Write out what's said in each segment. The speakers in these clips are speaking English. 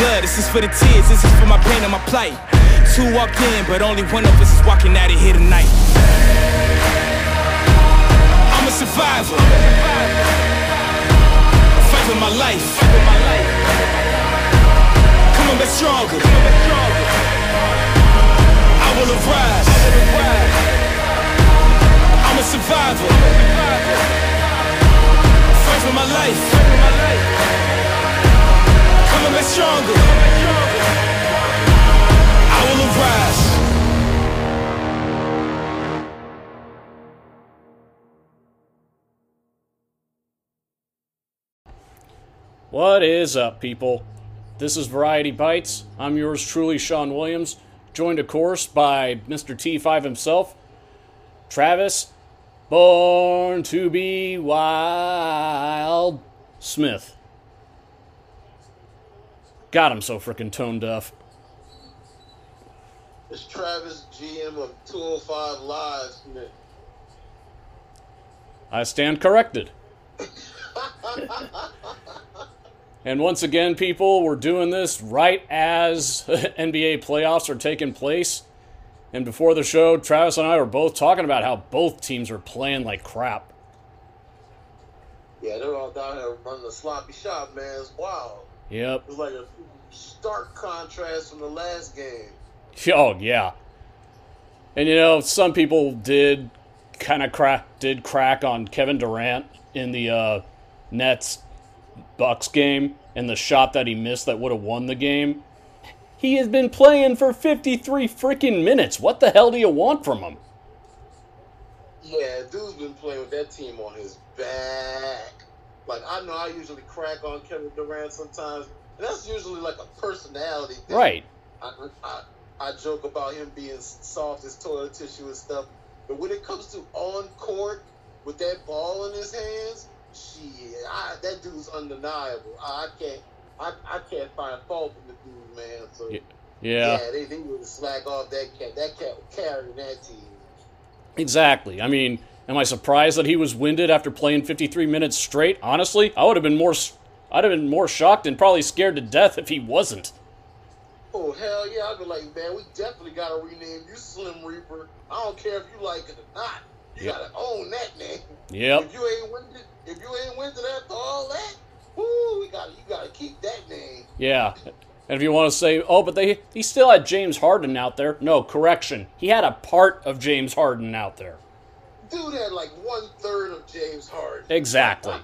blood, this is for the tears, this is for my pain and my plight. Two walked in, but only one of us is walking out of here tonight. I'm a survivor. Fight for my life. Come on, get stronger. I will arise. I'm a survivor. Fight for my life. Stronger. I will arise. What is up, people? This is Variety Bites. I'm yours truly, Sean Williams, joined, of course, by Mr. T5 himself, Travis, born to be wild, Smith. Got him so freaking tone deaf. It's Travis, GM of 205 Live. I stand corrected. and once again, people, we're doing this right as NBA playoffs are taking place. And before the show, Travis and I were both talking about how both teams are playing like crap. Yeah, they're all down here running the sloppy shop, man. It's wild. Yep. It's like a stark contrast from the last game. Oh yeah. And you know, some people did kind of crack did crack on Kevin Durant in the uh, Nets Bucks game and the shot that he missed that would have won the game. He has been playing for 53 freaking minutes. What the hell do you want from him? Yeah, dude's been playing with that team on his back. Like I know I usually crack on Kevin Durant sometimes, and that's usually like a personality thing. Right. I, I, I joke about him being soft as toilet tissue and stuff, but when it comes to on court with that ball in his hands, shit, I, that dude's undeniable. I, can't, I, I can't find fault in the dude, man. So Yeah. yeah, they they would slack off that cat. That cat was carrying that team. Exactly. I mean, am I surprised that he was winded after playing 53 minutes straight? Honestly, I would have been more I'd have been more shocked and probably scared to death if he wasn't. Oh hell yeah! I'd be like, man, we definitely gotta rename you Slim Reaper. I don't care if you like it or not. You Yep. gotta own that name. Yep. If you ain't winded, if you ain't winded after all that, whoo, we gotta you gotta keep that name. Yeah. And if you want to say, oh, but they he still had James Harden out there. No, correction. He had a part of James Harden out there. Dude had like one third of James Harden. Exactly.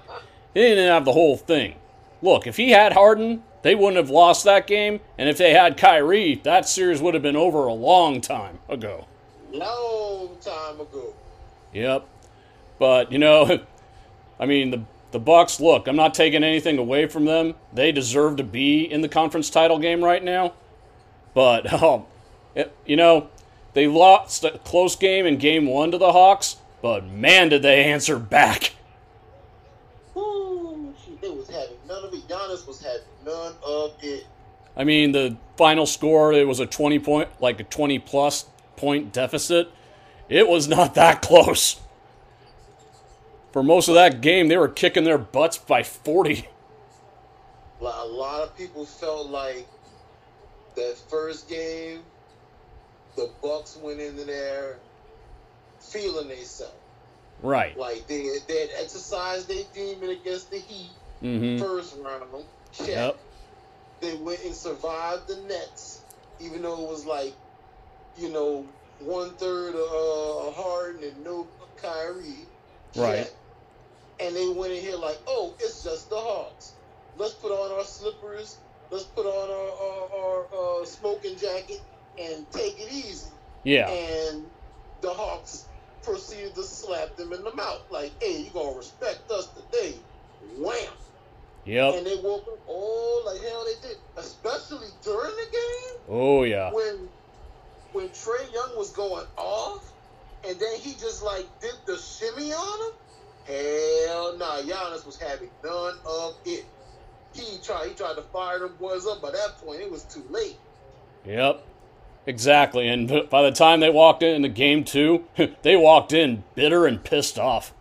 He didn't have the whole thing. Look, if he had Harden, they wouldn't have lost that game. And if they had Kyrie, that series would have been over a long time ago. Long time ago. Yep. But you know, I mean the the Bucks. Look, I'm not taking anything away from them. They deserve to be in the conference title game right now. But um, it- you know, they lost a close game in Game One to the Hawks. But man, did they answer back. They was having none of it. Giannis was having none of it. I mean, the final score it was a 20 point, like a 20 plus point deficit. It was not that close. For most of that game, they were kicking their butts by 40. Like, a lot of people felt like that first game, the Bucks went into there feeling themselves. Right. Like they they had exercised their demon against the Heat Mm-hmm. first round. Check. Yep. They went and survived the Nets, even though it was like, you know, one third of uh, Harden and no Kyrie. Right. And they went in here like, oh, it's just the Hawks. Let's put on our slippers. Let's put on our, our, our uh, smoking jacket and take it easy. Yeah. And the Hawks proceeded to slap them in the mouth. Like, hey, you gonna respect us today. Wham! Yep. And they woke up all like hell they did. Especially during the game Oh yeah. when when Trae Young was going off and then he just like did the shimmy on him. Hell nah, Giannis was having none of it. He tried he tried to fire them boys up. By that point, it was too late. Yep. Exactly. And by the time they walked in into game two, they walked in bitter and pissed off.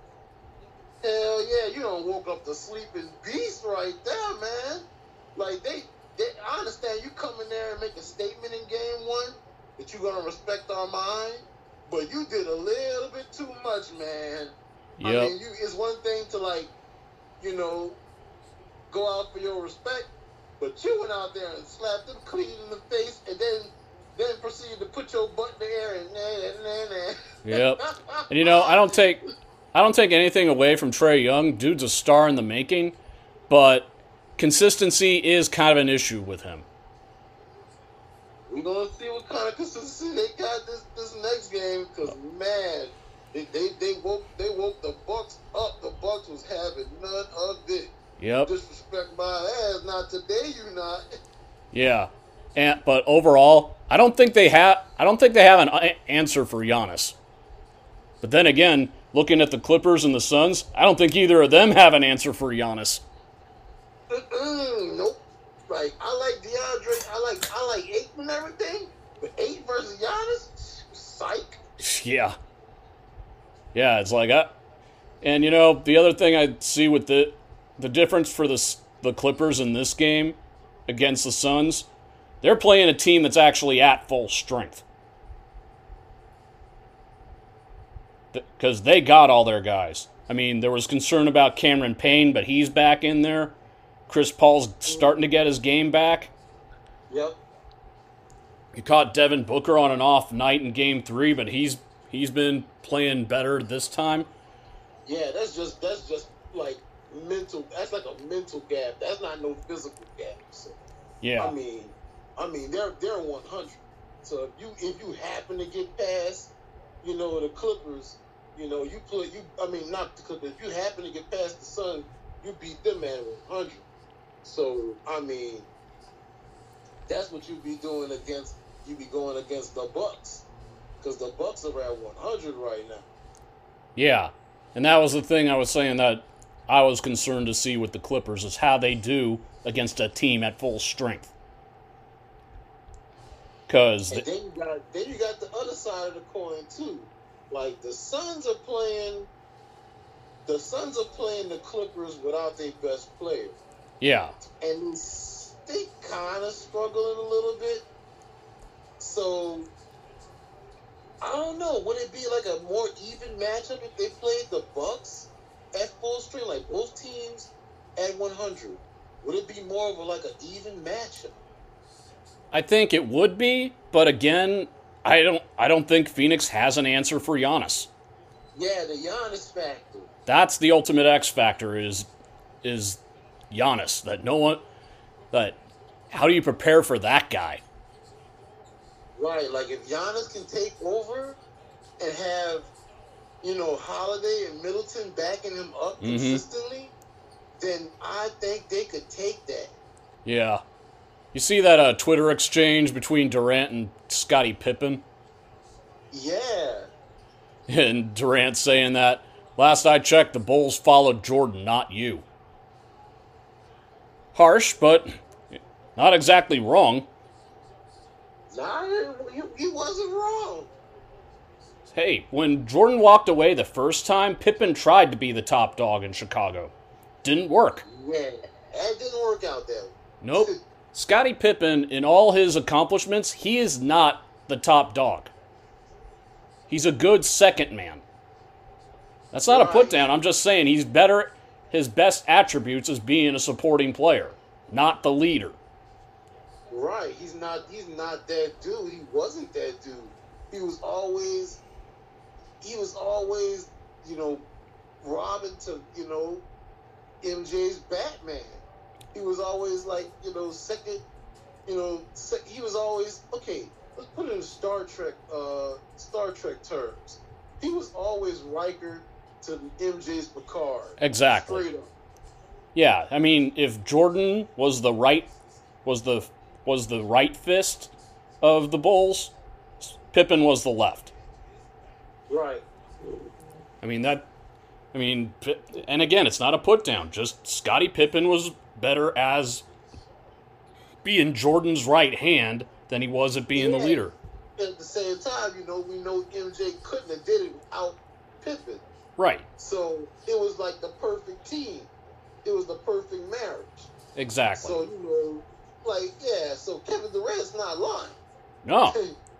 Hell yeah, you don't woke up the sleeping beast right there, man. Like they, they I understand you come in there and make a statement in game one that you're gonna respect our mind, but you did a little bit too much, man. I mean, you, it's one thing to like, you know, go out for your respect, but you went out there and slapped them clean in the face, and then then proceeded to put your butt in the air and nah, nah, nah. Yep. And you know, I don't take I don't take anything away from Trae Young. Dude's a star in the making, but consistency is kind of an issue with him. We're gonna see what kind of consistency they got this this next game, cause man, they, they they woke they woke the Bucks up. The Bucks was having none of it. Yep. Disrespect my ass. Not today, you not. Yeah. And but overall, I don't think they have I don't think they have an uh, answer for Giannis. But then again, looking at the Clippers and the Suns, I don't think either of them have an answer for Giannis. Mm-mm, nope. Like I like DeAndre. I like I like Ayton and everything, but Ayton versus Giannis, psych. Yeah. Yeah, it's like I, and you know the other thing I see with the the difference for the the Clippers in this game against the Suns, they're playing a team that's actually at full strength. Because they got all their guys. I mean, there was concern about Cameron Payne, but he's back in there. Chris Paul's starting to get his game back. Yep. You caught Devin Booker on an off night in Game Three, but he's he's been playing better this time. Yeah, that's just that's just like mental. That's like a mental gap. That's not no physical gap. So Yeah, I mean, I mean they're they're one hundred. So if you if you happen to get past, you know the Clippers, you know you put you. I mean not the Clippers. If you happen to get past the Sun, you beat them at one hundred. So I mean, that's what you be doing against. You be going against the Bucks, because the Bucks are at one hundred right now. yeah, and that was the thing I was saying that I was concerned to see with the Clippers is how they do against a team at full strength. Because And then you got then you got the other side of the coin too. Like the Suns are playing the Suns are playing the Clippers without their best player. yeah, And they kind of struggling a little bit. So I don't know. Would it be like a more even matchup if they played the Bucks at full strength, like both teams at 100? Would it be more of a, like an even matchup? I think it would be, but again, I don't I don't think Phoenix has an answer for Giannis. Yeah, the Giannis factor. That's the ultimate X factor is is Giannis. That no one that how do you prepare for that guy? Right, like if Giannis can take over and have, you know, Holiday and Middleton backing him up Mhm. consistently, then I think they could take that. Yeah. You see that uh, Twitter exchange between Durant and Scottie Pippen? Yeah, And Durant saying that, last I checked, the Bulls followed Jordan, not you. Harsh, but not exactly wrong. nah, he, wasn't wrong. Hey, when Jordan walked away the first time, Pippen tried to be the top dog in Chicago. Didn't work. Yeah, that didn't work out way. Nope. Scottie Pippen, in all his accomplishments, he is not the top dog. He's a good second man. That's not a put down. I'm just saying he's better. His best attributes is being a supporting player, not the leader. Right, he's not. He's not that dude. He wasn't that dude. He was always. He was always, you know, Robin to you know, MJ's Batman. He was always like you know second, you know, sec- he was always okay. Let's put it in Star Trek, uh, Star Trek terms. He was always Riker to MJ's Picard. Exactly. Yeah, I mean, if Jordan was the right was the was the right fist of the Bulls, Pippen was the left. Right. I mean that. I mean, and again, it's not a put down. Just Scottie Pippen was better as being Jordan's right hand than he was at being the leader. At the same time, you know, we know MJ couldn't have did it without Pippen. Right. So it was like the perfect team. It was the perfect marriage. Exactly. So you know, like, yeah, so Kevin Durant's not lying. No.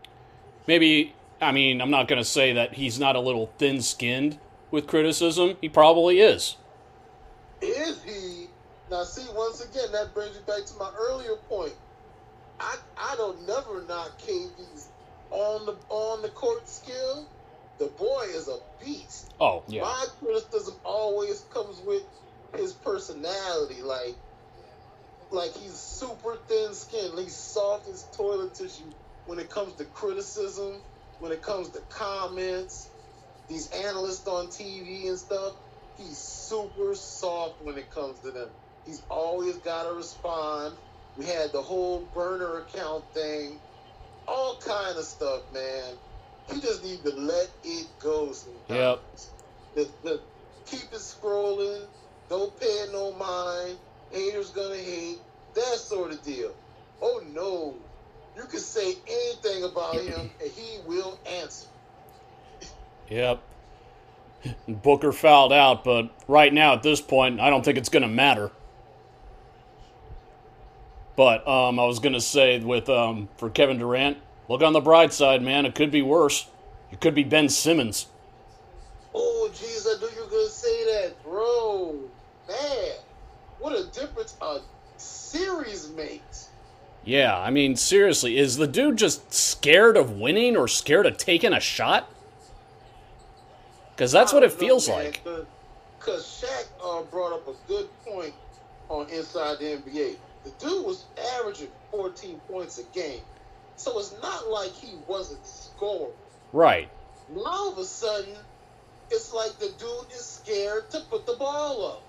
Maybe, I mean, I'm not going to say that he's not a little thin skinned with criticism. He probably is. Is he? Now, see, once again, that brings me back to my earlier point. I I don't never knock KD's on the on the court skill. The boy is a beast. Oh, yeah. My criticism always comes with his personality. Like, like he's super thin skinned. He's soft as toilet tissue when it comes to criticism, when it comes to comments. These analysts on TV and stuff, he's super soft when it comes to them. He's always got to respond. We had the whole burner account thing, all kind of stuff, man. He just need to let it go sometimes. Yep. The, the, keep it scrolling. Don't pay it no mind. Haters gonna hate. That sort of deal. Oh no. You can say anything about him and he will answer. Yep. Booker fouled out, but right now at this point, I don't think it's going to matter. But um, I was going to say with um, for Kevin Durant, look on the bright side, man. It could be worse. It could be Ben Simmons. Oh, jeez, I knew you were gonna say that, bro. Man, what a difference a series makes. Yeah, I mean, seriously, is the dude just scared of winning or scared of taking a shot? Because that's what it feels like. Because Shaq uh, brought up a good point on Inside the NBA. The dude was averaging 14 points a game. So it's not like he wasn't scoring. Right. Now all of a sudden, it's like the dude is scared to put the ball up.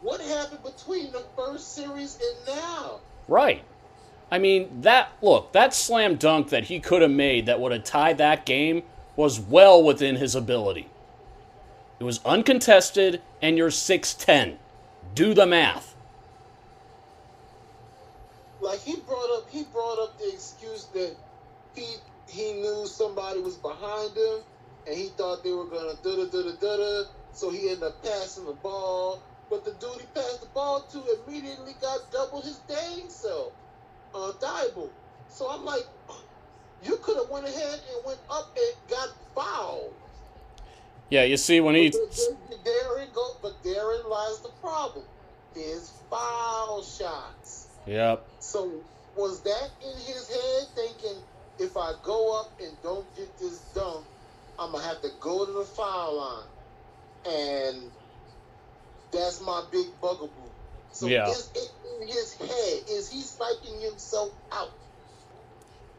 What happened between the first series and now? Right. I mean, that look, that slam dunk that he could have made that would have tied that game was well within his ability. It was uncontested, and you're 6'10. Do the math. Like he brought up, he brought up the excuse that he he knew somebody was behind him, and he thought they were gonna da da da da da da. So he ended up passing the ball, but the dude he passed the ball to immediately got double his dang self, uh, Thybulle. So I'm like, you could have went ahead and went up and got fouled. Yeah, you see when he. But therein go, but therein lies the problem: His foul shots. Yep. So was that in his head, thinking if I go up and don't get this dunk, I'm gonna have to go to the foul line, and that's my big bugaboo. So Yeah. is it in his head? Is he psyching himself out?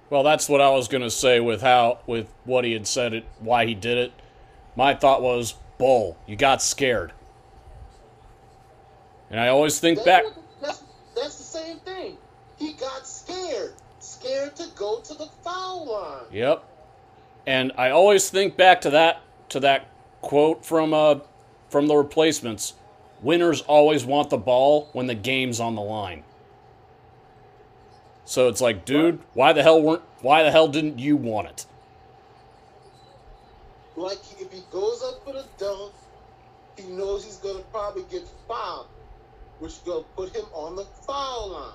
Well, that's what I was gonna say with how with what he had said it, why he did it. My thought was, bull, you got scared. And I always think That's, back. That's the same thing. He got scared, scared to go to the foul line. Yep. And I always think back to that to that quote from uh from the replacements. Winners always want the ball when the game's on the line. So it's like, dude, why the hell weren't why the hell didn't you want it? Like if he goes up for the dunk, he knows he's gonna probably get fouled, which is gonna put him on the foul line,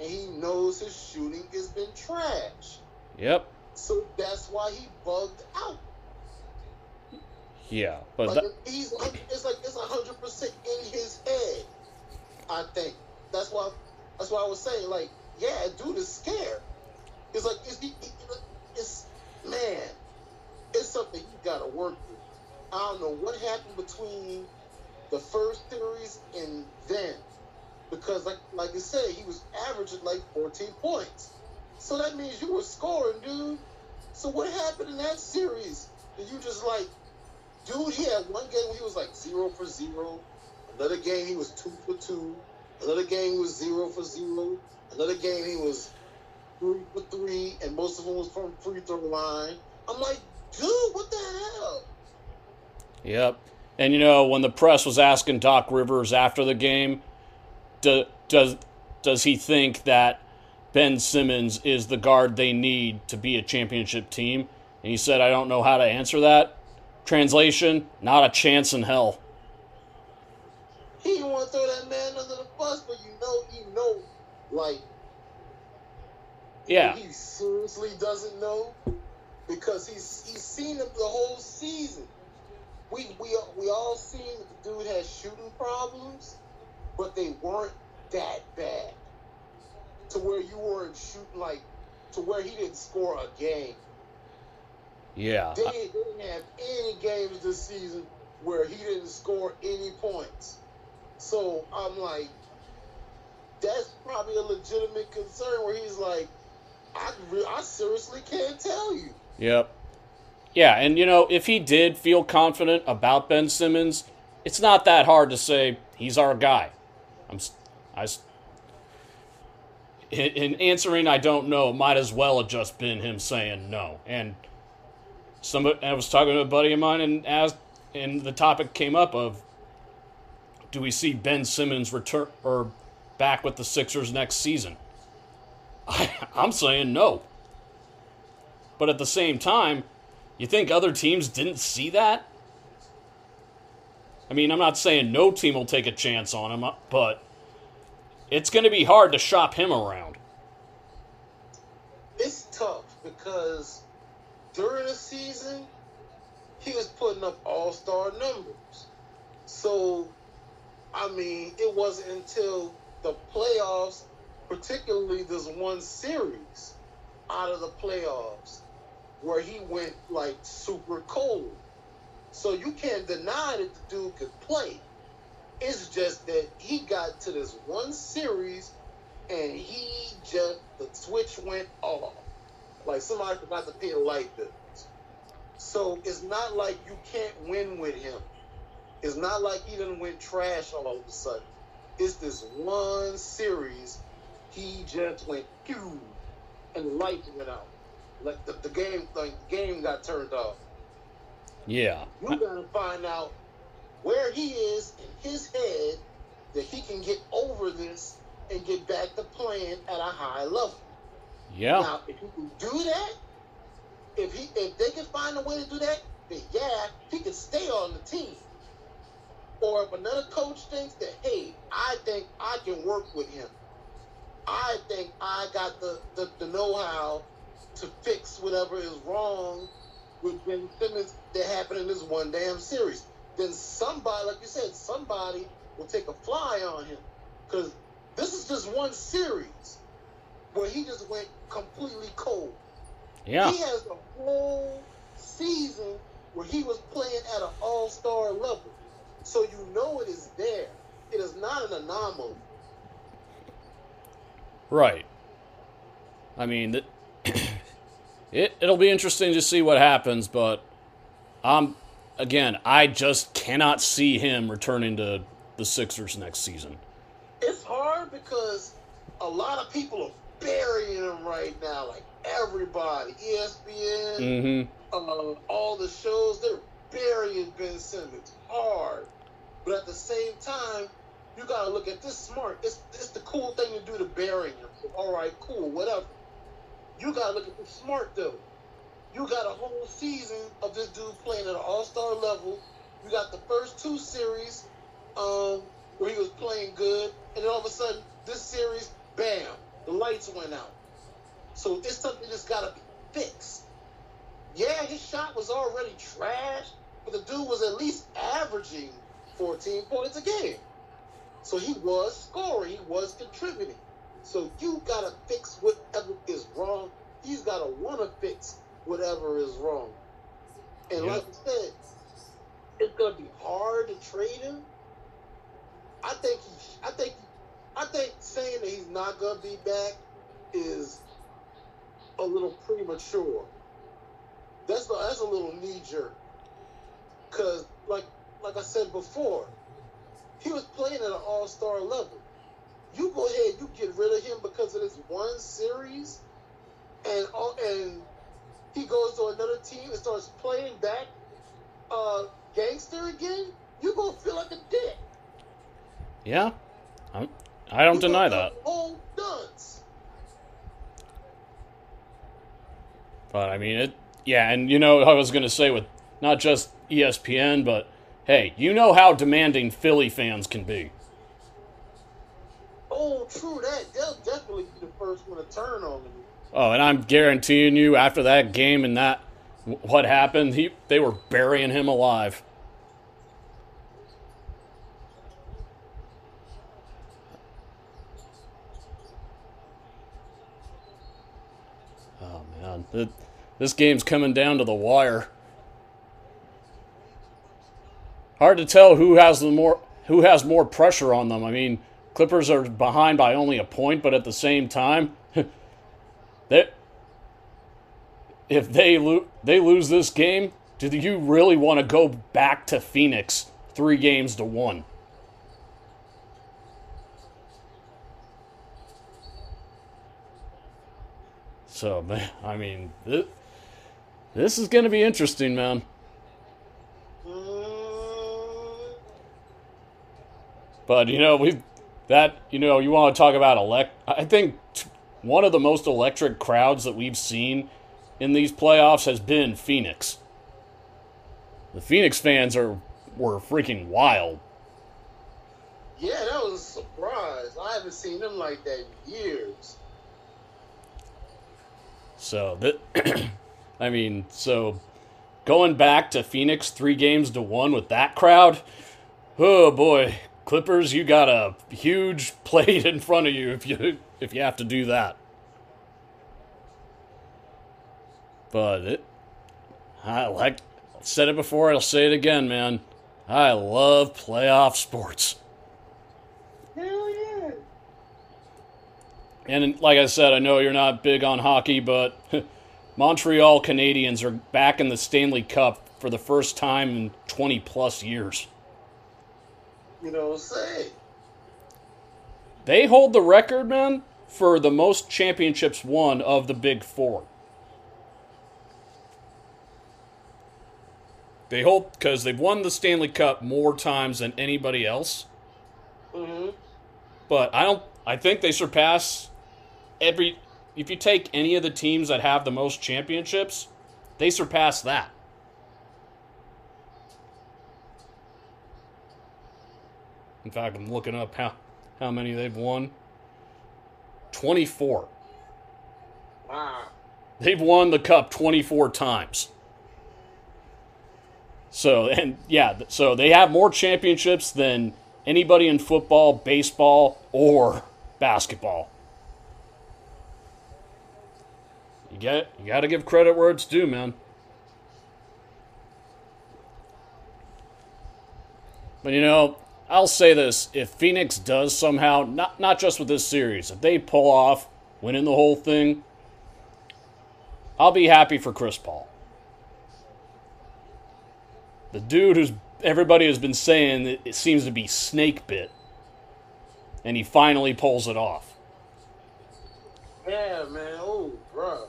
and he knows his shooting has been trash. Yep. So that's why he bugged out. Yeah. But Like that, he's, it's like it's hundred percent in his head. I think that's why. That's why I was saying, like, yeah, dude is scared. It's like it's, it's man, it's something you got to work through. I don't know what happened between the first series and then, because like like I said, he was averaging like 14 points. So that means you were scoring, dude. So what happened in that series? Did you just like, dude? He had one game where he was like zero for zero. Another game he was two for two. Another game was zero for zero. Another game he was three for three, and most of them was from free throw line. I'm like, dude, what the hell? Yep. And you know, when the press was asking Doc Rivers after the game, do, does does he think that Ben Simmons is the guard they need to be a championship team? And he said, I don't know how to answer that. Translation, not a chance in hell. He didn't want to throw that man under the bus, but you know, you know, like Yeah. He seriously doesn't know because he's he's seen him the whole season. We we we all seen that the dude has shooting problems, but they weren't that bad to where you weren't shooting like to where he didn't score a game. Yeah. They, they didn't have any games this season where he didn't score any points. So I'm like, that's probably a legitimate concern where he's like, I, re- I seriously can't tell you. Yep. Yeah, and you know, if he did feel confident about Ben Simmons, it's not that hard to say he's our guy. I'm, I, in answering, I don't know. Might as well have just been him saying no. And somebody, I was talking to a buddy of mine, and asked, and the topic came up of, do we see Ben Simmons return or back with the Sixers next season? I, I'm saying no. But at the same time, you think other teams didn't see that? I mean, I'm not saying no team will take a chance on him, uh, but it's going to be hard to shop him around. It's tough because during the season, he was putting up all star numbers. So, I mean, it wasn't until the playoffs, particularly this one series out of the playoffs, where he went like super cold. So you can't deny that the dude could play. It's just that he got to this one series and he just the switch went off. Like somebody forgot to pay the light bills. So it's not like you can't win with him. It's not like he didn't win trash all of a sudden. It's this one series he just went pew and the lights went out. Like the, the game like the game got turned off. Yeah. You gotta find out where he is in his head that he can get over this and get back to playing at a high level. Yeah. Now, if he can do that, if he if they can find a way to do that, then yeah, he can stay on the team. Or if another coach thinks that, hey, I think I can work with him. I think I got the, the, the know-how to fix whatever is wrong with Ben Simmons that happened in this one damn series. Then somebody, like you said, somebody will take a fly on him. Because this is just one series where he just went completely cold. Yeah. He has a whole season where he was playing at an all-star level. So you know it is there. It is not an anomaly. Right. I mean, th- it it'll be interesting to see what happens, but um again, I just cannot see him returning to the Sixers next season. It's hard because a lot of people are burying him right now. Like everybody, ESPN, Mm-hmm. uh, all the shows, they're burying Ben Simmons hard. But at the same time, you gotta look at this smart. It's it's the cool thing to do to bury him. All right, cool, whatever. You gotta look at the smart though. You got a whole season of this dude playing at an all-star level. You got the first two series um, where he was playing good, and then all of a sudden, this series, bam, the lights went out. So it's something that's got to be fixed. Yeah, his shot was already trash, but the dude was at least averaging 14 points a game. So he was scoring, he was contributing. So you got to fix whatever is wrong. He's got to want to fix whatever is wrong. And Yeah. like I said, it's gonna be hard to trade him. I think he, I think, I think saying that he's not gonna be back is a little premature. That's a, that's a little knee jerk. Cause like like I said before, he was playing at an all star level. You go ahead, you get rid of him because of this one series, and all and he goes to another team and starts playing back uh, gangster again, you gonna feel like a dick. Yeah. I'm, I don't You deny that. dunce. But I mean, it. Yeah, and you know, I was going to say with not just ESPN, but hey, you know how demanding Philly fans can be. Oh, true that. They'll definitely be the first one to turn on. Oh, and I'm guaranteeing you, after that game and that what happened, he they were burying him alive. Oh man, it, this game's coming down to the wire. Hard to tell who has the more who has more pressure on them. I mean, Clippers are behind by only a point, but at the same time, they if they lo- they lose this game, do you really want to go back to Phoenix three games to one? So, man, I mean, this, this is going to be interesting, man. But you know, we that you know, you want to talk about elect. I think t- one of the most electric crowds that we've seen in these playoffs has been Phoenix. The Phoenix fans are were freaking wild. Yeah, that was a surprise. I haven't seen them like that in years. So that, I mean, so going back to Phoenix three games to one with that crowd, oh boy, Clippers, you got a huge plate in front of you if you if you have to do that. But it, I like said it before, I'll say it again, man. I love playoff sports. Hell yeah. And like I said, I know you're not big on hockey, but Montreal Canadiens are back in the Stanley Cup for the first time in 20 plus years. You know what I'm saying? They hold the record, man, for the most championships won of the Big Four. They hold because they've won the Stanley Cup more times than anybody else. Mm-hmm. But I don't. I think they surpass every. If you take any of the teams that have the most championships, they surpass that. In fact, I'm looking up how how many they've won. Twenty four. Wow. They've won the cup 24 times. So, and yeah, so they have more championships than anybody in football, baseball, or basketball. You get you got to give credit where it's due, man. But you know, I'll say this, if Phoenix does somehow not not just with this series, if they pull off winning the whole thing, I'll be happy for Chris Paul. The dude who's everybody has been saying that it seems to be snake bit, and he finally pulls it off. Yeah, man. Oh, bro.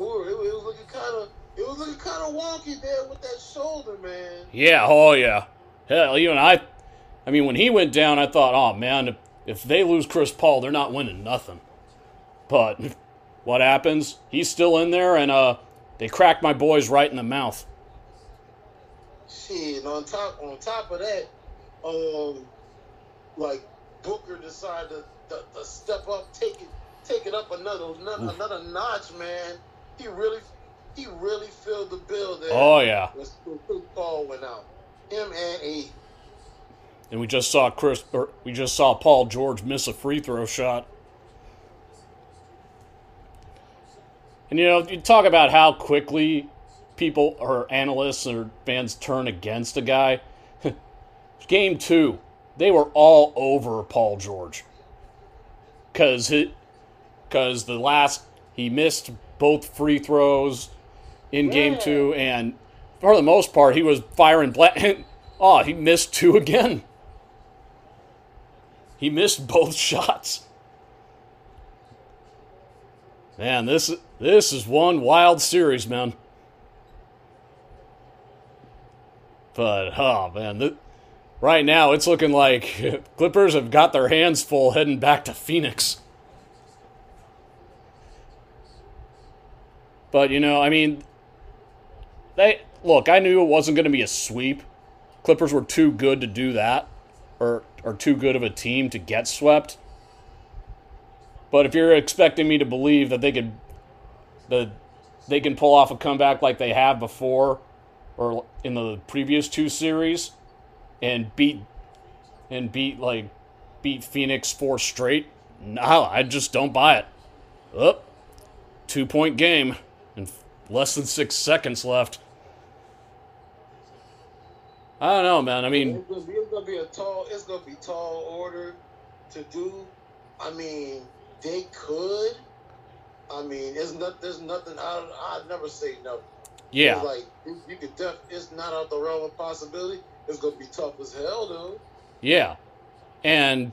Ooh, it, it was looking kind of. It was looking kind of wonky there with that shoulder, man. Yeah, oh yeah. Hell, you and I. I mean, when he went down, I thought, oh man, if, if they lose Chris Paul, they're not winning nothing. But what happens? He's still in there, and uh, they cracked my boys right in the mouth. Shit. On top, on top of that, um, like Booker decided to, to, to step up, take it, take it up another, another, another notch, man. He really, he really filled the bill there. Oh yeah. When Paul went out, and. And we just saw Chris, or we just saw Paul George miss a free throw shot. And you know, you talk about how quickly people or analysts or fans turn against a guy. Game two, they were all over Paul George because because the last he missed both free throws in game two, and for the most part, he was firing black. oh, he missed two again. He missed both shots. Man, this this is one wild series, man. But oh man, th- right now it's looking like Clippers have got their hands full heading back to Phoenix. But you know, I mean, they look. I knew it wasn't going to be a sweep. Clippers were too good to do that, or or too good of a team to get swept. But if you're expecting me to believe that they could, that they can pull off a comeback like they have before, or in the previous two series, and beat, and beat like, beat Phoenix four straight, no, I just don't buy it. Up, two point game, and less than six seconds left. I don't know, man. I mean, It's gonna, be, it's gonna be a tall. It's gonna be tall order to do. I mean, they could. I mean, it's not. There's nothing. I I'd never say no. yeah. It's like you, you could def. It's not out the realm of possibility. It's gonna be tough as hell, though. Yeah. And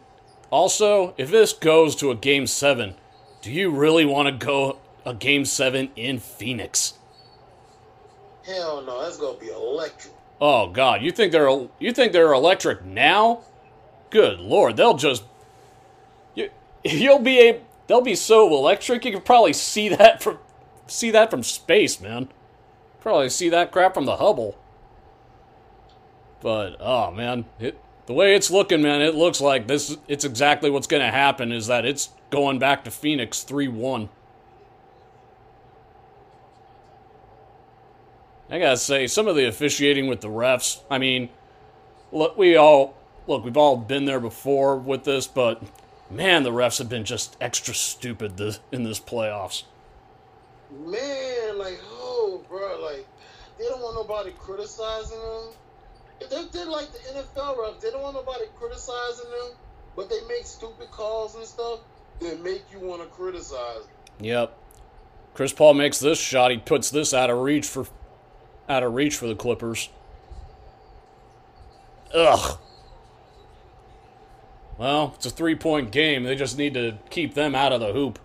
also, if this goes to a game seven, do you really want to go a game seven in Phoenix? Hell no. That's gonna be electric. Oh God, you think they're you think they're electric now? Good Lord, they'll just you you'll be a they'll be so electric you can probably see that from see that from space, man. Probably see that crap from the Hubble. But oh man, it the way it's looking, man, it looks like this it's exactly what's gonna happen is that it's going back to Phoenix three one. I gotta say, some of the officiating with the refs. I mean, look, we all look. We've all been there before with this, but man, the refs have been just extra stupid this, in this playoffs. Man, like, oh, bro, like, they don't want nobody criticizing them. They're, they're like the NFL refs. They don't want nobody criticizing them, but they make stupid calls and stuff that make you want to criticize. Yep. Chris Paul makes this shot. He puts this out of reach for out of reach for the Clippers. Ugh. Well, it's a three point game. They just need to keep them out of the hoop.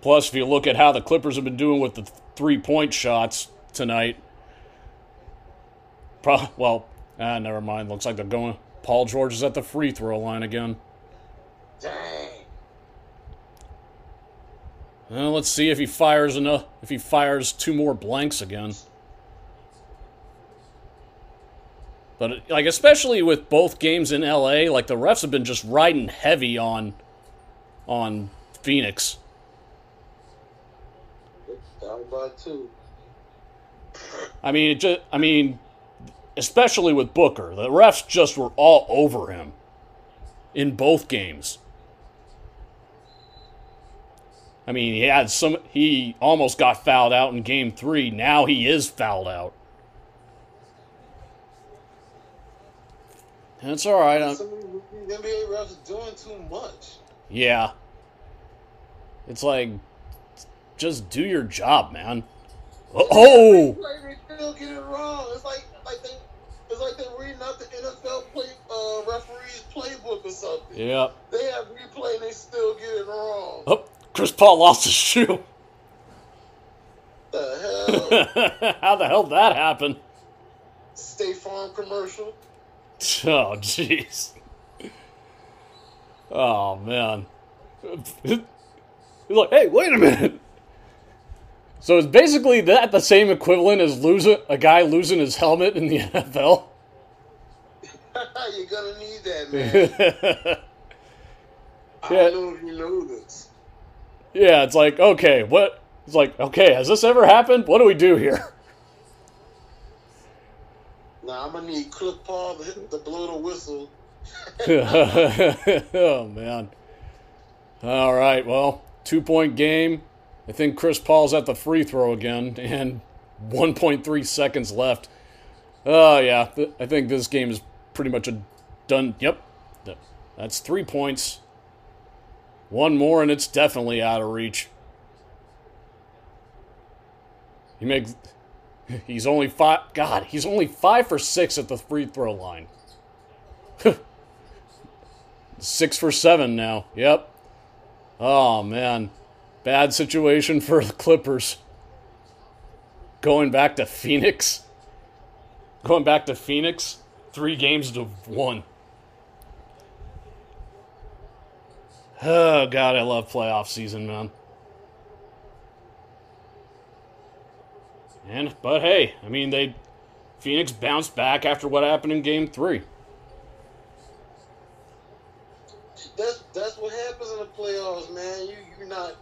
Plus, if you look at how the Clippers have been doing with the three point shots tonight, pro- well, ah, never mind. Looks like they're going. Paul George is at the free throw line again. Dang. Well, let's see if he fires enough. If he fires two more blanks again. But like, especially with both games in LA, like the refs have been just riding heavy on, on Phoenix. Down by two. I mean, it just, I mean, especially with Booker, the refs just were all over him in both games. I mean, he had some. He almost got fouled out in Game Three. Now he is fouled out. That's all right. I'm- these NBA refs are doing too much. yeah. It's like, just do your job, man. Oh, still get it wrong. It's like like they it's like they're reading out the NFL play uh, referee's playbook or something. yeah. They have replay and they still get it wrong. Oh, Chris Paul lost his shoe. The hell? How the hell did that happen? State Farm commercial. Oh, jeez. Oh, man. He's like, hey, wait a minute. So is basically that the same equivalent as losing a guy losing his helmet in the NFL? You're gonna need that, man. I Yeah. don't know if you know this. Yeah, it's like, okay, what? It's like, okay, has this ever happened? What do we do here? Now I'm gonna need Cliff Paul to, hit, to blow the whistle. oh man. All right, well, two point game. I think Chris Paul's at the free throw again, and 1.3 seconds left. Oh yeah, I think this game is pretty much a done. Yep, that's three points. One more, and it's definitely out of reach. He makes. He's only five. God, he's only five for six at the free throw line. Six for seven now. Yep. Oh man, bad situation for the Clippers. Going back to Phoenix. Going back to Phoenix. Three games to one. Oh god, I love playoff season, man. And but hey, I mean they Phoenix bounced back after what happened in game three. That's that's what happens in the playoffs, man. You you're not.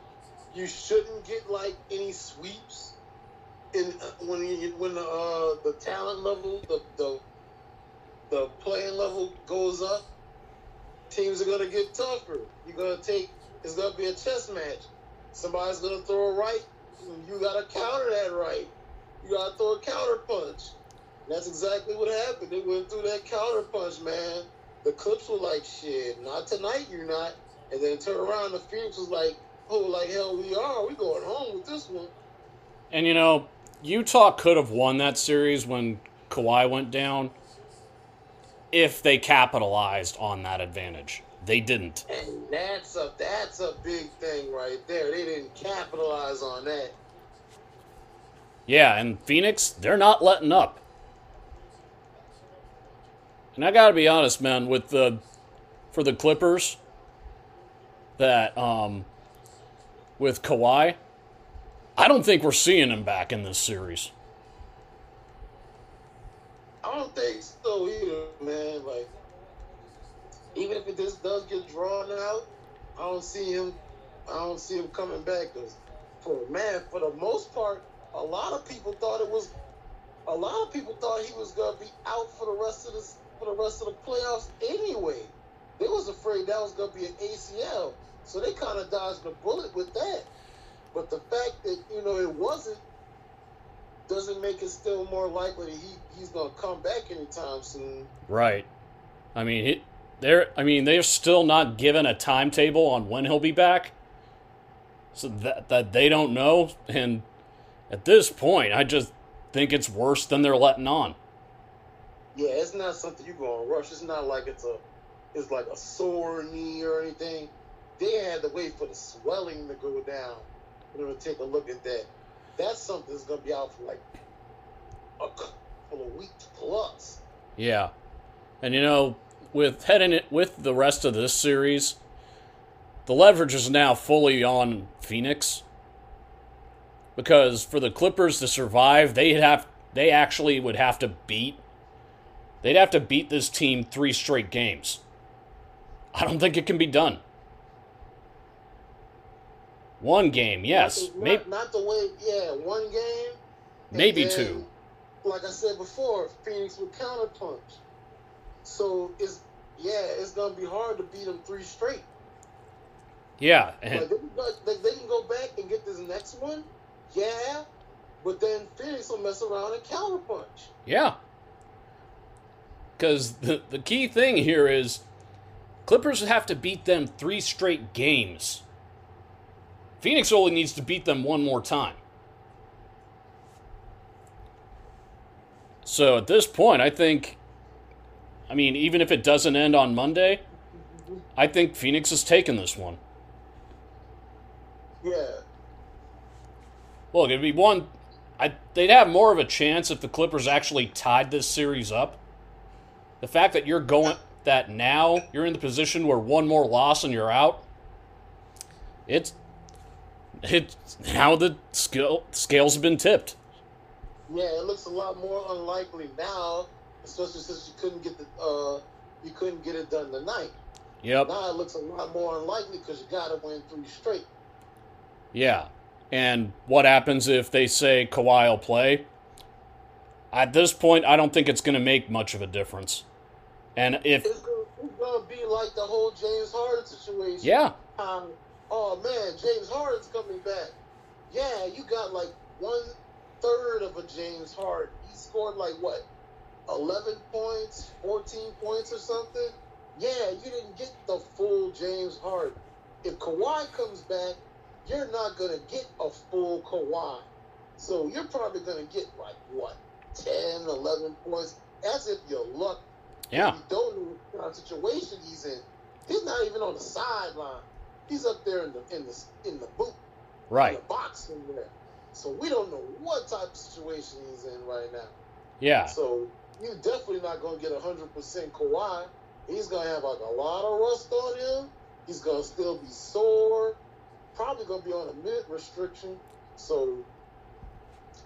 You shouldn't get like any sweeps in uh, when you, when the uh, the talent level, the, the the playing level goes up. Teams are gonna get tougher. You're gonna take. It's gonna be a chess match. Somebody's gonna throw a right. You gotta counter that right. You gotta throw a counter punch. That's exactly what happened. They went through that counter punch, man. The Clips were like, shit, not tonight, you're not. And then turn around, the Phoenix was like, oh, like hell we are. We going home with this one. And you know, Utah could have won that series when Kawhi went down if they capitalized on that advantage. They didn't. And that's a that's a big thing right there. They didn't capitalize on that. Yeah, and Phoenix, they're not letting up. And I gotta be honest, man, with the for the Clippers, that um with Kawhi, I don't think we're seeing him back in this series. I don't think so either, man. Like, even if just does get drawn out, I don't see him. I don't see him coming back. Cause for man, for the most part, a lot of people thought it was. A lot of people thought he was gonna be out for the rest of this for the rest of the playoffs anyway. They was afraid that was gonna be an ACL, so they kind of dodged the bullet with that. But the fact that you know it wasn't doesn't make it still more likely that he, he's gonna come back anytime soon. Right. I mean, it, they're. I mean, they're still not given a timetable on when he'll be back, so that that they don't know. And at this point, I just think it's worse than they're letting on. Yeah, it's not something you're gonna rush. It's not like it's a it's like a sore knee or anything. They had to wait for the swelling to go down in order to take a look at that. That's something that's gonna be out for like a couple of weeks plus. Yeah, and you know, with heading it with the rest of this series, the leverage is now fully on Phoenix. Because for the Clippers to survive, they have they actually would have to beat they'd have to beat this team three straight games. I don't think it can be done. One game, yes. Not the, maybe, not, not the way, yeah, one game. maybe then, two. Like I said before, Phoenix would counterpunch. So it's yeah, it's gonna be hard to beat them three straight. Yeah, and Like, they, can go, they, they can go back and get this next one, yeah, but then Phoenix will mess around and counterpunch. Yeah. Because the, the key thing here is Clippers have to beat them three straight games. Phoenix only needs to beat them one more time. So at this point, I think, I mean, even if it doesn't end on Monday, I think Phoenix has taken this one. Yeah, Look, it'd be one. I, they'd have more of a chance if the Clippers actually tied this series up. The fact that you're going that now you're in the position where one more loss and you're out. It's it's now the scale scales have been tipped. yeah, it looks a lot more unlikely now, especially since you couldn't get the uh, you couldn't get it done tonight. Yep. Now it looks a lot more unlikely because you got to win three straight. Yeah. And what happens if they say Kawhi will play? At this point, I don't think it's going to make much of a difference. And if It's it's gonna be like the whole James Harden situation. yeah, Um, oh man, James Harden's coming back. Yeah, you got like one third of a James Harden. He scored like what, eleven points, fourteen points or something. Yeah, you didn't get the full James Harden. If Kawhi comes back, you're not gonna get a full Kawhi. So you're probably gonna get like what, 10, 11 points. As if you're lucky. yeah, You don't know what kind of situation he's in. He's not even on the sideline. He's up there in the in the in the boot, in right. the box in there. So we don't know what type of situation he's in right now. Yeah, So you're definitely not going to get hundred percent Kawhi. He's going to have like a lot of rust on him. He's going to still be sore. Probably going to be on a mid restriction. So,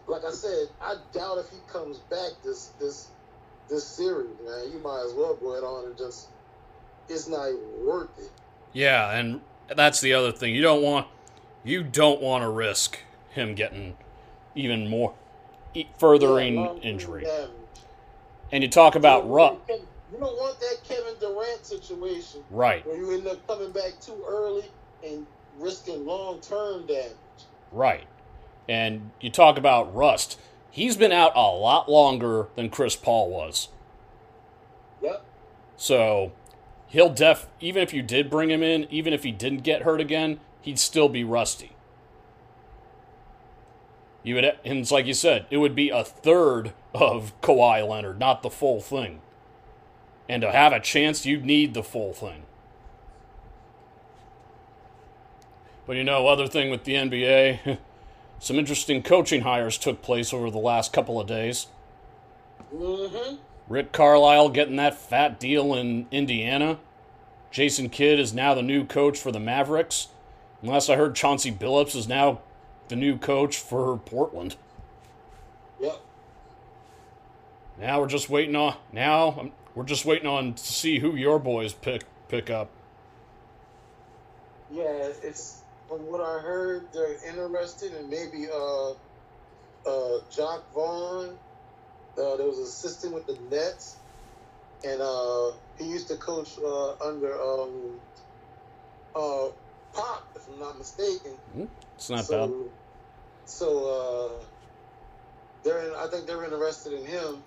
like I said, I doubt if he comes back this this this series, man. You might as well go ahead on and just. It's not even worth it. yeah, and that's the other thing. You don't want you don't want to risk him getting even more e- furthering injury. And you talk about You Russ, don't want Kevin- You don't want that Kevin Durant situation right? where you end up coming back too early and risking long term damage. Right. And you talk about Rust. He's been out a lot longer than Chris Paul was. Yep. So he'll def even if you did bring him in, even if he didn't get hurt again, he'd still be rusty. You would and it's like you said, it would be a third of Kawhi Leonard, not the full thing. And to have a chance, you'd need the full thing. But you know, other thing with the NBA, some interesting coaching hires took place over the last couple of days. Mm-hmm. Rick Carlisle getting that fat deal in Indiana. Jason Kidd is now the new coach for the Mavericks. Unless I heard Chauncey Billups is now the new coach for Portland. Yep. Now we're just waiting on now um, we're just waiting on to see who your boys pick pick up. Yeah, it's from what I heard, they're interested in maybe uh uh Jacque Vaughn. Uh, there was an assistant with the Nets, and uh he used to coach uh, under um uh Pop, if I'm not mistaken. It's not so, bad. So uh, they're in, I think they're interested in him.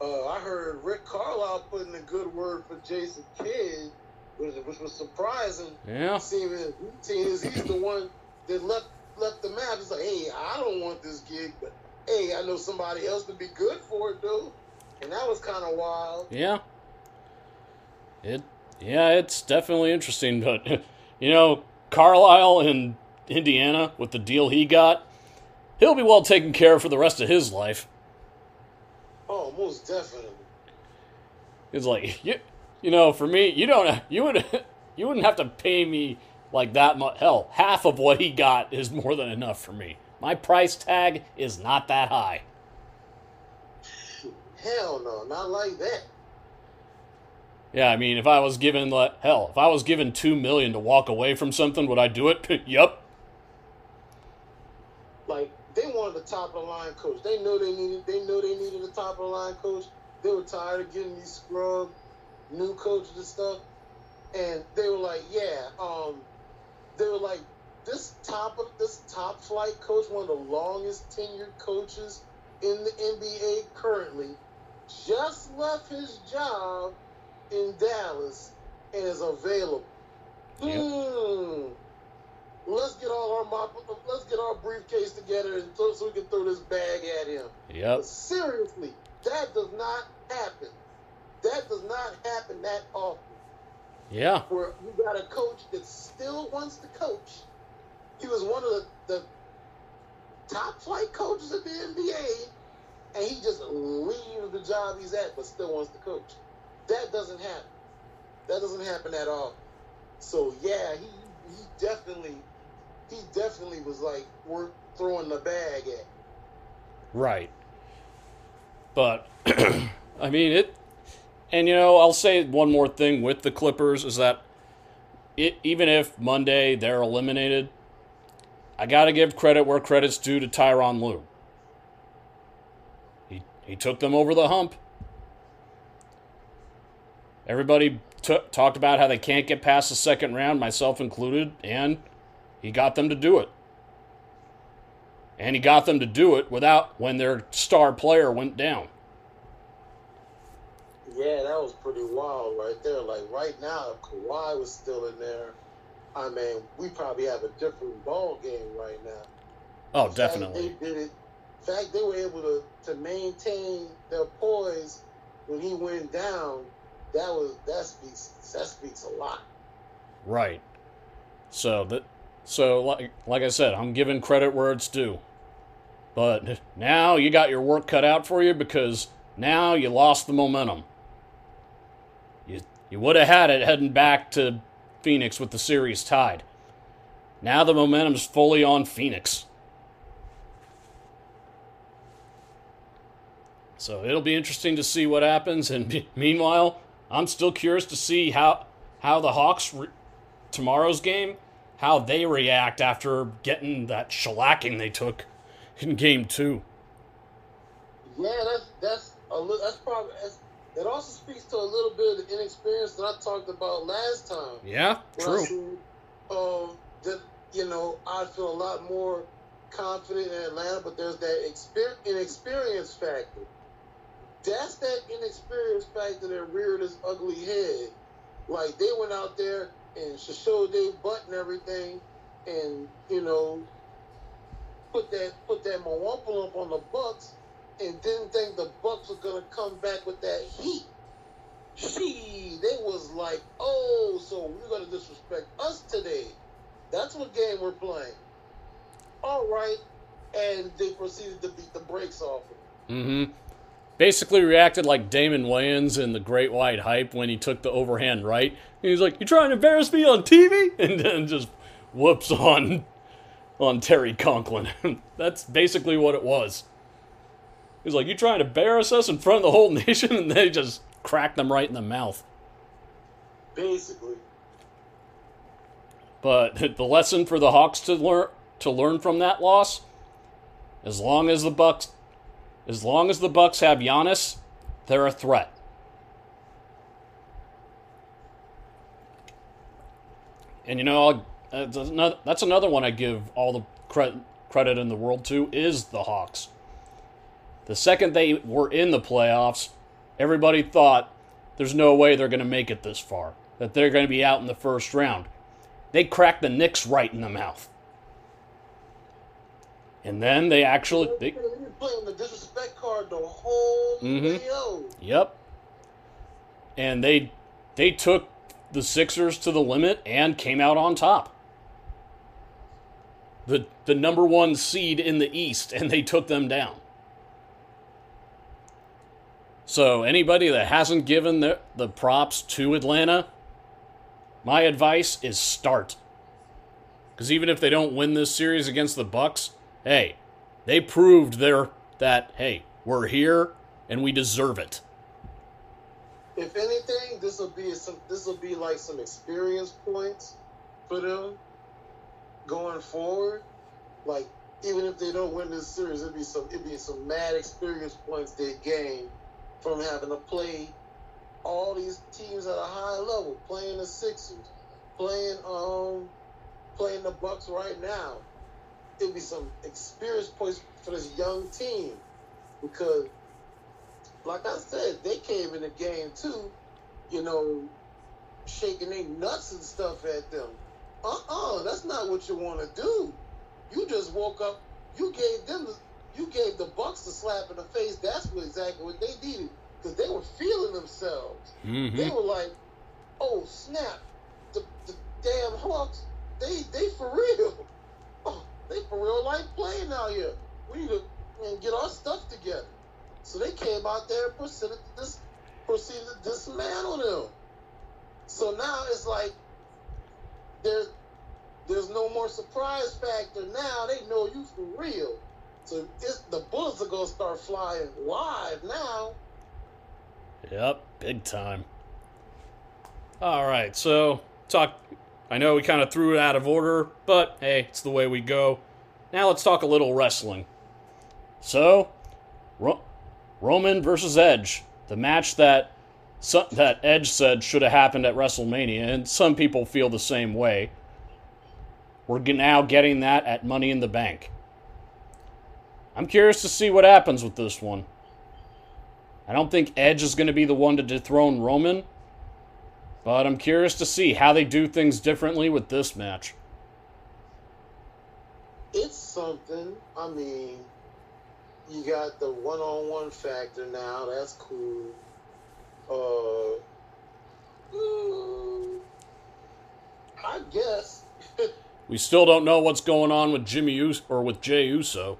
Uh, I heard Rick Carlisle putting a good word for Jason Kidd, which, which was surprising. Yeah. Seeing his routine is he's the one that left left the map. It's like, hey, I don't want this gig, but hey, I know somebody else would be good for it though. And that was kind of wild. Yeah. It yeah, it's definitely interesting, but you know, Carlisle in Indiana with the deal he got, he'll be well taken care of for the rest of his life. Oh, most definitely. It's like you, you know, for me, you don't, you would, you wouldn't have to pay me like that much. Hell, half of what he got is more than enough for me. My price tag is not that high. Hell no, not like that. Yeah, I mean, if I was given like hell, if I was given two million to walk away from something, would I do it? yup. like they wanted a top of the line coach. They know they needed they know they needed a top of the line coach. They were tired of getting these scrub new coaches and stuff. And they were like, yeah, um they were like this top of this top flight coach, one of the longest tenured coaches in the NBA currently, just left his job in Dallas and is available. Yep. Hmm. Let's get all our mop, let's get our briefcase together and so we can throw this bag at him. Yep. But seriously, that does not happen. That does not happen that often. Yeah. Where you got a coach that still wants to coach. He was one of the, the top flight coaches in the NBA, and he just leaves the job he's at, but still wants to coach. That doesn't happen. That doesn't happen at all. So yeah, he he definitely he definitely was like worth throwing the bag at. Right. But I mean it and you know, I'll say one more thing with the Clippers is that it, even if Monday they're eliminated, I got to give credit where credit's due to Tyronn Lue. He he took them over the hump. Everybody t- talked about how they can't get past the second round, myself included, and he got them to do it. And he got them to do it without when their star player went down. Yeah, that was pretty wild right there. Like right now, if Kawhi was still in there, I mean, we probably have a different ball game right now. Oh, The fact definitely. They did it. In fact, they were able to, to maintain their poise when he went down. That was that speaks that speaks a lot. Right. So that so like like I said, I'm giving credit where it's due. But now you got your work cut out for you because now you lost the momentum. You you would have had it heading back to Phoenix with the series tied. Now the momentum's fully on Phoenix. So it'll be interesting to see what happens. And meanwhile, I'm still curious to see how how the Hawks re- tomorrow's game, how they react after getting that shellacking they took in game two. Yeah, that's that's a little. That's probably that's, it. Also speaks to a little bit of the inexperience that I talked about last time. Yeah, true. Said, um, that you know, I feel a lot more confident in Atlanta, but there's that exper- inexperience factor. That's that inexperience factor that reared its ugly head. Like they went out there and showed their butt and everything, and you know, put that put that up on the Bucks, and didn't think the Bucks were gonna come back with that heat. She, they was like, oh, so we're gonna disrespect us today. That's what game we're playing. All right, and they proceeded to beat the brakes off it. Mm-hmm. Basically reacted like Damon Wayans in the Great White Hype when he took the overhand right. He was like, "You're trying to embarrass me on TV?" And then just whoops on on Terry Conklin. That's basically what it was. He's like, "You trying to embarrass us in front of the whole nation?" And they just cracked them right in the mouth. Basically, But the lesson for the Hawks to learn to learn from that loss, as long as the Bucks, as long as the Bucks have Giannis, they're a threat. And you know, that's another, that's another one I give all the credit credit in the world to is the Hawks. The second they were in the playoffs, everybody thought there's no way they're going to make it this far, that they're going to be out in the first round. They cracked the Knicks right in the mouth. And then they actually, they, playing the disrespect card the whole Mhm. way yep. And they they took the Sixers to the limit and came out on top. The the number 1 seed in the East and they took them down. So anybody that hasn't given the, the props to Atlanta, my advice is start. Because even if they don't win this series against the Bucks, hey, they proved their that hey, we're here and we deserve it. If anything, this will be some. This will be like some experience points for them going forward. Like even if they don't win this series, it'd be some. It'd be some mad experience points they gain from having to play all these teams at a high level, playing the Sixers, playing um, playing the Bucks right now. It'd be some experience points for this young team because like I said, they came in the game too, you know, shaking their nuts and stuff at them. Uh-uh, that's not what you want to do. You just woke up. You gave them, the, you gave the Bucks a slap in the face. That's what exactly what they needed because they were feeling themselves. Mm-hmm. They were like, "Oh snap, the, the damn Hawks, they they for real. Oh, they for real like playing out here. We need to and get our stuff together." So they came out there and proceeded to, dis, proceeded to dismantle them. So now it's like there's there's no more surprise factor. Now they know you for real. So the bullets are gonna start flying live now. Yep, big time. All right, so talk. I know we kind of threw it out of order, but hey, it's the way we go. Now let's talk a little wrestling. So, Ro- Roman versus Edge, the match that that Edge said should have happened at WrestleMania, and some people feel the same way. We're now getting that at Money in the Bank. I'm curious to see what happens with this one. I don't think Edge is going to be the one to dethrone Roman, but I'm curious to see how they do things differently with this match. it's something. I mean, you got the one-on-one factor now. That's cool. Uh, mm, I guess. We still don't know what's going on with Jimmy Uso or with Jay Uso.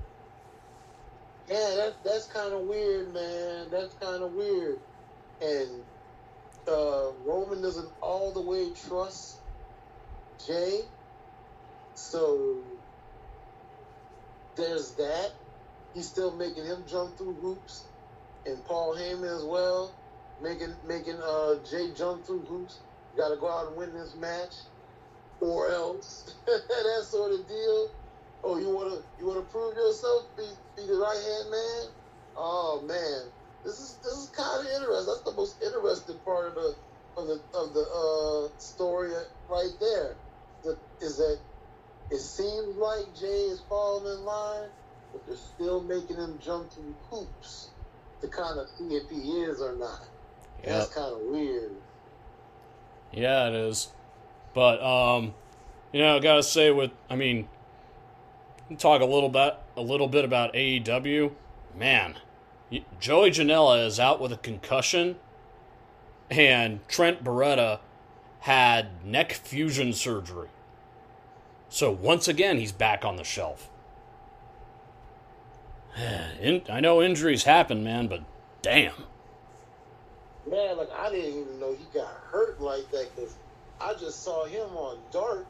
Yeah, that, that's kind of weird, man. That's kind of weird. And uh, Roman doesn't all the way trust Jay, so there's that. He's still making him jump through hoops, and Paul Heyman as well, making making uh, Jay jump through hoops. Got to go out and win this match. or else that sort of deal. Oh, you wanna you wanna prove yourself, be be the right hand man? Oh man, this is this is kind of interesting. That's the most interesting part of the of the of the uh, story right there. The, is that it seems like Jay is falling in line, but they're still making him jump through hoops to kind of see if he is or not. That's kind of weird. Yeah, it is. But um, you know, I gotta say, with I mean, talk a little bit, a little bit about AEW. Man, Joey Janela is out with a concussion, and Trent Beretta had neck fusion surgery. So once again, he's back on the shelf. In, I know injuries happen, man, but damn. Man, like I didn't even know he got hurt like that because I just saw him on Dark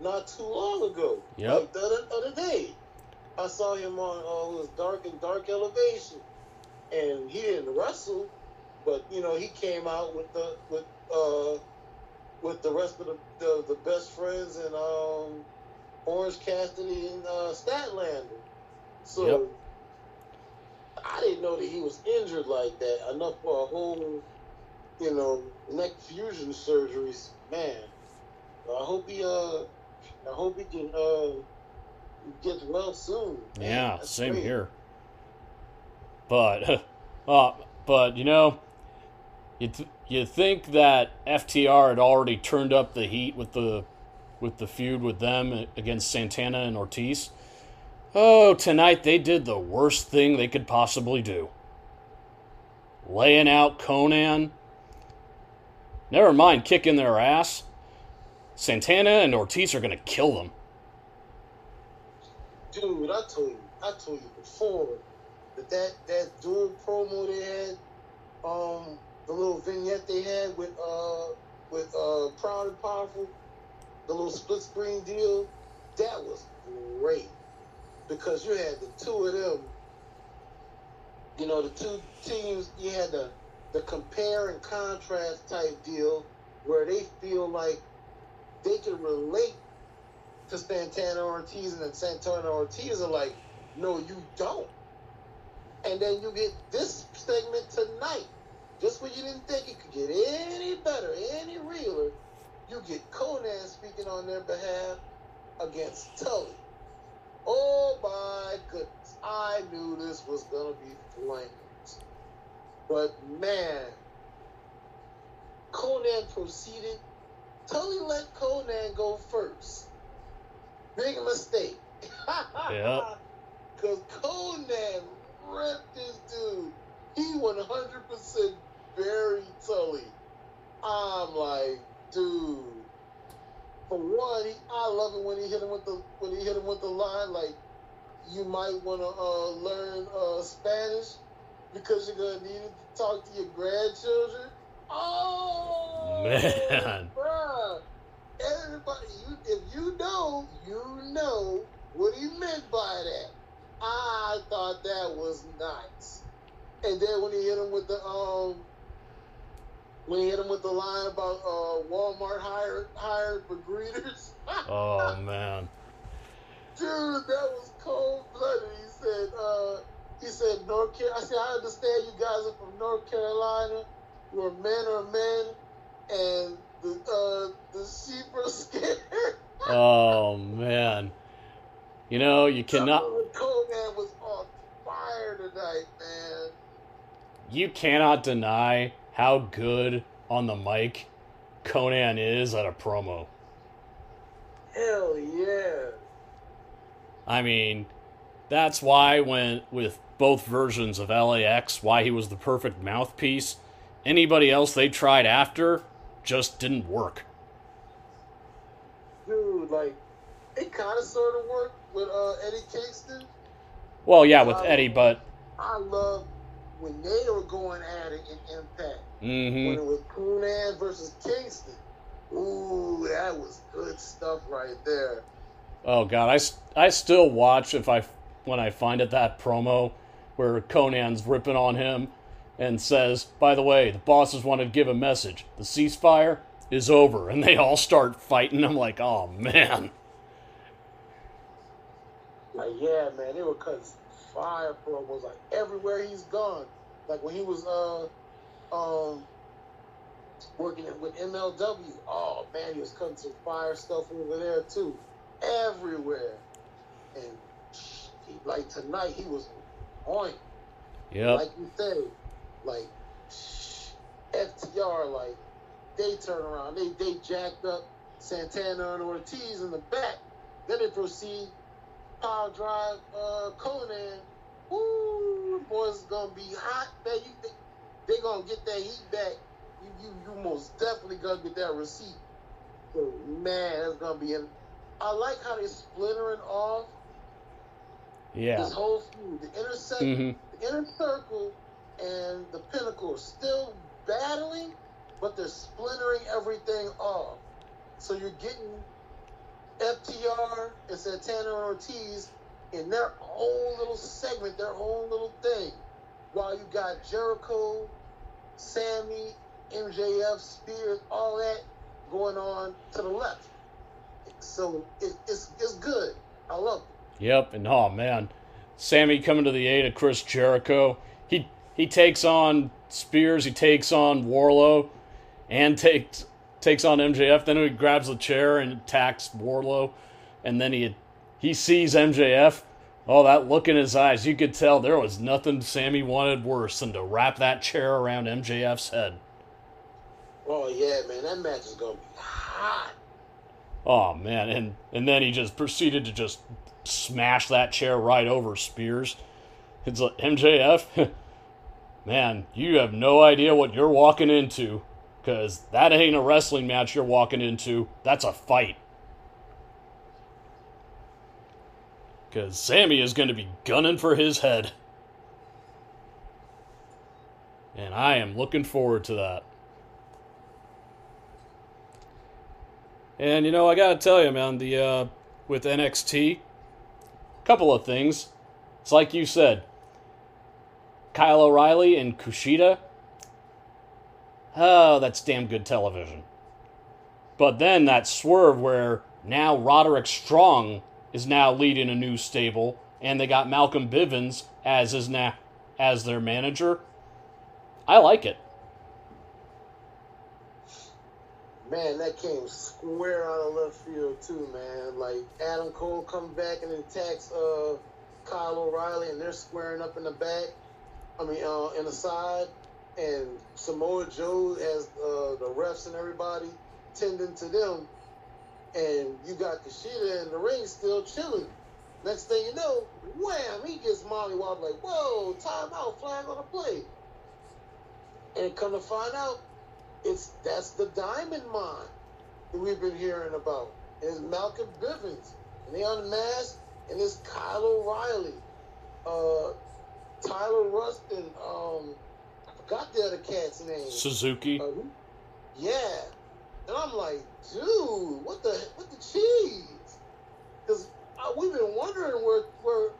not too long ago. Yep. Like the other, other day, I saw him on uh, it was Dark and Dark Elevation, and he didn't wrestle, but you know he came out with the with uh with the rest of the the, the best friends and um Orange Cassidy and uh, Statlander. So. Yep. I didn't know that he was injured like that enough for a whole, you know, neck fusion surgeries. Man, I hope he uh, I hope he can uh, get well soon. Man, Yeah, same great. here. But, uh, but you know, you th- you think that FTR had already turned up the heat with the with the feud with them against Santana and Ortiz? Oh, tonight they did the worst thing they could possibly do. Laying out Konnan. Never mind kicking their ass. Santana and Ortiz are gonna kill them. dude. I told you, I told you before that that that dual promo they had, um, the little vignette they had with uh with uh Proud and Powerful, the little split screen deal, that was great because you had the two of them. You know, the two teams. You had the the compare and contrast type deal where they feel like they can relate to Santana Ortiz, and then Santana Ortiz are like, no, you don't. And then you get this segment tonight, just when you didn't think it could get any better, any realer, you get Konnan speaking on their behalf against Tully. Oh my goodness, I knew this was gonna be flames. But man, Konnan proceeded. Tully let Konnan go first. Big mistake. Yeah. Because Konnan ripped this dude. He 100% buried Tully. I'm like, dude. For one, he, I love it when he hit him with the when he hit him with the line like, you might want to uh, learn uh, Spanish because you're gonna need it to talk to your grandchildren. Oh Man. bruh. Everybody, you, if you know, you know what he meant by that. I thought that was nice. And then when he hit him with the um, when he hit him with the line about uh Walmart hired hired for greeters, Oh man. dude, that was cold blooded. He said, uh, he said North Carolina. I said, I understand you guys are from North Carolina, where men are men, and the uh, the sheep are scared. Oh man. You know, you cannot Konnan was on fire tonight, man. you cannot deny how good on the mic Konnan is at a promo. Hell yeah. I mean, that's why when with both versions of LAX, why he was the perfect mouthpiece. Anybody else they tried after just didn't work. Dude, like, it kind of sort of worked with uh, Eddie Kingston. Well, yeah, with Eddie, but I love when they were going at it in Impact. When hmm when it was Konnan versus Kingston. Ooh, that was good stuff right there. Oh god, I, I still watch if I when I find it that promo where Konnan's ripping on him and says, "By the way, the bosses want to give a message. The ceasefire, is over, and they all start fighting. I'm like, oh man. Like, yeah, man, they were cutting fire promos like everywhere he's gone. Like when he was uh um working with MLW. Oh man, he was cutting some fire stuff over there too. Everywhere. And he, like tonight he was on. Yeah. Like you said, like FTR, like they turn around, they they jacked up Santana and Ortiz in the back. Then they proceed power drive uh, Konnan. Woo, boys gonna be hot. Man, you they, they gonna get that heat back. You you you most definitely gonna get that receipt. So man, that's gonna be. I like how they splintering off Yeah. this whole feud. The inner circle, Mhm. the inner circle, and the pinnacle still battling, but they're splintering everything off. So you're getting FTR and Santana and Ortiz in their own little segment, their own little thing, while you got Jericho, Sammy, MJF, Spears, all that going on to the left. So it, it's it's good. I love it. Yep, and oh man, Sammy coming to the aid of Chris Jericho. He takes on Spears, he takes on Wardlow, and takes takes on MJF. Then he grabs the chair and attacks Wardlow, and then he he sees MJF. Oh, that look in his eyes! You could tell there was nothing Sammy wanted worse than to wrap that chair around MJF's head. Oh yeah, man, that match is gonna be hot. Oh man, and and then he just proceeded to just smash that chair right over Spears. It's like MJF, man, you have no idea what you're walking into, cause that ain't a wrestling match you're walking into. That's a fight. Cause Sammy is going to be gunning for his head, and I am looking forward to that. And you know, I gotta tell you, man, the uh, with NXT, couple of things. It's like you said, Kyle O'Reilly and Kushida. Oh, that's damn good television. But then that swerve where now Roderick Strong is now leading a new stable, and they got Malcolm Bivens as his na- as their manager. I like it. Man, that came square out of left field too, man. Like Adam Cole comes back and attacks uh, Kyle O'Reilly, and they're squaring up in the back. I mean, uh, in the side, and Samoa Joe has uh, the refs and everybody tending to them, and you got Kushida in the ring still chilling. Next thing you know, wham! He gets Molly Wop like, whoa, timeout, flag on the play. And come to find out, it's that's the diamond mine that we've been hearing about. It's Malcolm Bivens, and they unmasked, and it's Kyle O'Reilly, uh, Tyler Rustin, um, I forgot the other cat's name. Suzuki. Uh, yeah, and I'm like, dude, what the what the cheese? Because we've been wondering where where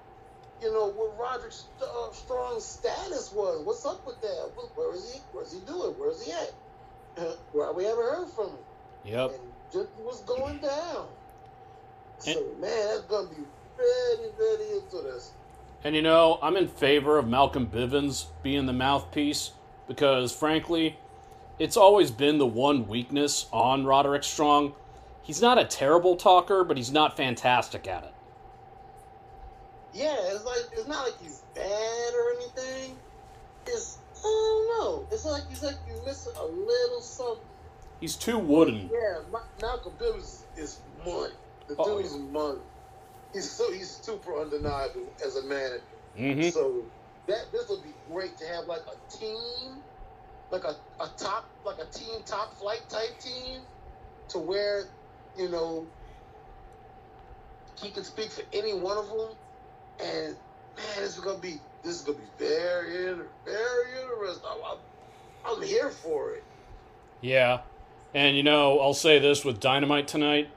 you know what Roderick St- uh, Strong's status was. What's up with that? Where, where is he? Where's he doing? Where's he at? Where we haven't heard from him. Yep. And just what's going down. So And- man, that's gonna be very very this. And you know, I'm in favor of Malcolm Bivens being the mouthpiece because, frankly, it's always been the one weakness on Roderick Strong. He's not a terrible talker, but he's not fantastic at it. Yeah, it's like it's not like he's bad or anything. It's I don't know. It's like it's like you missing a little something. He's too wooden. Yeah, Malcolm Bivens is money. The Oh, dude's money. He's so he's super undeniable as a manager. hmm So that this would be great to have like a team, like a, a top like a team top flight type team, to where you know he can speak for any one of them, and man, this is gonna be this is gonna be very very interesting. I'm, I'm here for it. Yeah. And you know, I'll say this with Dynamite tonight.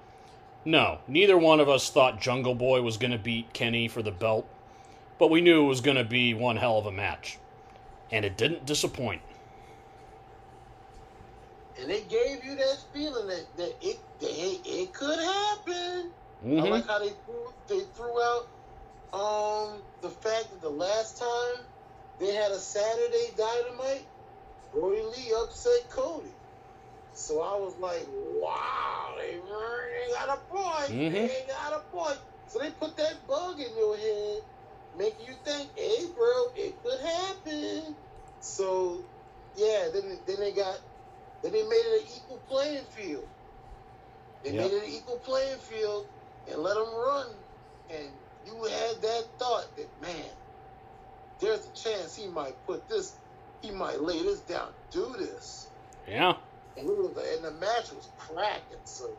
No, neither one of us thought Jungle Boy was going to beat Kenny for the belt, but we knew it was going to be one hell of a match. And it didn't disappoint. and they gave you that feeling that, that it they, it could happen. Mhm. I like how they threw, they threw out um the fact that the last time they had a Saturday Dynamite, Brodie Lee upset Cody. So I was like, wow, they, they got a point. Mhm. They got a point. So they put that bug in your head, making you think, hey, bro, it could happen. So, yeah, then then they got, then they made it an equal playing field. They Yep. made it an equal playing field and let them run. And you had that thought that, man, there's a chance he might put this, he might lay this down, do this. Yeah. And, and the match was cracking. So,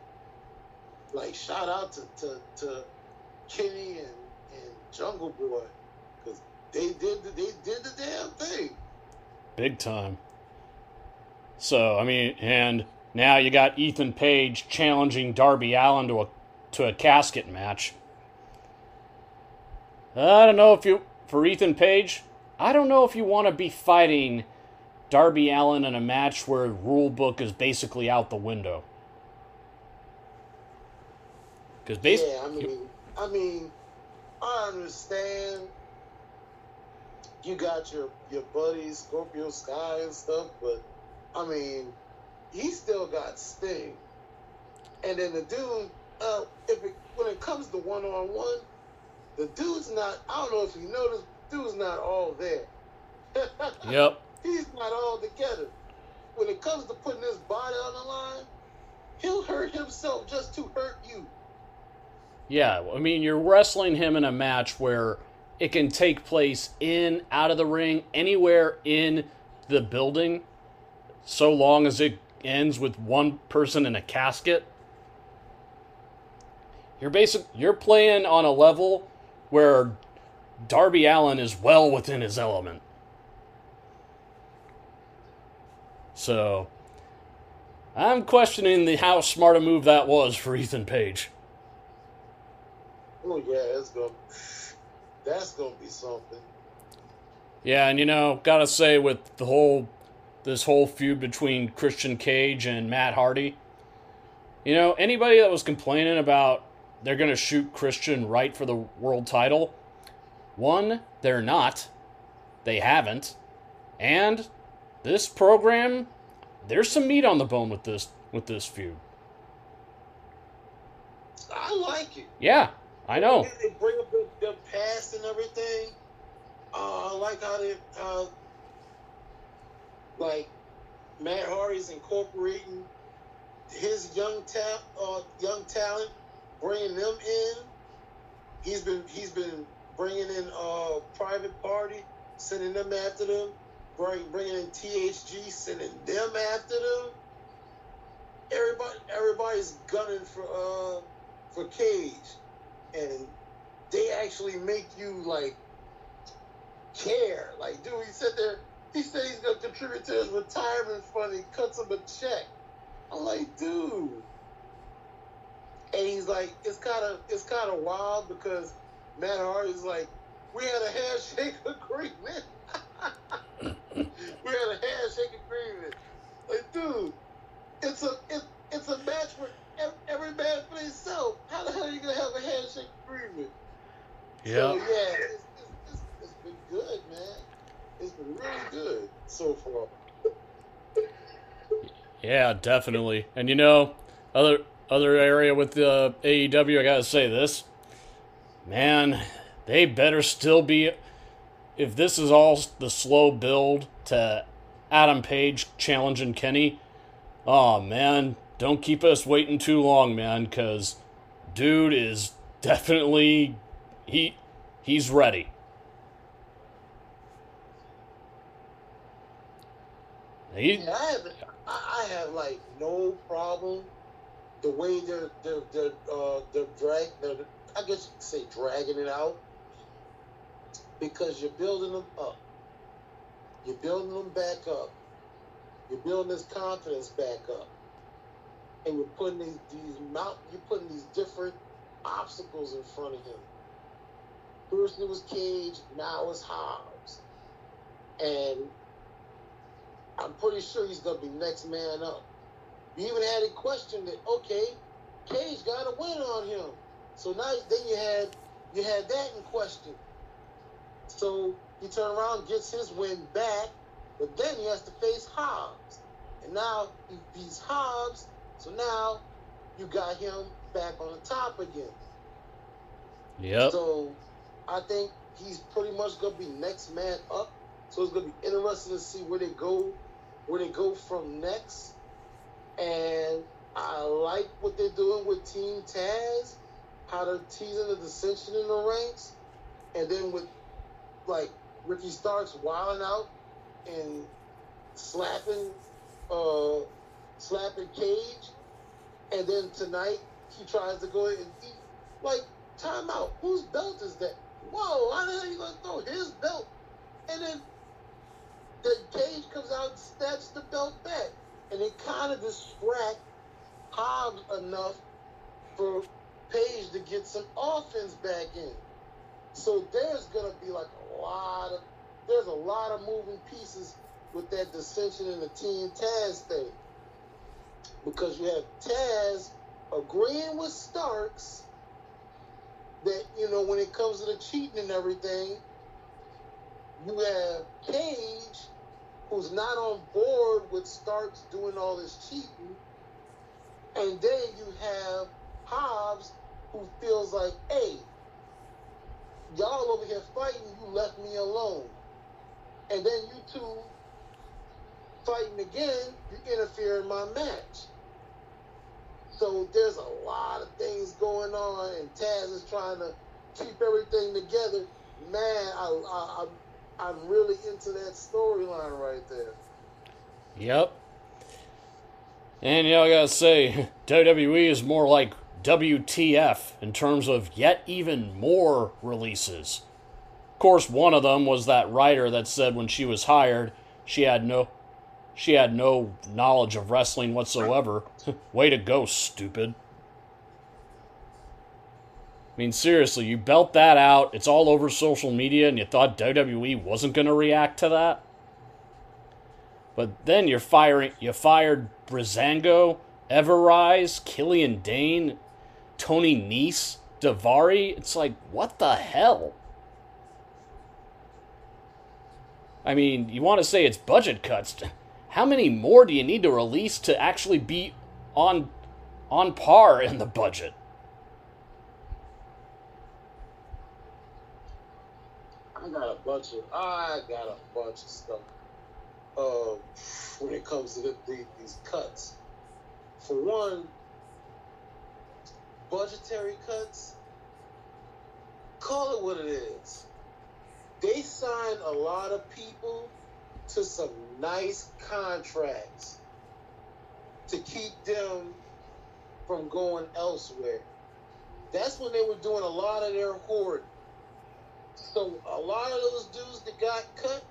like, shout out to, to, to Kenny and, and Jungle Boy because they did the, they did the damn thing. Big time. So, I mean, and now you got Ethan Page challenging Darby Allin to a to a casket match. I don't know if you for Ethan Page, I don't know if you want to be fighting Darby Allin in a match where rule book is basically out the window. Cuz basically yeah, I mean, I mean, I understand. You got your your buddies Scorpio Sky and stuff, but I mean, he still got Sting. And then the dude, uh, if it, when it comes to one on one, the dude's not. I don't know if you noticed, dude's not all there. Yep. He's not all together. When it comes to putting his body on the line, he'll hurt himself just to hurt you. Yeah, I mean, you're wrestling him in a match where it can take place in, out of the ring, anywhere in the building, so long as it ends with one person in a casket. You're basic. You're playing on a level where Darby Allin is well within his element. So, I'm questioning the how smart a move that was for Ethan Page. Oh yeah, it's gonna that's gonna be something. Yeah, and you know, gotta say with the whole this whole feud between Christian Cage and Matt Hardy, you know, anybody that was complaining about they're gonna shoot Christian right for the world title, one, they're not. They haven't. And this program, there's some meat on the bone with this with this feud. I like it. Yeah, I know. They bring up the, the past and everything. Uh, I like how they uh, like Matt Hardy's incorporating his young ta- uh, young talent, bringing them in. He's been he's been bringing in uh, Private Party, sending them after them. Bring, bringing in TH2, sending them after them. Everybody everybody's gunning for uh for Cage, and they actually make you like care. Like, dude, he said there, he said he's gonna contribute to his retirement fund. He cuts him a check. I'm like, dude. And he's like, it's kind of it's kind of wild because Matt Hardy's like, we had a handshake agreement. we had a handshake agreement. Like, dude, it's a it, it's a match where ev- every man for himself. How the hell are you gonna have a handshake agreement? Yeah. So yeah, it's, it's, it's, it's been good, man. It's been really good so far. Yeah, definitely. And you know, other other area with the AEW, I gotta say this, man, they better still be. If this is all the slow build to Adam Page challenging Kenny, oh man, don't keep us waiting too long, man, because dude is definitely he he's ready. He, Yeah, I have, I, have like no problem the way they're they're they're uh, they're drag. They're, I guess you could say dragging it out because you're building them up. You're building them back up. You're building his confidence back up, and you're putting these these mount. You're putting these different obstacles in front of him. First it was Cage, now it's Hobbs, and I'm pretty sure he's gonna be next man up. You even had it questioned that okay, Cage got a win on him. So now then you had you had that in question. So he turned around, gets his win back, but then he has to face Hobbs. And now he beats Hobbs, so now you got him back on the top again. Yep. So I think he's pretty much gonna be next man up. So it's gonna be interesting to see where they go, where they go from next. And I like what they're doing with Team Taz, how they're teasing the dissension in the ranks, and then with like Ricky Starks wilding out and slapping, uh, slapping Cage, and then tonight he tries to go in and eat. Like, time out. Whose belt is that? Whoa, how the hell are you gonna throw his belt? And then the Cage comes out and snatches the belt back. And it kind of distract Hobbs enough for Page to get some offense back in. So there's gonna be like a lot of there's a lot of moving pieces with that dissension in the Team Taz thing. Because you have Taz agreeing with Starks that, you know, when it comes to the cheating and everything, you have Cage who's not on board with Starks doing all this cheating. And then you have Hobbs who feels like, hey, y'all over here fighting, you left me alone. And then you two fighting again, you interfere in my match. So there's a lot of things going on, and Taz is trying to keep everything together. Man, I, I, I'm really into that storyline right there. Yep. And you know, I gotta say, WWE is more like WTF in terms of yet even more releases. Of course, one of them was that writer that said when she was hired, she had no she had no knowledge of wrestling whatsoever. Way to go, stupid. I mean, seriously, you belt that out, it's all over social media, and you thought WWE wasn't going to react to that? But then you're firing, you fired Breezango, Everrise, Killian Dane, Tony Nese, Daivari. It's like, what the hell? I mean, you want to say it's budget cuts. How many more do you need to release to actually be on on par in the budget? I got a bunch of I got a bunch of stuff. Uh, when it comes to the, the, these cuts, for one, budgetary cuts. Call it what it is. They signed a lot of people to some nice contracts to keep them from going elsewhere. That's when they were doing a lot of their hoarding. So a lot of those dudes that got cut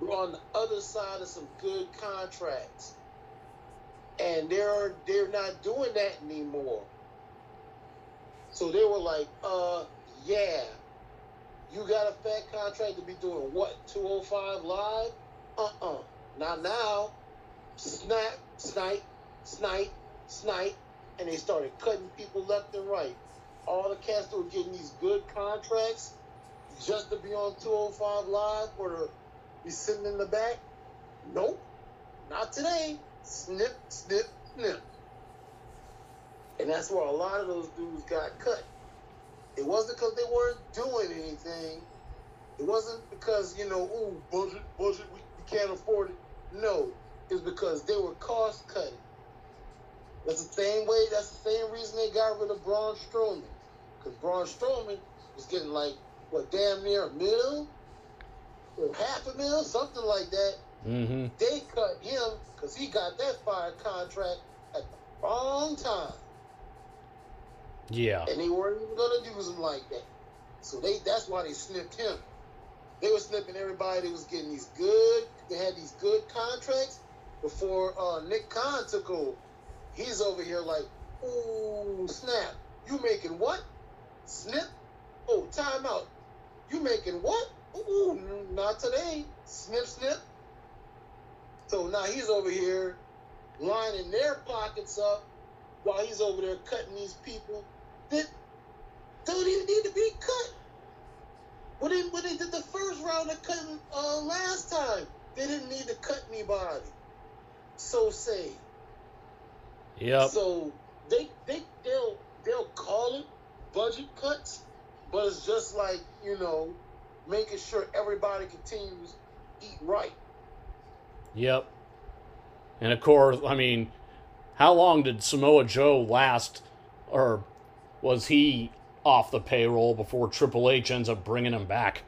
were on the other side of some good contracts. And they're they're not doing that anymore. So they were like, uh, yeah, you got a fat contract to be doing what? 205 live? Uh-uh. Not now. Snap, snipe, snipe, snipe. And they started cutting people left and right. All the cats that were getting these good contracts just to be on 205 live or to be sitting in the back. Nope. Not today. Snip, snip, snip. And that's where a lot of those dudes got cut. It wasn't because they weren't doing anything. It wasn't because, you know, ooh, budget, budget, we, we can't afford it. No, it's because they were cost cutting. That's the same way, that's the same reason they got rid of Braun Strowman. Because Braun Strowman was getting like, what, damn near a mil? Or half a mil? Something like that. Mm-hmm. They cut him because he got that fire contract at the wrong time. Yeah. And they weren't even gonna use him like that. So they that's why they snipped him. They were snipping everybody that was getting these good they had these good contracts before uh, Nick Khan took over. He's over here like, ooh, snap. You making what? Snip? Oh, timeout. You making what? Ooh, not today. Snip, snip. So now he's over here lining their pockets up while he's over there cutting these people that don't even need to be cut. When they, when they did the first round of cutting uh, last time, they didn't need to cut anybody. So say. Yep. So they they they'll they'll call it budget cuts, but it's just like you know, making sure everybody continues eat right. Yep. And of course, I mean, how long did Samoa Joe last, or was he off the payroll before Triple H ends up bringing him back?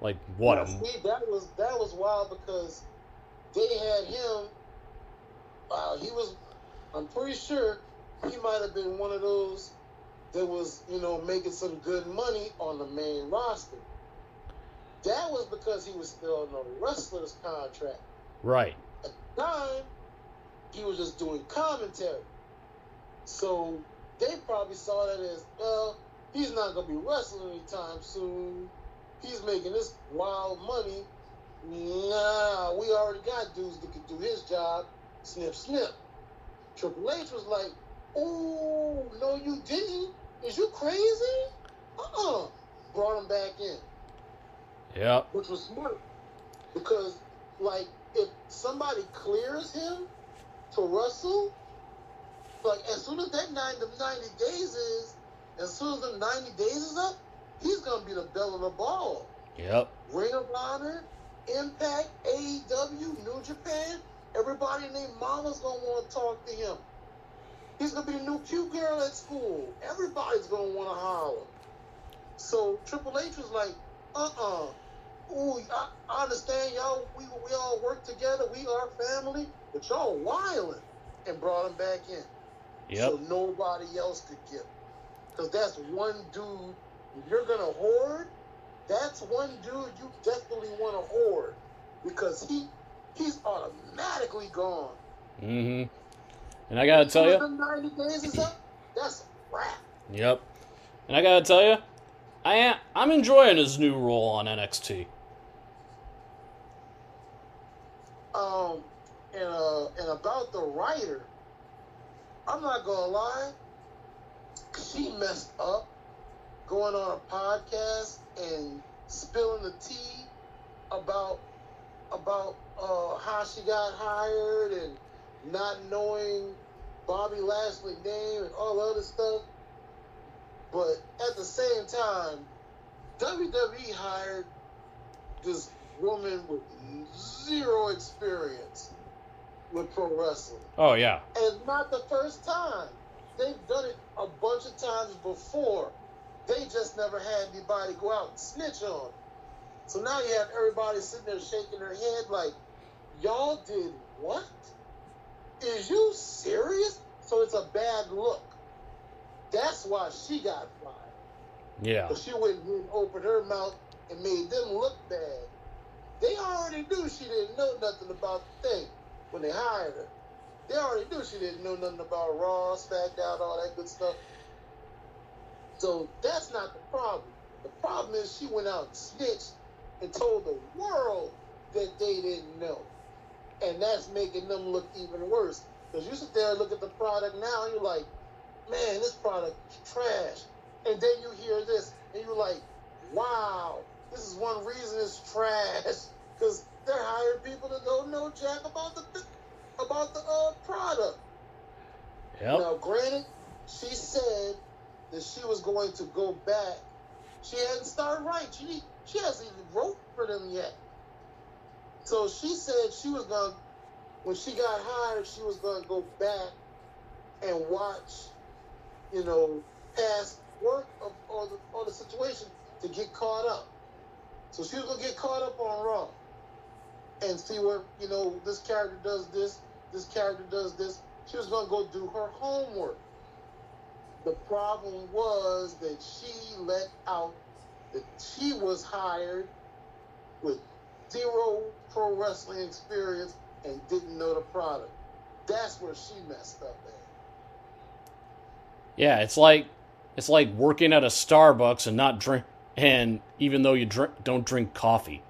Like what? A, see, that was that was wild because they had him. Wow, he was. I'm pretty sure he might have been one of those that was, you know, making some good money on the main roster. That was because he was still on the wrestler's contract. right. At the time, he was just doing commentary. So they probably saw that as, well, he's not going to be wrestling anytime soon. He's making this wild money. Nah, we already got dudes that can do his job. Snip, snip. Triple H was like, oh, no, you didn't. Is you crazy? Uh-uh. Brought him back in Yep. which was smart. Because like if somebody clears him to wrestle like as soon as that nine 90, 90 days is as soon as the 90 days is up he's gonna be the belle of the ball. Yep. ring of honor impact aew new japan everybody named mama's gonna want to talk to him. He's gonna be the new cute girl at school. Everybody's gonna want to holler. So triple h was like uh-uh Ooh, I, I understand y'all. We we all work together. We are family, but y'all wilding, and brought him back in. Yep. So nobody else could get him. Because that's one dude. You're gonna hoard, that's one dude you definitely want to hoard because he he's automatically gone. Mm-hmm. And I gotta tell you. 90 days is up, that's a wrap. Yep. And I gotta tell you, I am I'm enjoying his new role on NXT. Um, and uh, and about the writer, I'm not gonna lie, she messed up going on a podcast and spilling the tea about about uh, how she got hired and not knowing Bobby Lashley's name and all other stuff. But at the same time, WWE hired this woman with zero experience with pro wrestling. Oh yeah. And it's not the first time. They've done it a bunch of times before. They just never had anybody go out and snitch on. 'em. So now you have everybody sitting there shaking their head like, y'all did what? Is you serious? So it's a bad look. That's why she got fired. Yeah. But she went and opened her mouth and made them look bad. They already knew she didn't know nothing about the thing when they hired her. They already knew she didn't know nothing about Raw, SmackDown, all that good stuff. So that's not the problem. The problem is she went out and snitched and told the world that they didn't know. And that's making them look even worse. Because you sit there and look at the product now and you're like, man, this product is trash. And then you hear this and you're like, wow, this is one reason it's trash. Because they're hiring people that don't know jack about the about the uh, product. Yep. Now, granted, she said that she was going to go back. She hadn't started right. She she hasn't even wrote for them yet. So she said she was gonna, when she got hired, she was gonna go back and watch, you know, past work of, on the on the situation to get caught up. So she was gonna get caught up on Raw and see where you know this character does this, this character does this. She was gonna go do her homework. The problem was that she let out that she was hired with zero pro wrestling experience and didn't know the product. That's where she messed up at. Yeah, it's like it's like working at a Starbucks and not drink and even though you drink don't drink coffee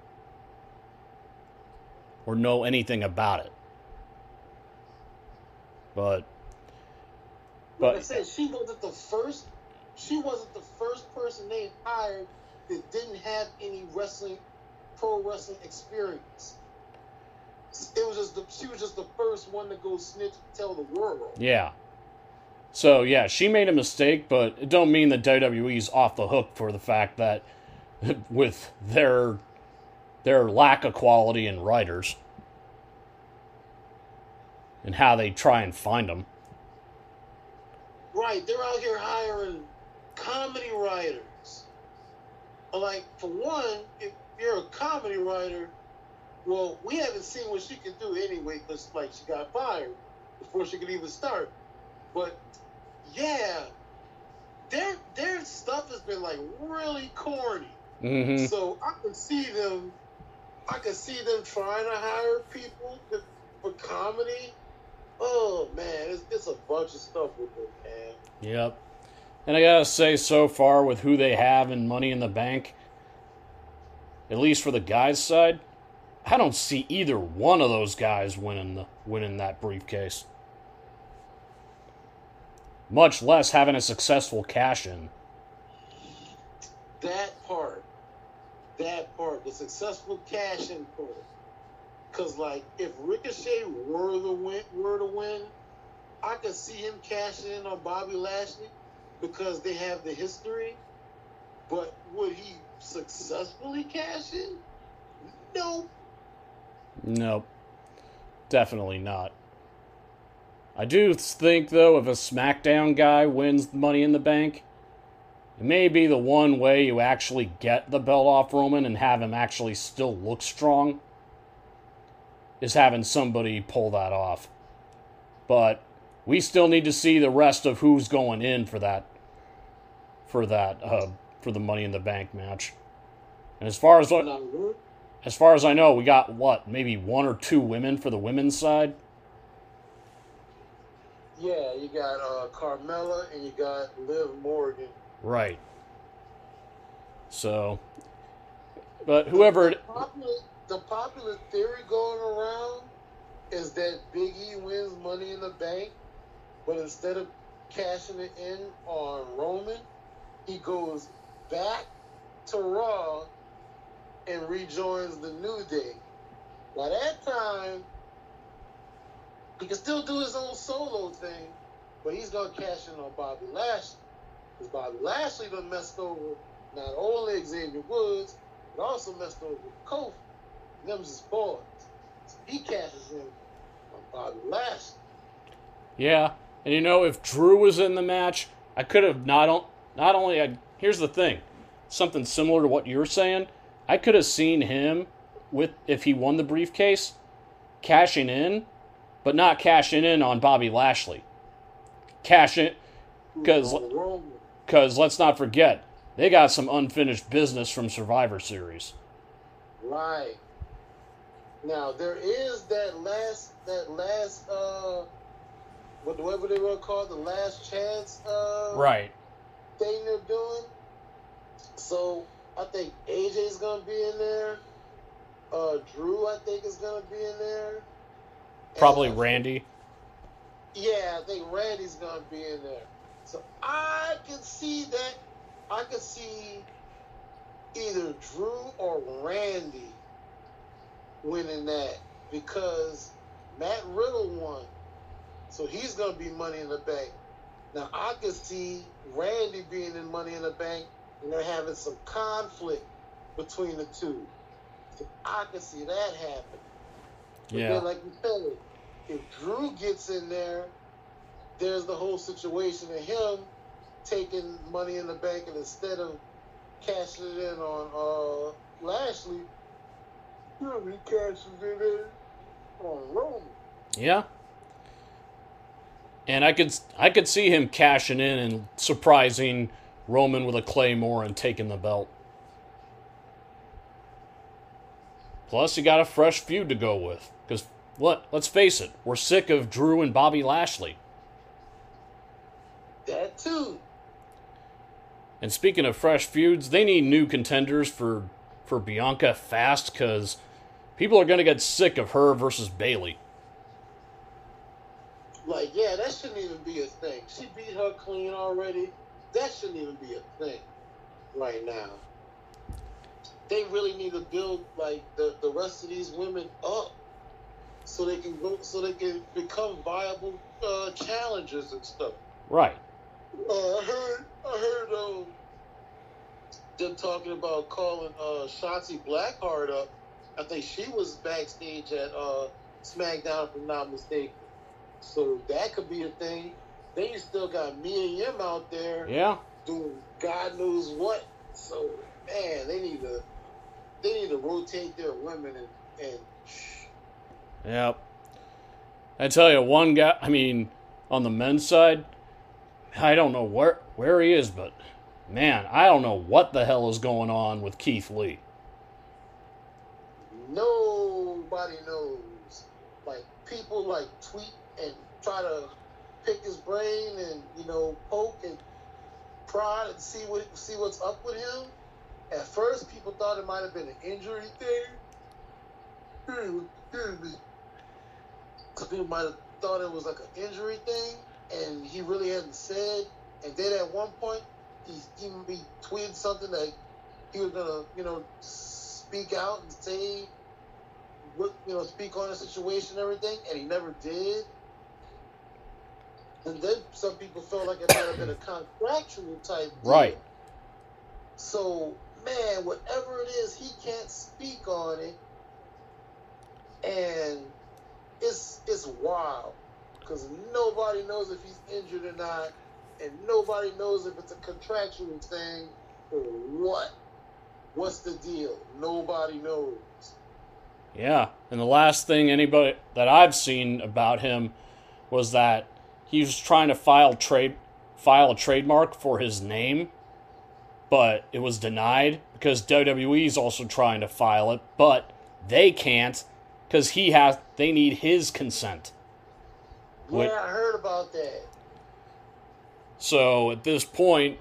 or know anything about it. But Like I but said, she wasn't the first. She wasn't the first person they hired that didn't have any wrestling, pro wrestling experience. It was just the, she was just the first one to go snitch and tell the world. yeah. So yeah, she made a mistake, but it don't mean that WWE's off the hook for the fact that with their their lack of quality in writers and how they try and find them. Right, they're out here hiring comedy writers. Like for one, if you're a comedy writer, well, we haven't seen what she can do anyway, because like she got fired before she could even start. But yeah, their their stuff has been like really corny. Mm-hmm. So I can see them. I can see them trying to hire people to, for comedy. Oh man, it's, it's a bunch of stuff with it, man. Yep. And I gotta say, so far with who they have and Money in the Bank, at least for the guys' side, I don't see either one of those guys winning the winning that briefcase. Much less having a successful cash in. That part, that part, the successful cash in part. Cause like if Ricochet were the win, were to win, I could see him cashing in on Bobby Lashley because they have the history. But would he successfully cash in? No. Nope. Definitely not. I do think, though, if a SmackDown guy wins the Money in the Bank, it may be the one way you actually get the belt off Roman and have him actually still look strong, is having somebody pull that off. But we still need to see the rest of who's going in for that, for that, uh, for the Money in the Bank match. And as far as as far as I know, we got what, maybe one or two women for the women's side? Yeah, you got uh, Carmella and you got Liv Morgan. Right. So, but whoever it, Popular, the popular theory going around is that Big E wins Money in the Bank, but instead of cashing it in on Roman, he goes back to Raw and rejoins the New Day. By that time, he can still do his own solo thing, but he's gonna cash in on Bobby Lashley. Because Bobby Lashley done messed over not only Xavier Woods, but also messed over Kofi. Them's his boys. So he cashes in on Bobby Lashley. yeah. And you know, if Drew was in the match, I could have not on, not only. I, here's the thing, something similar to what you're saying. I could have seen him with if he won the briefcase, cashing in, but not cashing in on Bobby Lashley. Cash in, because. Because let's not forget they got some unfinished business from Survivor Series. Right. Now there is that last that last uh what whatever they were called, the last chance uh Right. thing they're doing. So I think AJ's gonna be in there. Uh Drew I think is gonna be in there. Probably And- Randy. Yeah, I think Randy's gonna be in there. So I can see that. I can see either Drew or Randy winning that because Matt Riddle won, so he's gonna be Money in the Bank. Now I can see Randy being in Money in the Bank, and they're having some conflict between the two. So I can see that happen. But Yeah. like you said, if Drew gets in there, there's the whole situation of him taking money in the bank and instead of cashing it in on uh, Lashley, he cashes it in on Roman. Yeah. And I could I could see him cashing in and surprising Roman with a claymore and taking the belt. Plus, you got a fresh feud to go with. Because what? Let's face it, we're sick of Drew and Bobby Lashley. That too. And speaking of fresh feuds, they need new contenders for for Bianca fast because people are going to get sick of her versus Bayley. Like, yeah, that shouldn't even be a thing. She beat her clean already. That shouldn't even be a thing right now. They really need to build like the, the rest of these women up so they can go so they can become viable uh, challengers and stuff. Right. Uh, I heard I heard um, them talking about calling uh, Shotzi Blackheart up. I think she was backstage at uh, SmackDown, if I'm not mistaken. So that could be a thing. Then you still got Mia Yim out there Yeah. doing God knows what. So man, they need to they need to rotate their women and, and Yep. I tell you, one guy. I mean, on the men's side, I don't know where where he is, but man, I don't know what the hell is going on with Keith Lee. nobody knows. Like people like tweet and try to pick his brain and you know poke and prod and see what see what's up with him. At first, people thought it might have been an injury thing. People might have thought it was like an injury thing, and he really hadn't said. And then at one point, he he, he tweeted something that he was gonna, you know, speak out and say what you know, speak on the situation and everything, and he never did. And then some people felt like it might have been a contractual type deal. Right. So, man, whatever it is, he can't speak on it, and it's it's wild because nobody knows if he's injured or not, and nobody knows if it's a contractual thing or what. What's the deal? Nobody knows. Yeah, and the last thing anybody that I've seen about him was that he was trying to file trade file a trademark for his name, but it was denied because WWE is also trying to file it, but they can't because he has they need his consent. Wait. Yeah, I heard about that. So at this point,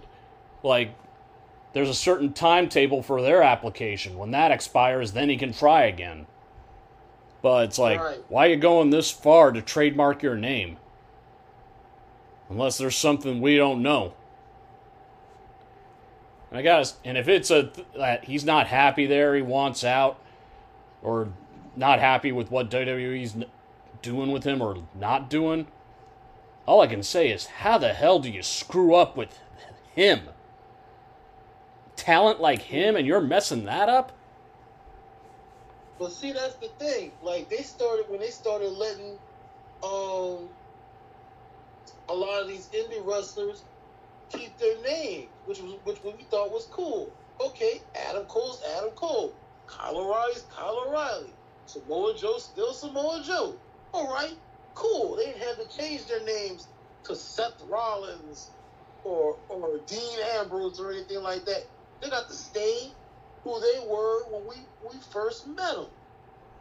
like, there's a certain timetable for their application. When that expires, then he can try again. But it's like, Right. why are you going this far to trademark your name? Unless there's something we don't know. And I guess, and if it's a that he's not happy there, he wants out, or not happy with what WWE's doing with him or not doing, all I can say is, how the hell do you screw up with him? Talent like him, and you're messing that up? But see, that's the thing. Like they started when they started letting um a lot of these indie wrestlers keep their name, which was which we thought was cool. Okay, Adam Cole's Adam Cole, Kyle O'Reilly's Kyle O'Reilly, Samoa Joe still Samoa Joe. All right, cool. They didn't to change their names to Seth Rollins or or Dean Ambrose or anything like that. They got to stay who they were when we, we first met them.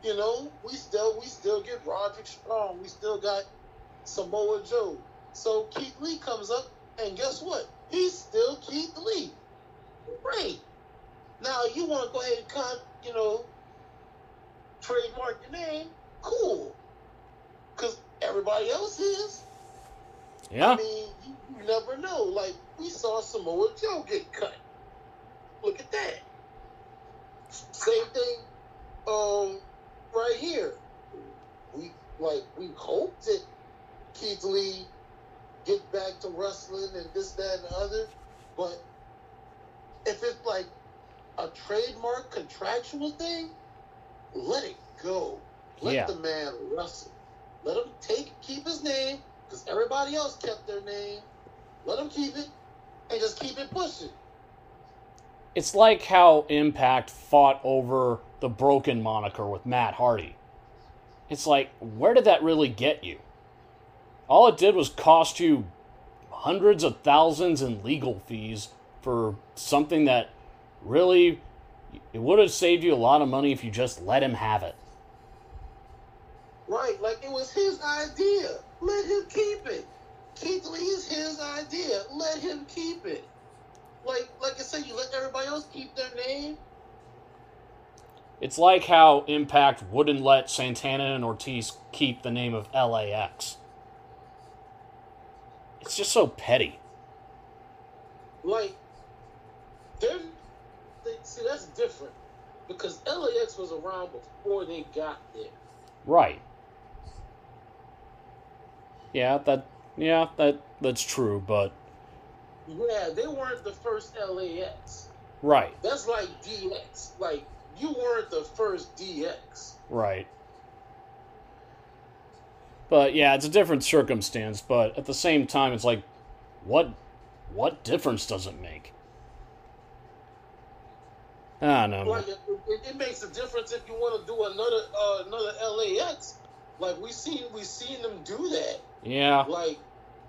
You know, we still we still get Roderick Strong. We still got Samoa Joe. So Keith Lee comes up, and guess what? He's still Keith Lee. Great. Now you want to go ahead and con, you know, trademark your name? Cool. Because everybody else is. Yeah. I mean, you, you never know. Like we saw Samoa Joe get cut. Look at that. Same thing, um, right here. We like we hope that Keith Lee get back to wrestling and this, that, and the other. But if it's like a trademark contractual thing, let it go. Let Yeah. the man wrestle. Let him take keep his name because everybody else kept their name. Let him keep it and just keep it pushing. It's like how Impact fought over the broken moniker with Matt Hardy. It's like, where did that really get you? All it did was cost you hundreds of thousands in legal fees for something that really it would have saved you a lot of money if you just let him have it. Right, like it was his idea. Let him keep it. Keith Lee is his idea. Let him keep it. Like, like I said, you let everybody else keep their name. It's like how Impact wouldn't let Santana and Ortiz keep the name of LAX. it's just so petty. Like, they're, they, see, that's different because LAX was around before they got there. Right. Yeah, that yeah, that that's true, but Yeah, they weren't the first LAX. right, That's like DX. Like, you weren't the first DX. right. But yeah, it's a different circumstance, but at the same time it's like what what difference does it make? I don't know. Like, it, it, it makes a difference if you want to do another uh, another LAX. Like we seen we seen them do that. Yeah. Like,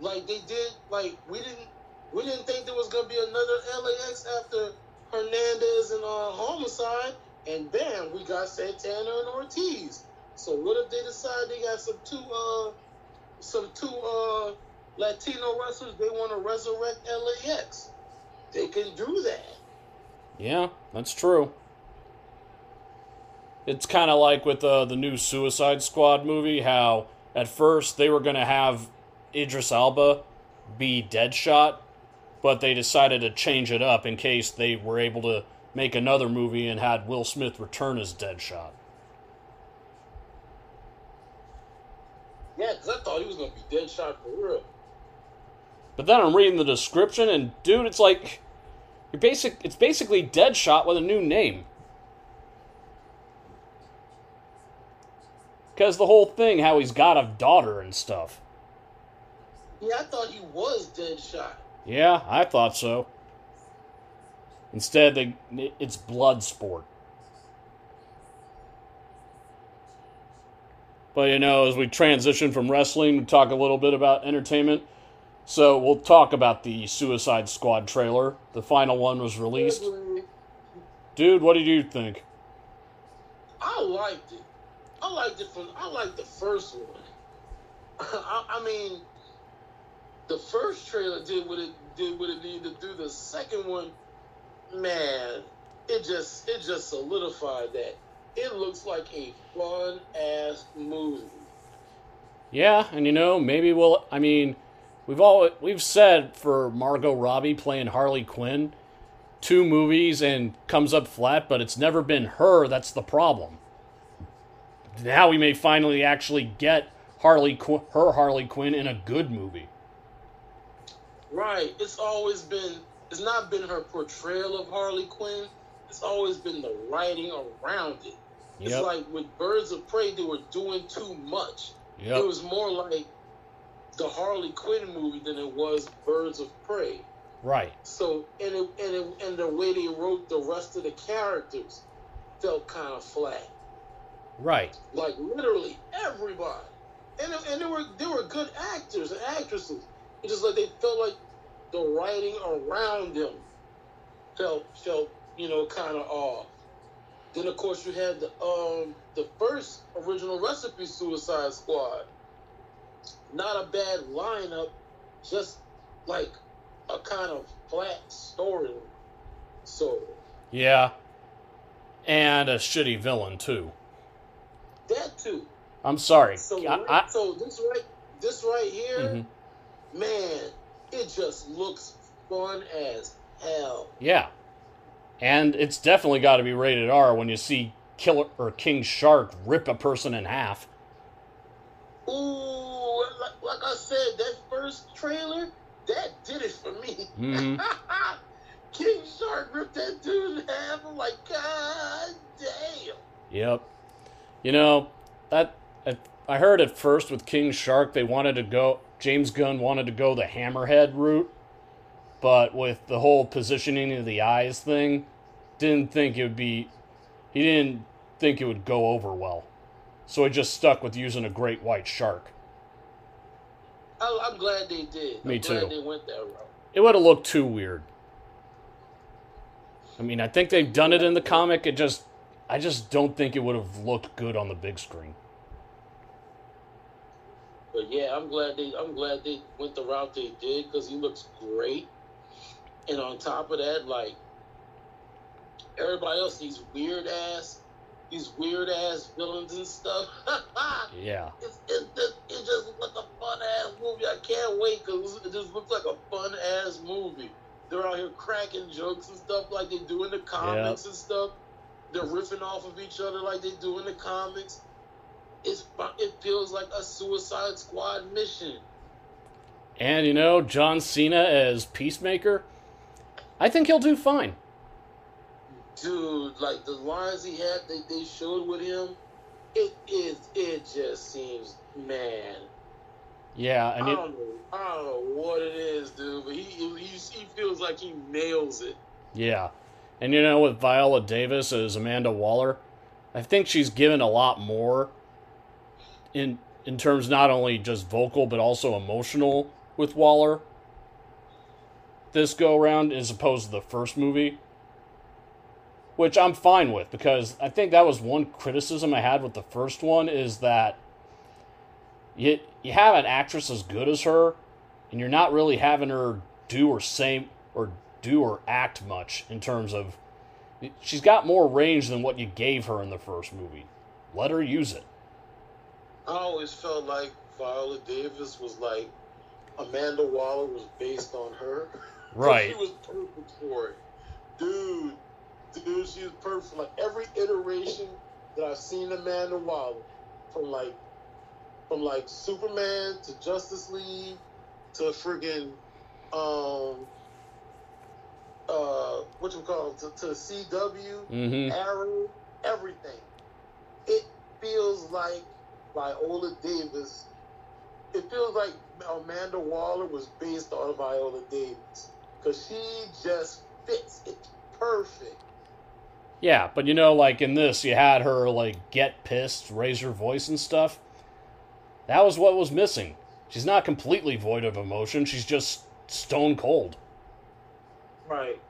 like they did. Like we didn't we didn't think there was gonna be another LAX after Hernandez and uh, Homicide, and bam, we got Santana and Ortiz. So what if they decide they got some two uh some two uh Latino wrestlers they want to resurrect LAX? They can do that. Yeah, that's true. It's kind of like with uh, the new Suicide Squad movie, how at first they were going to have Idris Elba be Deadshot, but they decided to change it up in case they were able to make another movie and had Will Smith return as Deadshot. Yeah, because I thought he was gonna be Deadshot for real. But then I'm reading the description, and dude, it's like you're basic. It's basically Deadshot with a new name. Because the whole thing, how he's got a daughter and stuff. Yeah, I thought he was Deadshot. Yeah, I thought so. Instead, they, it's Bloodsport. But you know, as we transition from wrestling, we talk a little bit about entertainment. So we'll talk about the Suicide Squad trailer. The final one was released. Dude, what did you think? I liked it. I liked it from. I liked the first one. I, I mean, the first trailer did what it did what it needed to do. The second one, man, it just it just solidified that. It looks like a fun ass movie. Yeah, and you know, maybe we'll. I mean, we've all we've said for Margot Robbie playing Harley Quinn, two movies and comes up flat, but it's never been her that's the problem. Now we may finally actually get Harley Qu- her Harley Quinn in a good movie. Right. It's always been. It's not been her portrayal of Harley Quinn. It's always been the writing around it. It's like with Birds of Prey, they were doing too much. Yep. It was more like the Harley Quinn movie than it was Birds of Prey. right. So and it, and it, and the way they wrote the rest of the characters felt kind of flat. Right. Like literally everybody, and and they were they were good actors and actresses. It's just like they felt like the writing around them felt felt you know kind of off. Then of course you had the um the first original recipe Suicide Squad. Not a bad lineup, just like a kind of flat story. So Yeah. And a shitty villain too. That too. I'm sorry. So I, I, so this right this right here, Mhm. man, it just looks fun as hell. Yeah. And it's definitely got to be rated R when you see Killer or King Shark rip a person in half. Ooh, like, like I said, that first trailer, that did it for me. Mhm. King Shark ripped that dude in half. I'm like, God damn. Yep. You know, that I- I heard at first with King Shark they wanted to go James Gunn wanted to go the hammerhead route, but with the whole positioning of the eyes thing, didn't think it would be he didn't think it would go over well. So he just stuck with using a great white shark. I, I'm glad they did. Me I'm too. glad they went that route. It would have looked too weird. I mean, I think they've done it in the comic. It just, I just don't think it would have looked good on the big screen. But yeah, I'm glad they I'm glad they went the route they did because he looks great. And on top of that, like everybody else, these weird ass these weird ass villains and stuff. yeah. It's, it's just it just looks like a fun ass movie. I can't wait because it just looks like a fun ass movie. They're out here cracking jokes and stuff like they do in the comics and stuff. They're riffing off of each other like they do in the comics. It's it feels like a Suicide Squad mission. And you know, John Cena as Peacemaker, I think he'll do fine. Dude, like the lines he had, they, they showed with him, it is it just seems man. Yeah, and I don't know, I don't know what it is, dude, but he he, he feels like he nails it. yeah, and you know, with Viola Davis as Amanda Waller, I think she's given a lot more in in terms not only just vocal but also emotional with Waller this go around as opposed to the first movie. Which I'm fine with because I think that was one criticism I had with the first one is that you you have an actress as good as her and you're not really having her do or say or do or act much in terms of she's got more range than what you gave her in the first movie. Let her use it. I always felt like Viola Davis was like Amanda Waller was based on her. Right. she was perfect for it. Dude, dude, she was perfect. Like every iteration that I've seen Amanda Waller, from like from like Superman to Justice League to friggin' um uh what you call to, to CW, Mm-hmm. Arrow, everything. It feels like Viola Davis. It feels like Amanda Waller was based on Viola Davis because she just fits. it perfect. Yeah, but you know, like in this, you had her like get pissed, raise her voice and stuff. That was what was missing. She's not completely void of emotion. She's just stone cold. Right.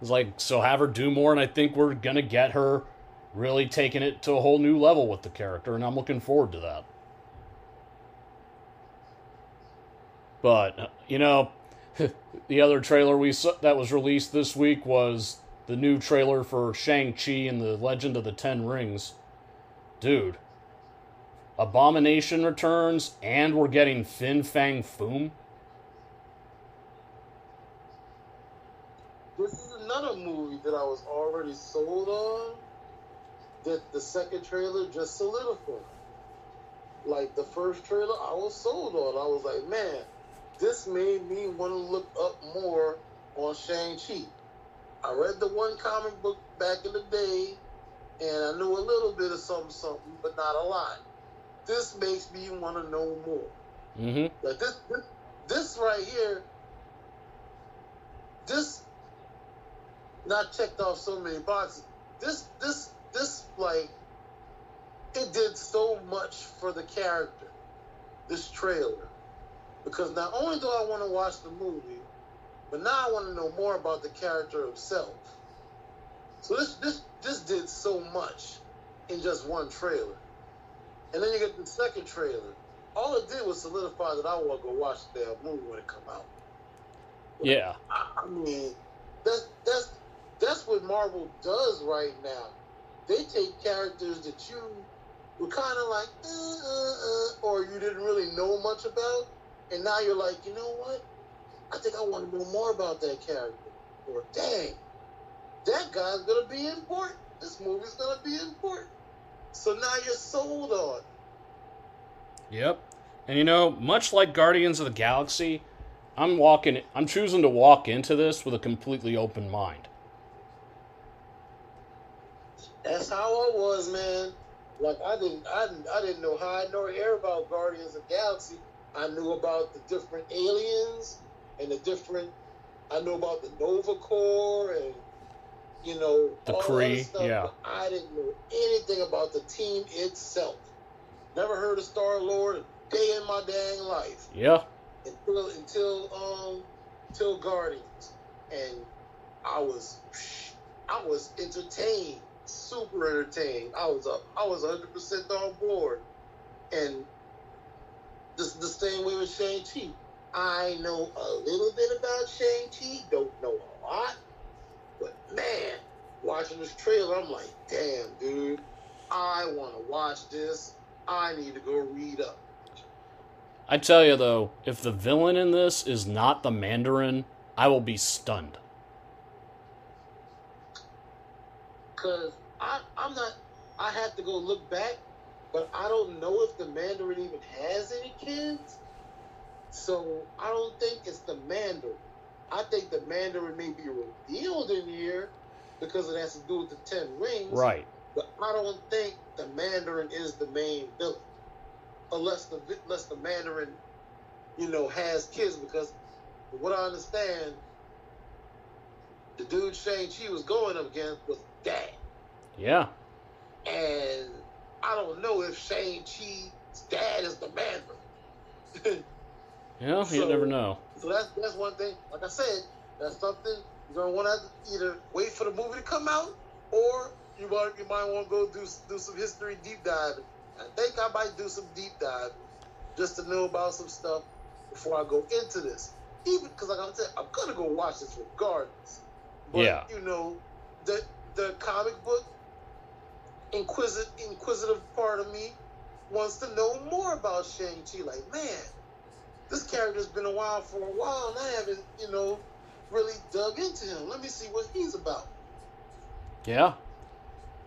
It's like so have her do more, and I think we're gonna get her really taking it to a whole new level with the character, and I'm looking forward to that. But you know, the other trailer we saw, that was released this week was the new trailer for Shang Chi and the Legend of the Ten Rings. Dude, Abomination returns, and we're getting Fin Fang Foom. This is another movie that I was already sold on. That the second trailer just solidified. Like the first trailer, I was sold on. I was like, man, this made me want to look up more on Shang-Chi. I read the one comic book back in the day, and I knew a little bit of something, something, but not a lot. This makes me want to know more. Mm-hmm. Like this, this, this right here, this not checked off so many boxes. This, this, this, like, it did so much for the character. This trailer, because not only do I want to watch the movie, but now I want to know more about the character himself. So this, this, this did so much in just one trailer, and then you get the second trailer. All it did was solidify that I want to go watch the movie when it come out. Yeah. I, I mean, that's that's that's what Marvel does right now. They take characters that you were kind of like, uh, uh, uh, or you didn't really know much about, and now you're like, you know what? I think I want to know more about that character. Or dang, that guy's gonna be important. This movie's gonna be important. So now you're sold on. Yep. And you know, much like Guardians of the Galaxy, I'm walking I'm choosing to walk into this with a completely open mind. That's how I was, man. Like I didn't, I didn't, I didn't know how know air about Guardians of the Galaxy. I knew about the different aliens and the different. I knew about the Nova Corps and you know The all Kree, yeah. I didn't know anything about the team itself. Never heard of Star Lord a day in my dang life Yeah. until until um until Guardians, and I was I was entertained, super entertained. I was up, I was hundred percent on board, and this the same way with Shang Chi. I know a little bit about Shang Chi, don't know a lot, but man, watching this trailer, I'm like, damn, dude, I want to watch this. I need to go read up. I tell you though, if the villain in this is not the Mandarin, I will be stunned. Cause I, I'm not. I have to go look back, but I don't know if the Mandarin even has any kids. So I don't think it's the Mandarin. I think the Mandarin may be revealed in here because it has to do with the Ten Rings. Right. But I don't think the Mandarin is the main villain, unless the unless the Mandarin, you know, has kids. Because what I understand, the dude Shang Chi was going up against was dad, Yeah. and I don't know if Shang Chi's dad is the Mandarin. Yeah, you So- never know. so that's that's one thing. Like I said, that's something you're gonna want to either wait for the movie to come out, or you might you might want to go do do some history deep diving. I think I might do some deep dive just to know about some stuff before I go into this. Even because, like I said, I'm gonna go watch this regardless. But, Yeah. You know, the the comic book inquisitive inquisitive part of me wants to know more about Shang Chi. Like, man, this character's been a while for a while, and I haven't, you know, really dug into him. Let me see what he's about. Yeah.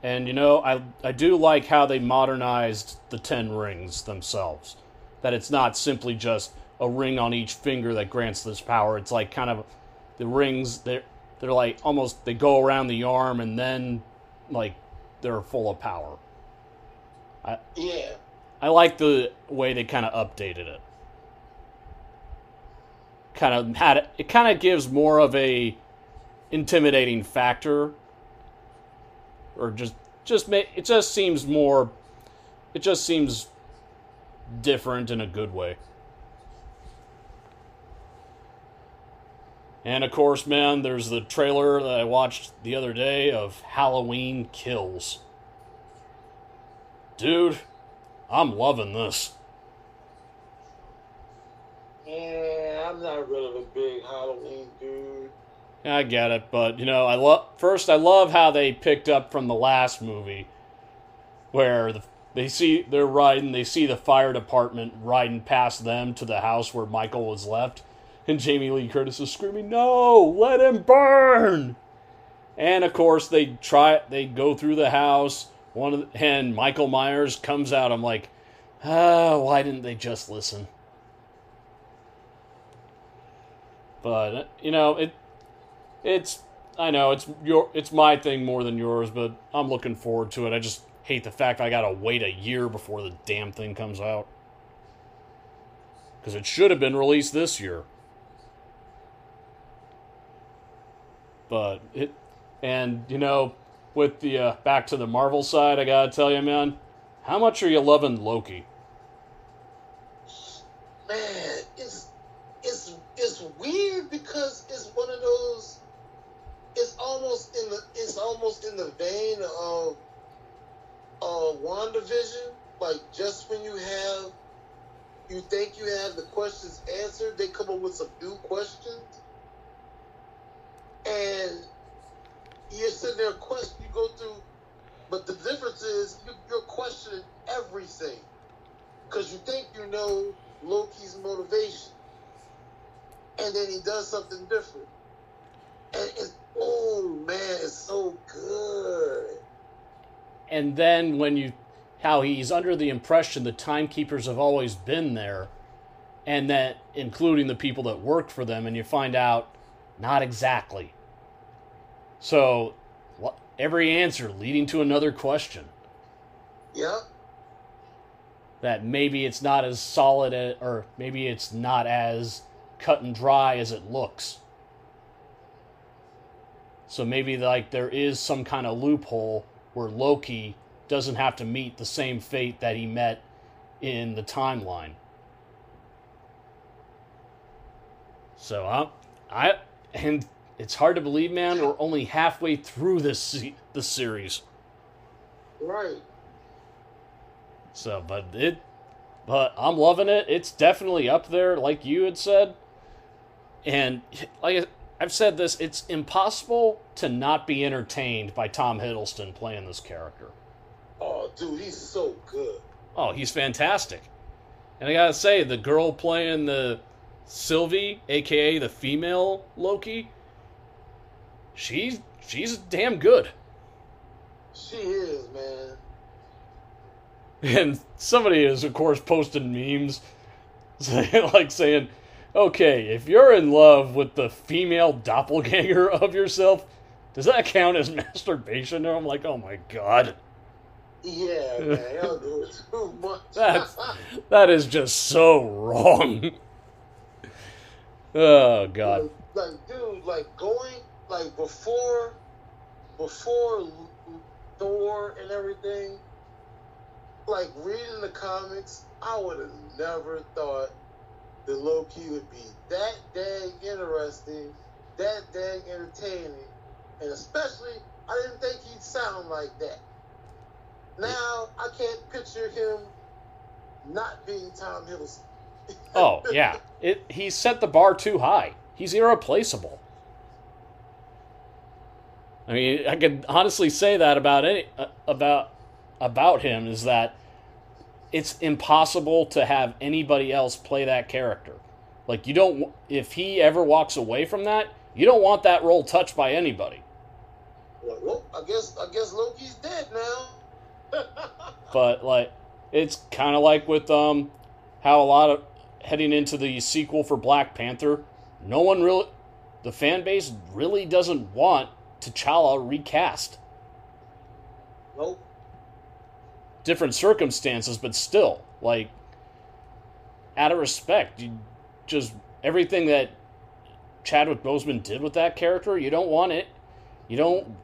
And you know, I I do like how they modernized the Ten Rings themselves. That it's not simply just a ring on each finger that grants this power. It's like kind of the rings they're they're like almost they go around the arm and then like they're full of power. Yeah, I like the way they kind of updated it. Kind of had it, it kind of gives more of a intimidating factor or just just it just seems more it just seems different in a good way. And of course, man, there's the trailer that I watched the other day of Halloween Kills. Dude, I'm loving this. yeah. I'm not really a big Halloween dude. I get it, but you know, I love first. I love how they picked up from the last movie, where the, they see they're riding, they see the fire department riding past them to the house where Michael was left, and Jamie Lee Curtis is screaming, "No, let him burn!" And of course, they try. They go through the house. One of the, and Michael Myers comes out. I'm like, ah, why didn't they just listen? But you know, it it's I know it's your it's my thing more than yours, but I'm looking forward to it. I just hate the fact I gotta wait a year before the damn thing comes out. Because it should have been released this year. But it and you know, with the uh, back to the Marvel side, I gotta tell you, man, how much are you loving Loki? Man, it's it's it's weird because it's one of those. It's almost in the it's almost in the vein of uh WandaVision. Like just when you have you think you have the questions answered, they come up with some new questions. And you're sitting there question you go through but the difference is you, you're questioning everything. Because you think you know Loki's motivation. And then he does something different. And it's oh man, it's so good. and then when you how he's under the impression the timekeepers have always been there and that including the people that work for them and you find out not exactly so what every answer leading to another question Yep. that maybe it's not as solid or maybe it's not as cut and dry as it looks so maybe like there is some kind of loophole where Loki doesn't have to meet the same fate that he met in the timeline. So I, I, and it's hard to believe, man. We're only halfway through this the series. Right. So, but it, but I'm loving it. It's definitely up there, like you had said. And like I've said this, it's impossible to not be entertained by Tom Hiddleston playing this character. Oh, Oh, dude, he's so good. Oh, he's fantastic. And I gotta say, the girl playing the Sylvie, aka the female Loki, she's she's damn good. She is, man. And somebody is, of course, posting memes, like saying, "Okay, if you're in love with the female doppelganger of yourself, does that count as masturbation?" And I'm like, "Oh my god." Yeah, man, y'all doing too much. That's that is just so wrong. oh god. like, dude, like going like before, before Thor and everything. Like reading the comics, I would have never thought that Loki would be that dang interesting, that dang entertaining, and especially I didn't think he'd sound like that. Now I can't picture him not being Tom Hiddleston. Oh yeah, it he set the bar too high. He's irreplaceable. I mean, I could honestly say that about any uh, about about him is that it's impossible to have anybody else play that character. Like you don't if he ever walks away from that, you don't want that role touched by anybody. Well, I guess I guess Loki's dead now. But like it's kind of like with um how a lot of heading into the sequel for Black Panther, no one really the fan base really doesn't want T'Challa recast. nope. Different circumstances, but still, like out of respect, you just everything that Chadwick Boseman did with that character, you don't want it. You don't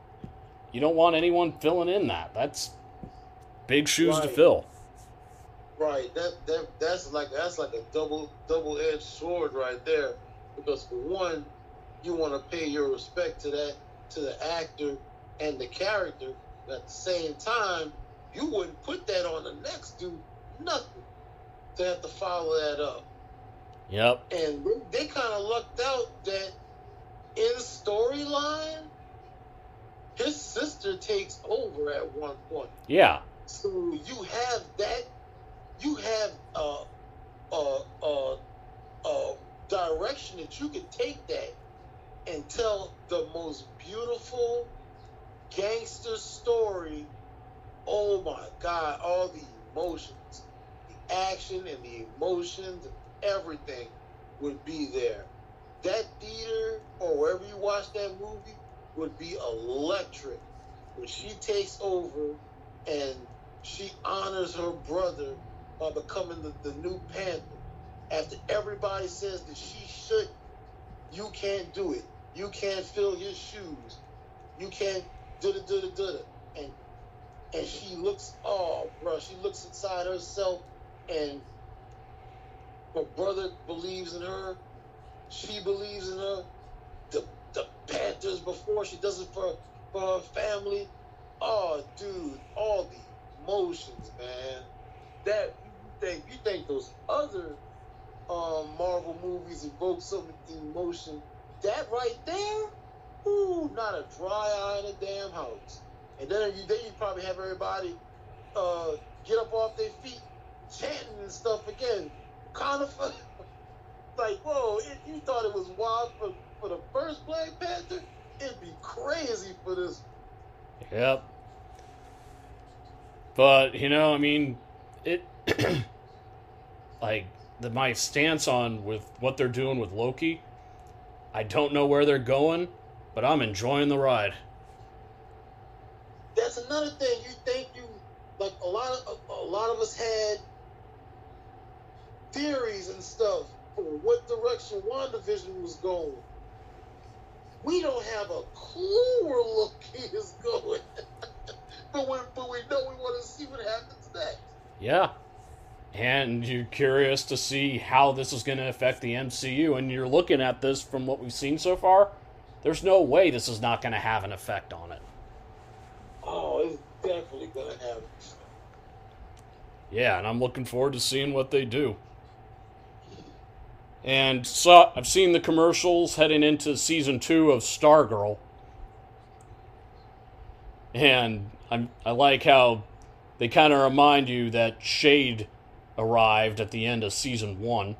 you don't want anyone filling in that. That's big shoes to fill. Right. That that that's like that's like a double double edged sword right there. Because for one, you want to pay your respect to that to the actor and the character. But at the same time, you wouldn't put that on the next dude. Nothing. To have to follow that up. Yep. And they, they kind of lucked out that in storyline, his sister takes over at one point. Yeah. So you have that, you have a, a, a, a direction that you can take that and tell the most beautiful gangster story. Oh my God, all the emotions, the action and the emotions, everything would be there. That theater or wherever you watch that movie would be electric when she takes over and she honors her brother by becoming the, the new Panther. After everybody says that she should, you can't do it. You can't fill your shoes. You can't do da da da da da. And and she looks, oh, bro, she looks inside herself, and her brother believes in her. She believes in her. The the Panthers before she does it for for her family. Oh, dude, all the emotions, man. That you think you think those other um, Marvel movies evoke some emotion. That right there, ooh, not a dry eye in a damn house. And then you then you probably have everybody uh, get up off their feet, chanting and stuff again. Of like, whoa! If you thought it was wild for for the first Black Panther, it'd be crazy for this. Yep. But you know, I mean, it like the my stance on with what they're doing with Loki. I don't know where they're going, but I'm enjoying the ride. That's another thing. You think you like a lot of a, a lot of us had theories and stuff for what direction WandaVision was going. We don't have a clue where Loki is going, but we but we know we want to see what happens next. Yeah. And you're curious to see how this is going to affect the MCU, and you're looking at this from what we've seen so far. There's no way this is not going to have an effect on it. Oh, it's definitely gonna happen. Yeah, and I'm looking forward to seeing what they do. And so I've seen the commercials heading into season two of Stargirl, and I'm I like how they kind of remind you that Shade arrived at the end of season one.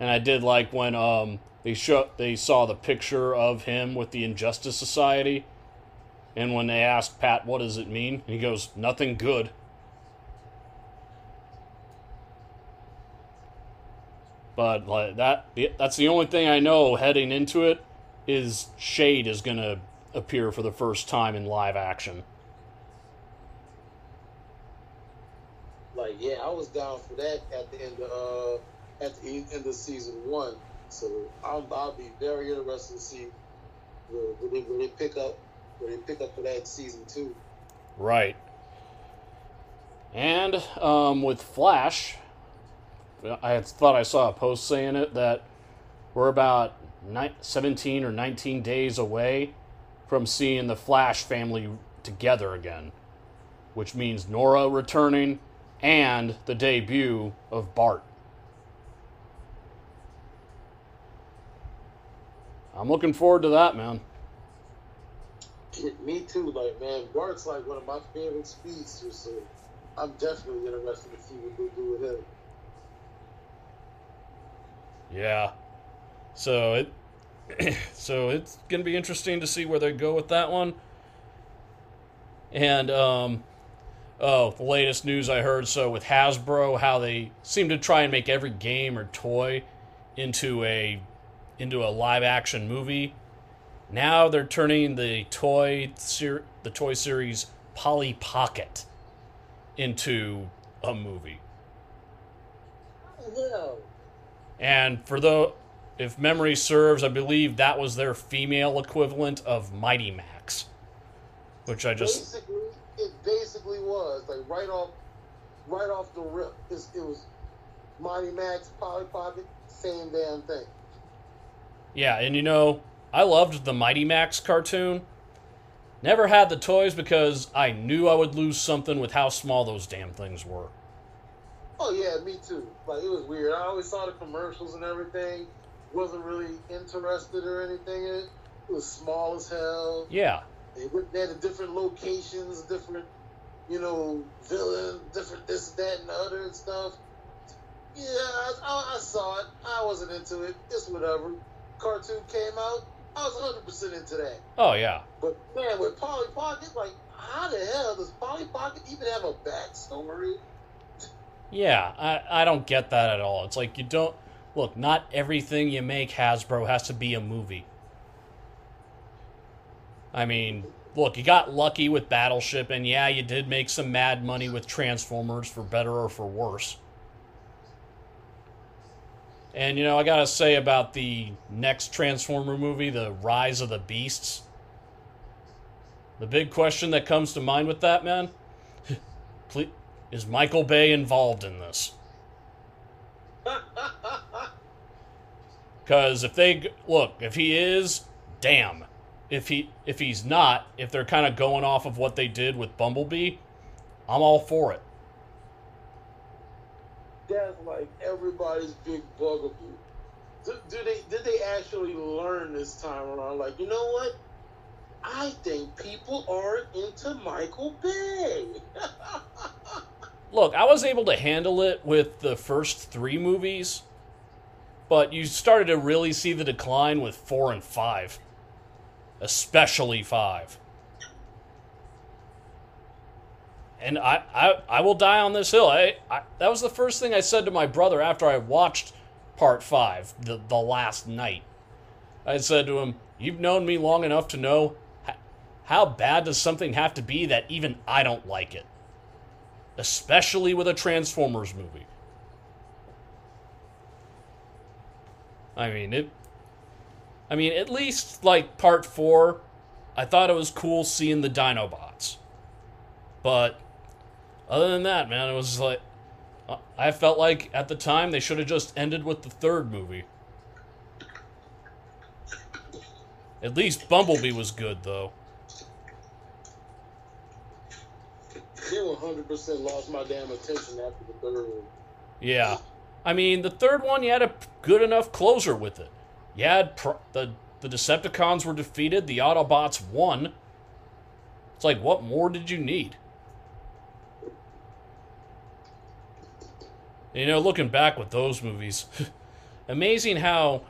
And I did like when um, they show they saw the picture of him with the Injustice Society, and when they asked Pat, "What does it mean?" he goes, "Nothing good." But like that, that's the only thing I know heading into it is Shade is gonna appear for the first time in live action. Like, yeah, I was down for that at the end of uh, at the end of season one. So I'll, I'll be very interested to see where, where, they, where they pick up where they pick up for that season two. Right. And um, with Flash, I thought I saw a post saying it that we're about 17 or 19 days away from seeing the Flash family together again, which means Nora returning and the debut of Bart. I'm looking forward to that, man. Me too. Like, man, Bart's like one of my favorite speedsters, so I'm definitely interested to see what they do with him. Yeah. So it so it's going to be interesting to see where they go with that one. And um, oh, the latest news I heard so with Hasbro, how they seem to try and make every game or toy into a into a live action movie. Now they're turning the toy ser- the toy series Polly Pocket into a movie. Yeah. And for the if memory serves, I believe that was their female equivalent of Mighty Max, which I just basically it basically was like right off right off the rip. It's, it was Mighty Max, Polly Pocket, same damn thing. Yeah, and you know, I loved the Mighty Max cartoon. Never had the toys because I knew I would lose something with how small those damn things were. Oh yeah, me too. Like it was weird. I always saw the commercials and everything. Wasn't really interested or anything in it. It was small as hell. Yeah. They went there to different locations, different, you know, villain, different this, that, and the other and stuff. Yeah, I, I, I saw it. I wasn't into it. It's whatever. Cartoon came out. I was 100% into that. Oh yeah. But man, with Polly Pocket, like, how the hell does Polly Pocket even have a backstory? Yeah, I, I don't get that at all. It's like you don't look, not everything you make Hasbro has to be a movie. I mean, look, you got lucky with Battleship, and yeah, you did make some mad money with Transformers for better or for worse. And you know, I gotta say about the next Transformer movie, The Rise of the Beasts. The big question that comes to mind with that, man, is Michael Bay involved in this? Because if they look, if he is, damn. If he if he's not, if they're kind of going off of what they did with Bumblebee, I'm all for it. That's like everybody's big bugaboo. Do, do they did they actually learn this time around? Like, you know what? I think people are into Michael Bay. Look, I was able to handle it with the first three movies, but you started to really see the decline with four and five, especially five. And I, I, I will die on this hill. I, I, that was the first thing I said to my brother after I watched part five, the, the last night. I said to him, You've known me long enough to know how bad does something have to be that even I don't like it? Especially with a Transformers movie. I mean, it. I mean, at least like part four, I thought it was cool seeing the Dinobots. But other than that, man, it was like uh, I felt like at the time they should have just ended with the third movie. At least Bumblebee was good, though. They 100% lost my damn attention after the third one. Yeah. I mean, the third one, you had a good enough closer with it. Yeah, the the Decepticons were defeated. The Autobots won. It's like, what more did you need? You know, looking back with those movies, amazing how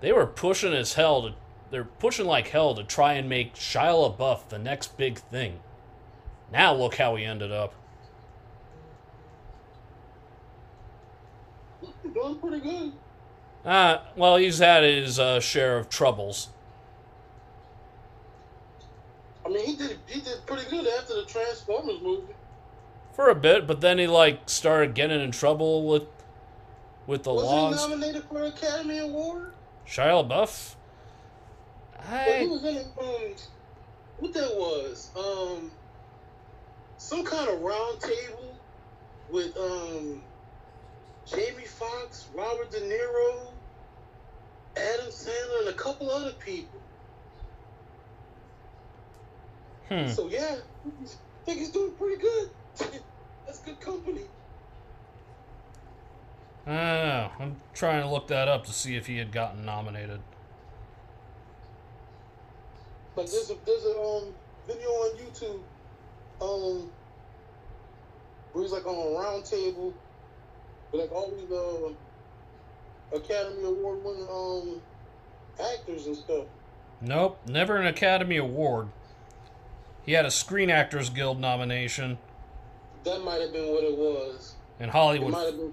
they were pushing as hell to they're pushing like hell to try and make Shia LaBeouf the next big thing. Now look how he ended up. Doing pretty good. Uh, well, he's had his uh, share of troubles. I mean, he did he did pretty good after the Transformers movie. For a bit, but then he like started getting in trouble with with the Was laws. he nominated for an Academy Award? Shia LaBeouf. But he I was in um, what that was um some kind of round table with um Jamie Foxx, Robert De Niro, Adam Sandler, and a couple other people. hmm. So yeah, I think he's doing pretty good. That's good company. I know. I'm trying to look that up to see if he had gotten nominated. But there's a there's a um video on YouTube um where he's like on a round table with like all these uh Academy Award winning um actors and stuff. Nope, never an Academy Award. He had a Screen Actors Guild nomination That might have been what it was. in It Hollywood. might have been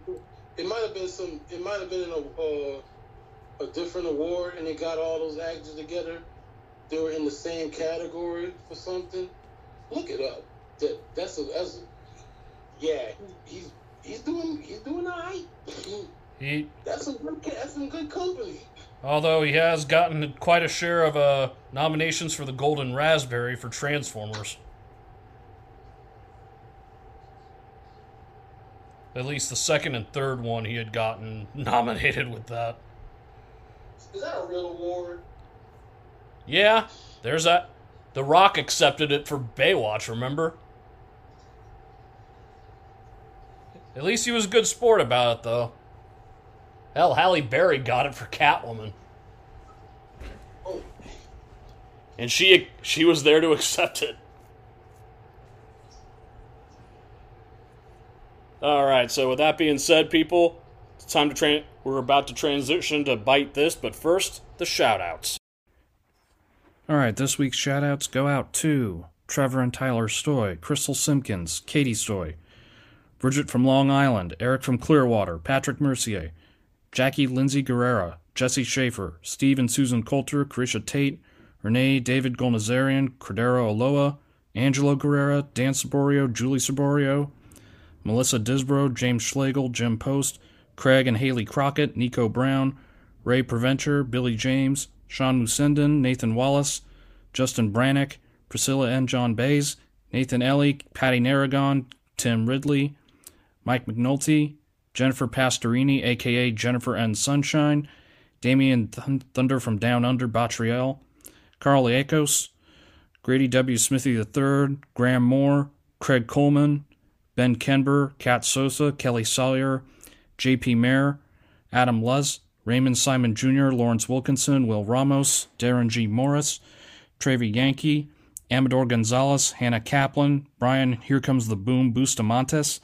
it might have been some it might have been a uh, a different award and they got all those actors together. They were in the same category for something. Look it up. That that's a that's a, yeah. He's he's doing he's doing all right. He, That's some good that's some good company. although he has gotten quite a share of uh, nominations for the Golden Raspberry for Transformers. At least the second and third one he had gotten nominated with that. Is that a real award? Yeah, there's that. The Rock accepted it for Baywatch, remember? At least he was a good sport about it, though. Hell, Halle Berry got it for Catwoman. And she she was there to accept it. All right, so with that being said, people, it's time to train. We're about to transition to bite this, but first, the shout outs. All right, this week's shout outs go out to Trevor and Tyler Stoy, Crystal Simpkins, Katie Stoy, Bridget from Long Island, Eric from Clearwater, Patrick Mercier, Jackie Lindsay Guerrera, Jesse Schaefer, Steve and Susan Coulter, Carisha Tate, Renee David Golnazarian, Cordero Aloa, Angelo Guerrera, Dan Saborio, Julie Saborio, Melissa Disbro, James Schlegel, Jim Post, Craig and Haley Crockett, Nico Brown, Ray Preventure, Billy James, Sean Musenden, Nathan Wallace, Justin Brannick, Priscilla and John Bays, Nathan Ellie, Patty Narragon, Tim Ridley, Mike McNulty, Jennifer Pastorini, aka Jennifer N. Sunshine, Damian Thun- Thunder from Down Under, Batriel, Carl Akos, Grady W. Smithy III, Graham Moore, Craig Coleman, Ben Kenber, Kat Sosa, Kelly Sawyer, J.P. Mayer, Adam Luz, Raymond Simon Jr., Lawrence Wilkinson, Will Ramos, Darren G. Morris, Trevi Yankee, Amador Gonzalez, Hannah Kaplan, Brian Here Comes the Boom Bustamontes,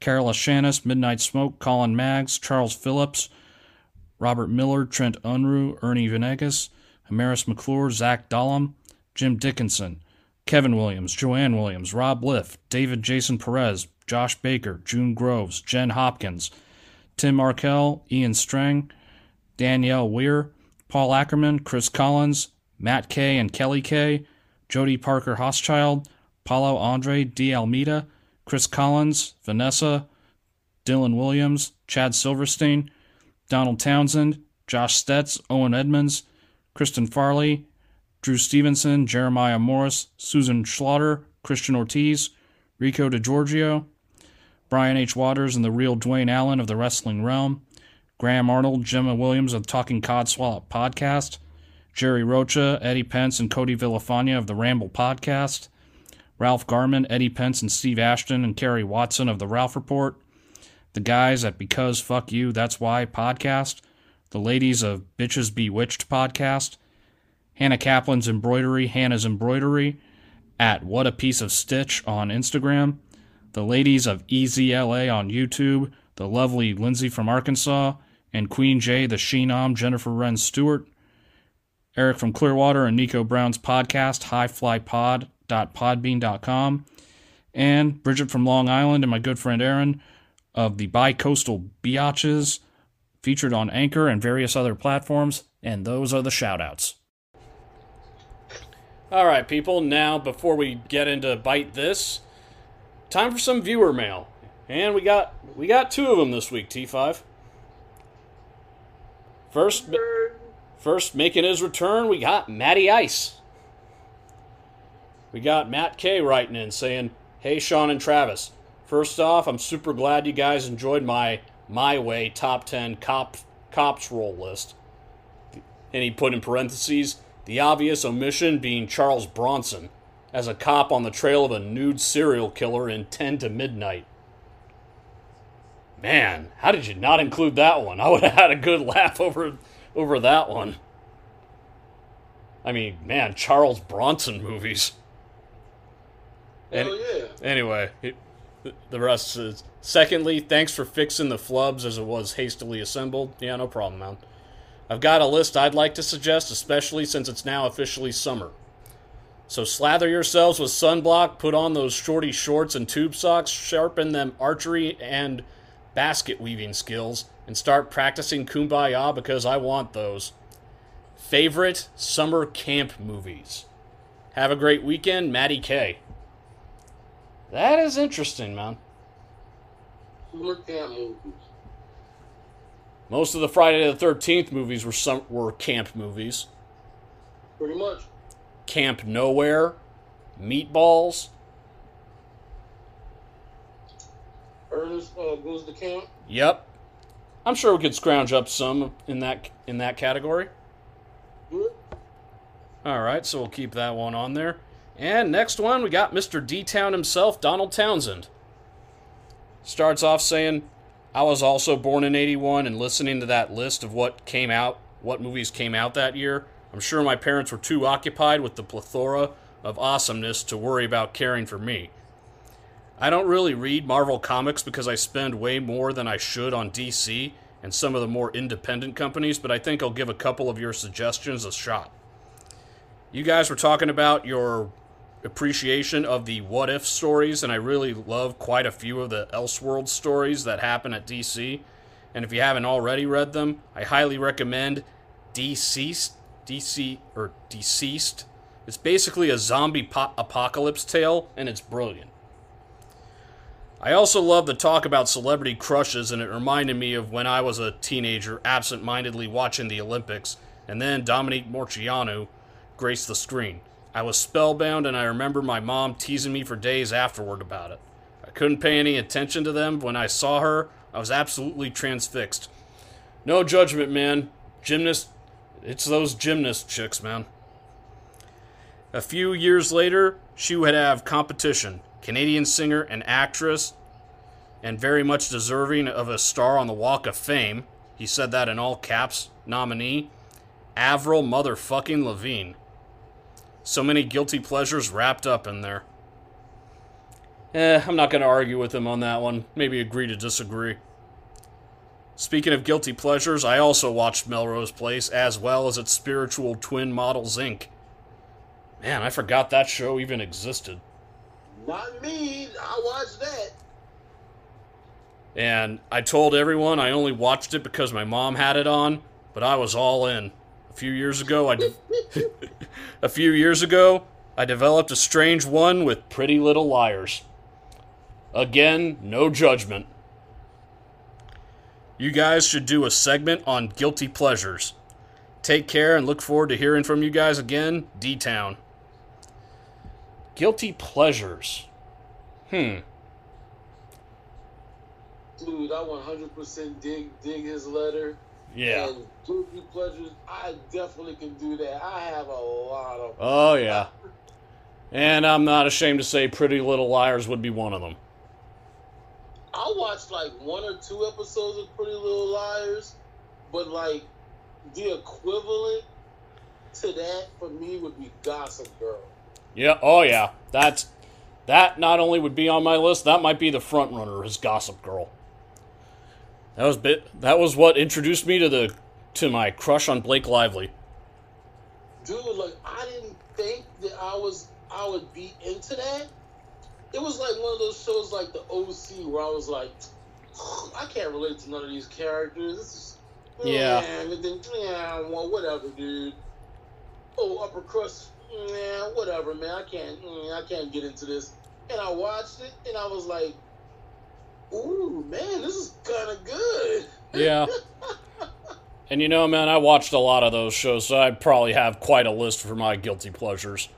Carol Ashanis, Midnight Smoke, Colin Maggs, Charles Phillips, Robert Miller, Trent Unruh, Ernie Venegas, Amaris McClure, Zach Dollum, Jim Dickinson, Kevin Williams, Joanne Williams, Rob Liff, David Jason Perez, Josh Baker, June Groves, Jen Hopkins, Tim Markell, Ian Strang, Danielle Weir, Paul Ackerman, Chris Collins, Matt Kay and Kelly Kay, Jody Parker Hoschild, Paulo Andre D. Almeida, Chris Collins, Vanessa, Dylan Williams, Chad Silverstein, Donald Townsend, Josh Stetz, Owen Edmonds, Kristen Farley, Drew Stevenson, Jeremiah Morris, Susan Schlaughter, Christian Ortiz, Rico DeGiorgio, Brian H. Waters and the real Dwayne Allen of the Wrestling Realm, Graham Arnold, Gemma Williams of the Talking Codswallop Podcast, Jerry Rocha, Eddie Pence, and Cody Villafania of the Ramble Podcast, Ralph Garman, Eddie Pence, and Steve Ashton, and Kerry Watson of the Ralph Report, the guys at Because Fuck You, That's Why Podcast, the ladies of Bitches Bewitched Podcast, Hannah Kaplan's Embroidery, Hannah's Embroidery, at What a Piece of Stitch on Instagram, the ladies of EZLA on YouTube, the lovely Lindsay from Arkansas, and Queen J, the Sheenom, Jennifer Wren Stewart, Eric from Clearwater, and Nico Brown's podcast, highflypod.podbean.com, and Bridget from Long Island, and my good friend Aaron of the Bicoastal Biatches, featured on Anchor and various other platforms, and those are the shoutouts. All right, people. Now, before we get into bite this, time for some viewer mail, and we got we got two of them this week. T five. First, first making his return, we got Matty Ice. We got Matt K writing in saying, "Hey, Sean and Travis. First off, I'm super glad you guys enjoyed my my way top ten cop cops role list." And he put in parentheses the obvious omission being Charles Bronson as a cop on the trail of a nude serial killer in 10 to midnight. Man, how did you not include that one? I would have had a good laugh over over that one. I mean, man, Charles Bronson movies. Hell yeah. Anyway, it, the rest is. Secondly, thanks for fixing the flubs as it was hastily assembled. Yeah, no problem, man. I've got a list I'd like to suggest, especially since it's now officially summer. So slather yourselves with sunblock, put on those shorty shorts and tube socks, sharpen them archery and basket weaving skills, and start practicing kumbaya because I want those. Favorite summer camp movies. Have a great weekend, Matty K. That is interesting, man. Summer camp movies. Most of the Friday the Thirteenth movies were some were camp movies. Pretty much. Camp Nowhere, Meatballs. Ernest uh, goes to camp. Yep, I'm sure we could scrounge up some in that in that category. Good. All right, so we'll keep that one on there. And next one, we got Mr. D Town himself, Donald Townsend. Starts off saying, I was also born in 81 and listening to that list of what came out, what movies came out that year. I'm sure my parents were too occupied with the plethora of awesomeness to worry about caring for me. I don't really read Marvel comics because I spend way more than I should on DC and some of the more independent companies, but I think I'll give a couple of your suggestions a shot. You guys were talking about your appreciation of the what if stories, and I really love quite a few of the Elseworld stories that happen at DC. And if you haven't already read them, I highly recommend Deceased. DC or Deceased. It's basically a zombie po- apocalypse tale, and it's brilliant. I also love the talk about celebrity crushes, and it reminded me of when I was a teenager, absent mindedly watching the Olympics, and then Dominique Moceanu graced the screen. I was spellbound, and I remember my mom teasing me for days afterward about it. I couldn't pay any attention to them. When I saw her, I was absolutely transfixed. No judgment, man. Gymnast, it's those gymnast chicks, man. A few years later, she would have competition. Canadian singer and actress, and very much deserving of a star on the Walk of Fame. He said that in all caps. Nominee, Avril motherfucking Lavigne. So many guilty pleasures wrapped up in there. Eh, I'm not going to argue with him on that one. Maybe agree to disagree. Speaking of guilty pleasures, I also watched Melrose Place as well as its spiritual twin Models Inc. Man, I forgot that show even existed. Not me. I watched that. And I told everyone I only watched it because my mom had it on, but I was all in. Few years ago, I a few years ago, I developed a strange one with Pretty Little Liars. Again, no judgment. You guys should do a segment on guilty pleasures. Take care and look forward to hearing from you guys again, D Town. Guilty pleasures. Hmm. Dude, I 100% dig dig his letter. Yeah. And guilty pleasures, I definitely can do that. I have a lot of. Oh, yeah. And I'm not ashamed to say Pretty Little Liars would be one of them. I watched like one or two episodes of Pretty Little Liars, but like the equivalent to that for me would be Gossip Girl. Yeah. Oh, yeah. That's that not only would be on my list, that might be the front runner as Gossip Girl. That was bit. That was what introduced me to the to my crush on Blake Lively. dude, like I didn't think that I was I would be into that. It was like one of those shows like the OC where I was like, I can't relate to none of these characters. This is Yeah. and then yeah, well, whatever, dude. Oh, upper crust, yeah, whatever, man. I can't, mm, I can't get into this. And I watched it, and I was like, ooh, man, this is kind of good. Yeah. and you know, man, I watched a lot of those shows, so I probably have quite a list for my guilty pleasures.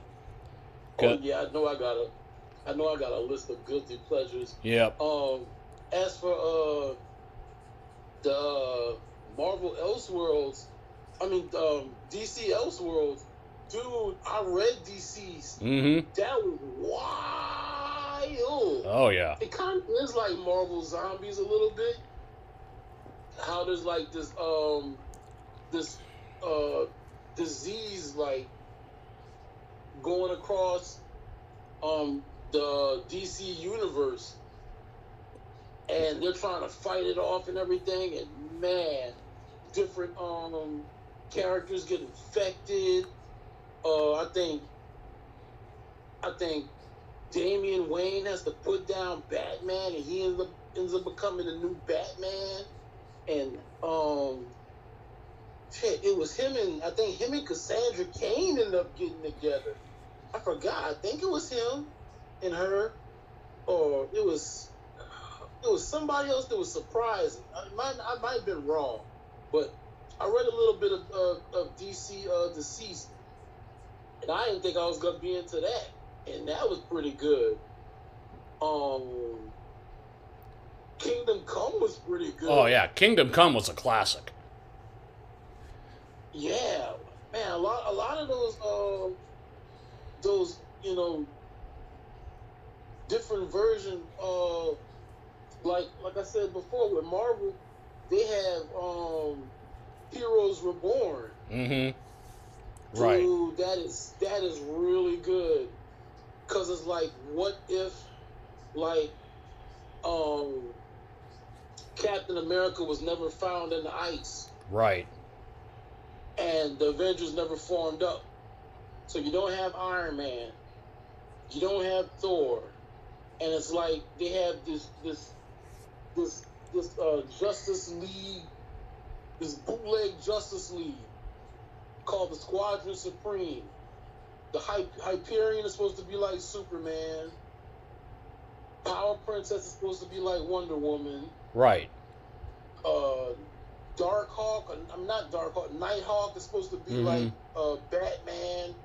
Oh yeah, I know I got a, I know I got a list of guilty pleasures. Yep. Um, as for uh, the uh, Marvel Elseworlds, I mean um, DC Elseworlds, dude, I read DC's. Mm-hmm. That was wild. Oh yeah. It kind of is like Marvel Zombies a little bit. How there's like this um, this uh, disease like going across um the DC universe, and they're trying to fight it off and everything. And man, different um characters get infected. Uh, I think, I think Damian Wayne has to put down Batman, and he ends up ends up becoming the new Batman. And um, shit, it was him and I think him and Cassandra Cain ended up getting together. I forgot. I think it was him and her, or it was it was somebody else that was surprising. I might I might have been wrong, but I read a little bit of uh, of DC uh, deceased, and I didn't think I was gonna be into that, and that was pretty good. Um, Kingdom Come was pretty good. Oh yeah. Kingdom Come was a classic. Yeah, man, a lot, a lot of those, um, those, you know, different version, uh, like, like I said before, with Marvel, they have um, Heroes Reborn. Mm-hmm. Right. Dude, that is that is really good. Cause it's like, what if, like, um, Captain America was never found in the ice? Right. and the Avengers never formed up. So you don't have Iron Man, you don't have Thor, and it's like they have this this this this uh, Justice League, this bootleg Justice League called the Squadron Supreme. The Hy- Hyperion is supposed to be like Superman. Power Princess is supposed to be like Wonder Woman Right. uh, Dark Hawk. I'm not Dark Hawk. Nighthawk is supposed to be Mhm. like uh, Batman.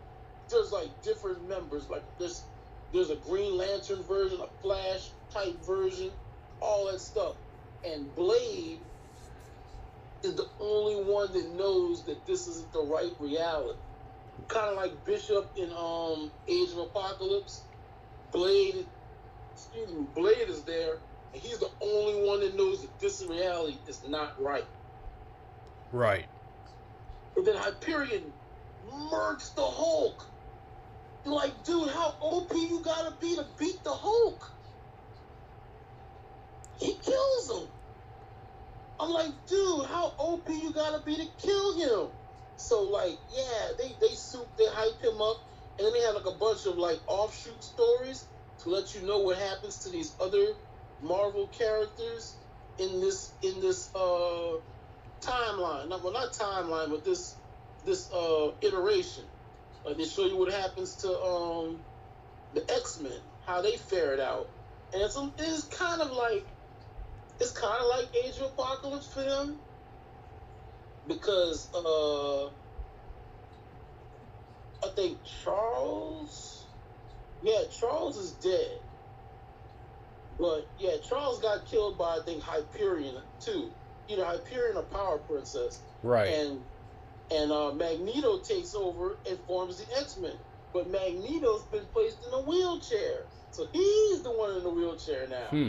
There's like different members. Like there's there's a Green Lantern version, a Flash type version, all that stuff. And Blade is the only one that knows that this isn't the right reality. Kind of like Bishop in um Age of Apocalypse. Blade, excuse me, Blade is there, and he's the only one that knows that this reality is not right. Right. And then Hyperion murks the Hulk. You're like, dude, how OP you gotta be to beat the Hulk? He kills him. I'm like, dude, how OP you gotta be to kill him? So like, yeah, they they soup, they hype him up, and then they have like a bunch of like offshoot stories to let you know what happens to these other Marvel characters in this in this uh timeline. Not, well, not timeline, but this this uh iteration. Like they show you what happens to um the X Men, how they fared out, and it's it's kind of like it's kind of like Age of Apocalypse for them because uh I think Charles, yeah, Charles is dead. But yeah, Charles got killed by I think Hyperion too. Either Hyperion or Power Princess. Right. And and uh, Magneto takes over and forms the X Men. But Magneto's been placed in a wheelchair, so he's the one in the wheelchair now. Hmm.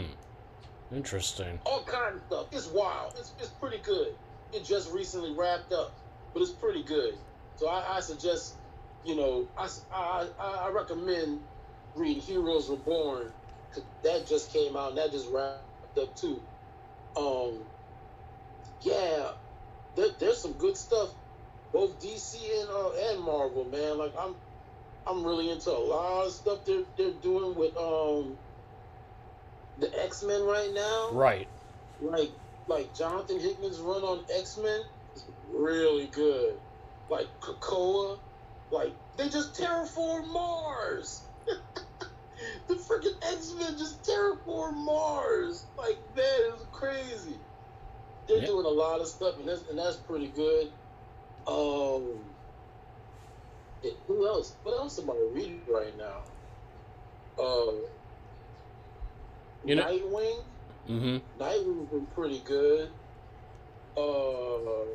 Interesting. All kind of stuff. It's wild. It's, it's pretty good. It just recently wrapped up, but it's pretty good. So I, I suggest, you know, I, I, I recommend reading Heroes Reborn. 'cause That just came out and that just wrapped up too. Um, yeah, there, there's some good stuff, both DC and uh, and Marvel, man. Like I'm, I'm really into a lot of stuff they're they're doing with um the X Men right now. Right. Like like Jonathan Hickman's run on X Men is really good. Like Krakoa, like they just terraform Mars. the freaking X Men just terraform Mars. Like that is crazy. They're Yeah. doing a lot of stuff, and that's and that's pretty good. Um, yeah, who else? What else am I reading right now? Uh, You know- Nightwing. Mm-hmm. Nightwing's been pretty good. Uh,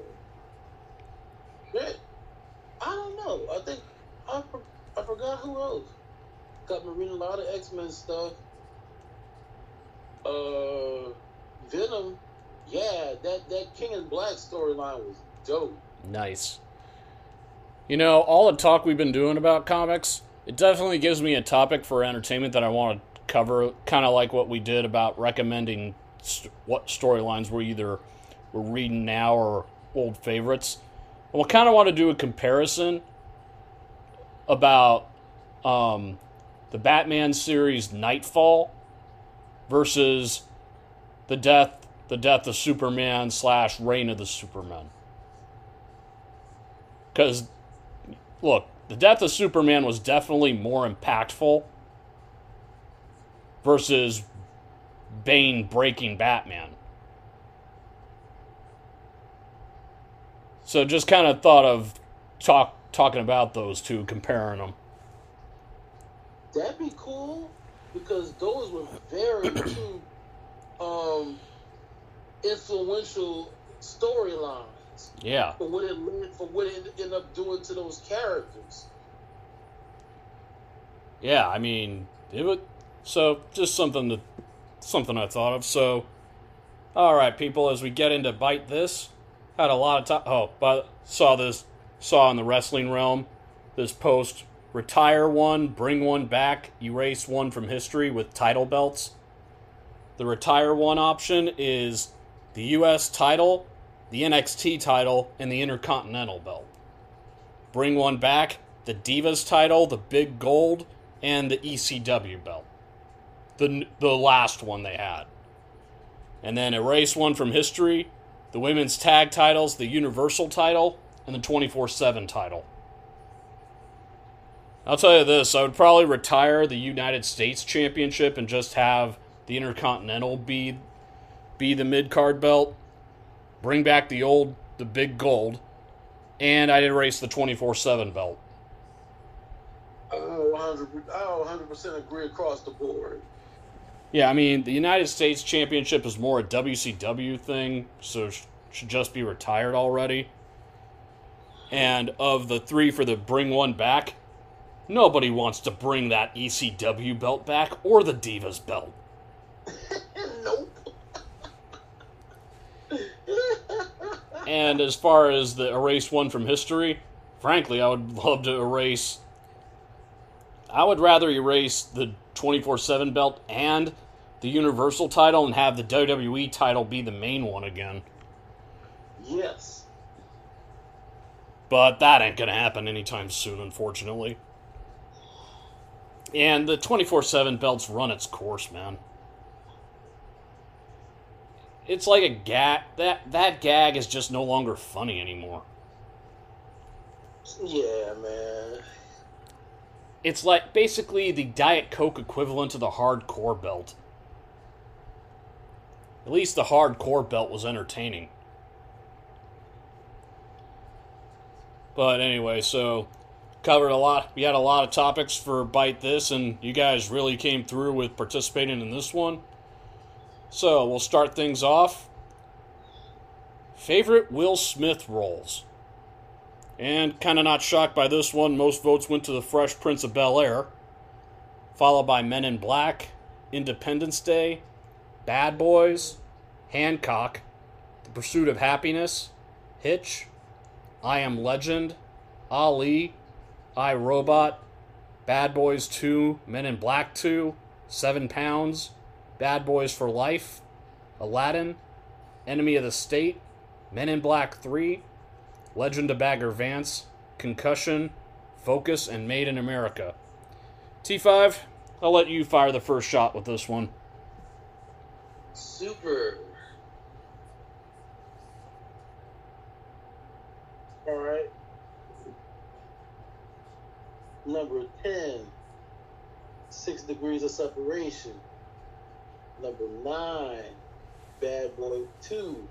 shit. I don't know. I think I, I forgot who else. Got me reading a lot of X Men stuff. Uh, Venom. Yeah, that that King and Black storyline was dope. Nice. You know, all the talk we've been doing about comics, it definitely gives me a topic for entertainment that I want to cover, kind of like what we did about recommending st- what storylines we're either we're reading now or old favorites. And we kind of want to do a comparison about um, the Batman series Knightfall versus the death the death of Superman slash Reign of the Superman. Because, look, the death of Superman was definitely more impactful versus Bane breaking Batman. So just kind of thought of talk talking about those two, comparing them. That'd be cool because those were very two um, influential storylines Yeah. for what it led, for what it ended up doing to those characters. Yeah, I mean, it would. So just something to, something I thought of. So, all right, people, as we get into bite this, had a lot of time. Oh, but saw this, saw in the wrestling realm, this post: retire one, bring one back, erase one from history with title belts. The retire one option is the U.S. title, the NXT title, and the Intercontinental belt. Bring one back, the Divas title, the Big Gold, and the ECW belt. The, the last one they had. And then erase one from history, the women's tag titles, the Universal title, and the 24 7 title. I'll tell you this I would probably retire the United States Championship and just have the Intercontinental be, be the mid card belt, bring back the old, the big gold, and I'd erase the 24 7 belt. Oh, 100, I 100% agree across the board. Yeah, I mean, the United States Championship is more a WCW thing, so sh- should just be retired already. And of the three for the bring one back, nobody wants to bring that ECW belt back or the Divas belt. nope. And as far as the erase one from history, frankly, I would love to erase. I would rather erase the 24 7 belt and the Universal title and have the WWE title be the main one again. yes. But that ain't gonna happen anytime soon, unfortunately. And the 24 7 belt's run its course, man. It's like a gag. That, that gag is just no longer funny anymore. Yeah, man. It's like basically the Diet Coke equivalent to the hardcore belt. At least the hardcore belt was entertaining. But anyway, so covered a lot. We had a lot of topics for Bite This, and you guys really came through with participating in this one. So we'll start things off. Favorite Will Smith roles? And kind of not shocked by this one, most votes went to The Fresh Prince of Bel Air, followed by Men in Black, Independence Day, Bad Boys, Hancock, The Pursuit of Happyness, Hitch, I Am Legend, Ali, I Robot, Bad Boys 2, Men in Black 2, Seven Pounds, Bad Boys for Life, Aladdin, Enemy of the State, Men in Black 3, Legend of Bagger Vance, Concussion, Focus, and Made in America. T5, I'll let you fire the first shot with this one. Super. All right. Number 10, Six Degrees of Separation. Number 9, Bad Boy 2.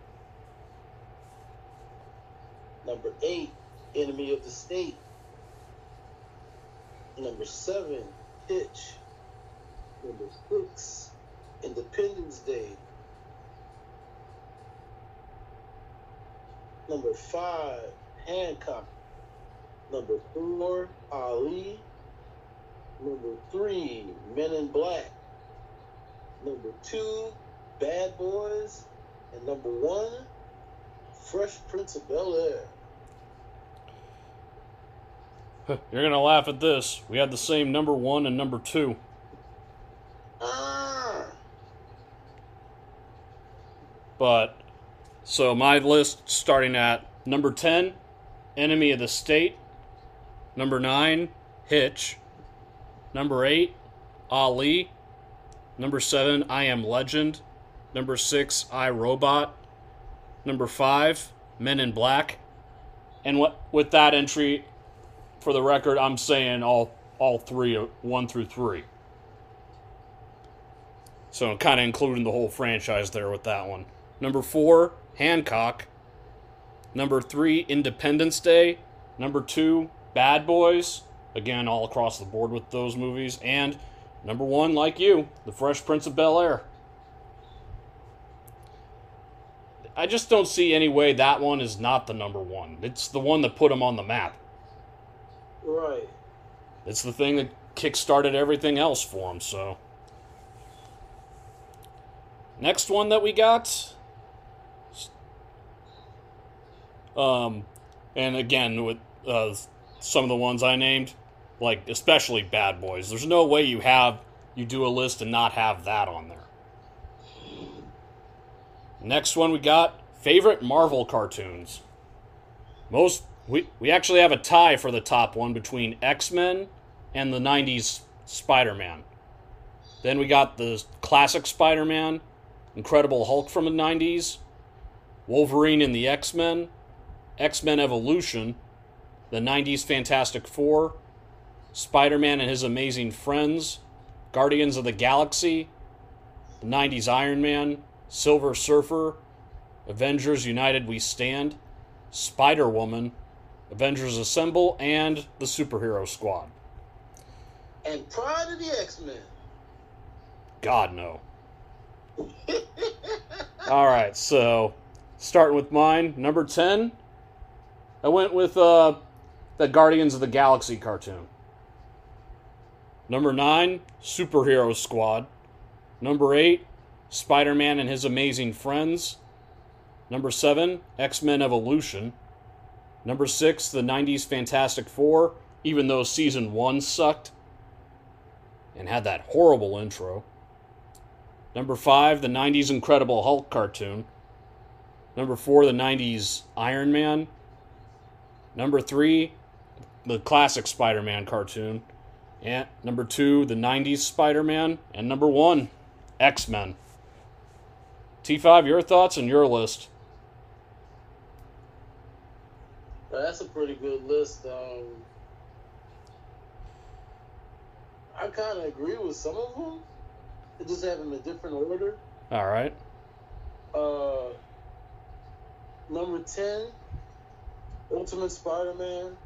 Number 8, Enemy of the State. Number 7, Hitch. Number 6, Independence Day. Number 5, Hancock. Number 4, Ali. Number 3, Men in Black. Number 2, Bad Boys. And number 1, Fresh Prince of Bel Air. You're to laugh at this. We had the same number 1 and number 2. Ah! But so my list starting at number 10, Enemy of the State, number 9, Hitch, number 8, Ali, number 7, I Am Legend, number 6, I Robot, number 5, Men in Black. And what with that entry for the record, I'm saying all all three, uh, one through three. So I'm kind of including the whole franchise there with that one. Number four, Hancock. Number three, Independence Day. Number two, Bad Boys. Again, all across the board with those movies. And number one, like you, The Fresh Prince of Bel Air. I just don't see any way that one is not the number one. It's the one that put him on the map. Right. It's the thing that kick-started everything else for him, so. Next one that we got. Um, and again, with uh, some of the ones I named, like especially Bad Boys, there's no way you have you do a list and not have that on there. Next one we got favorite Marvel cartoons. Most we we actually have a tie for the top one between X-Men and the 90s Spider-Man. Then we got the classic Spider-Man, Incredible Hulk from the 90s, Wolverine and the X-Men, X-Men Evolution, the 90s Fantastic Four, Spider-Man and his Amazing Friends, Guardians of the Galaxy, the 90s Iron Man, Silver Surfer, Avengers United We Stand, Spider Woman, Avengers Assemble, and the Superhero Squad. And prior to the X Men. God, no. All right, so starting with mine, number 10, I went with uh, the Guardians of the Galaxy cartoon. Number 9, Superhero Squad. Number 8, Spider Man and His Amazing Friends. Number 7, X Men Evolution. Number 6, the 90s Fantastic Four, even though season 1 sucked and had that horrible intro. Number 5, the 90s Incredible Hulk cartoon. Number 4, the 90s Iron Man. Number 3, the classic Spider Man cartoon. And number 2, the 90s Spider Man. And number 1, X Men. T5, your thoughts and your list. That's a pretty good list. Um, I kind of agree with some of them. They just have them in a different order. All right. Uh, number 10, Ultimate Spider Man.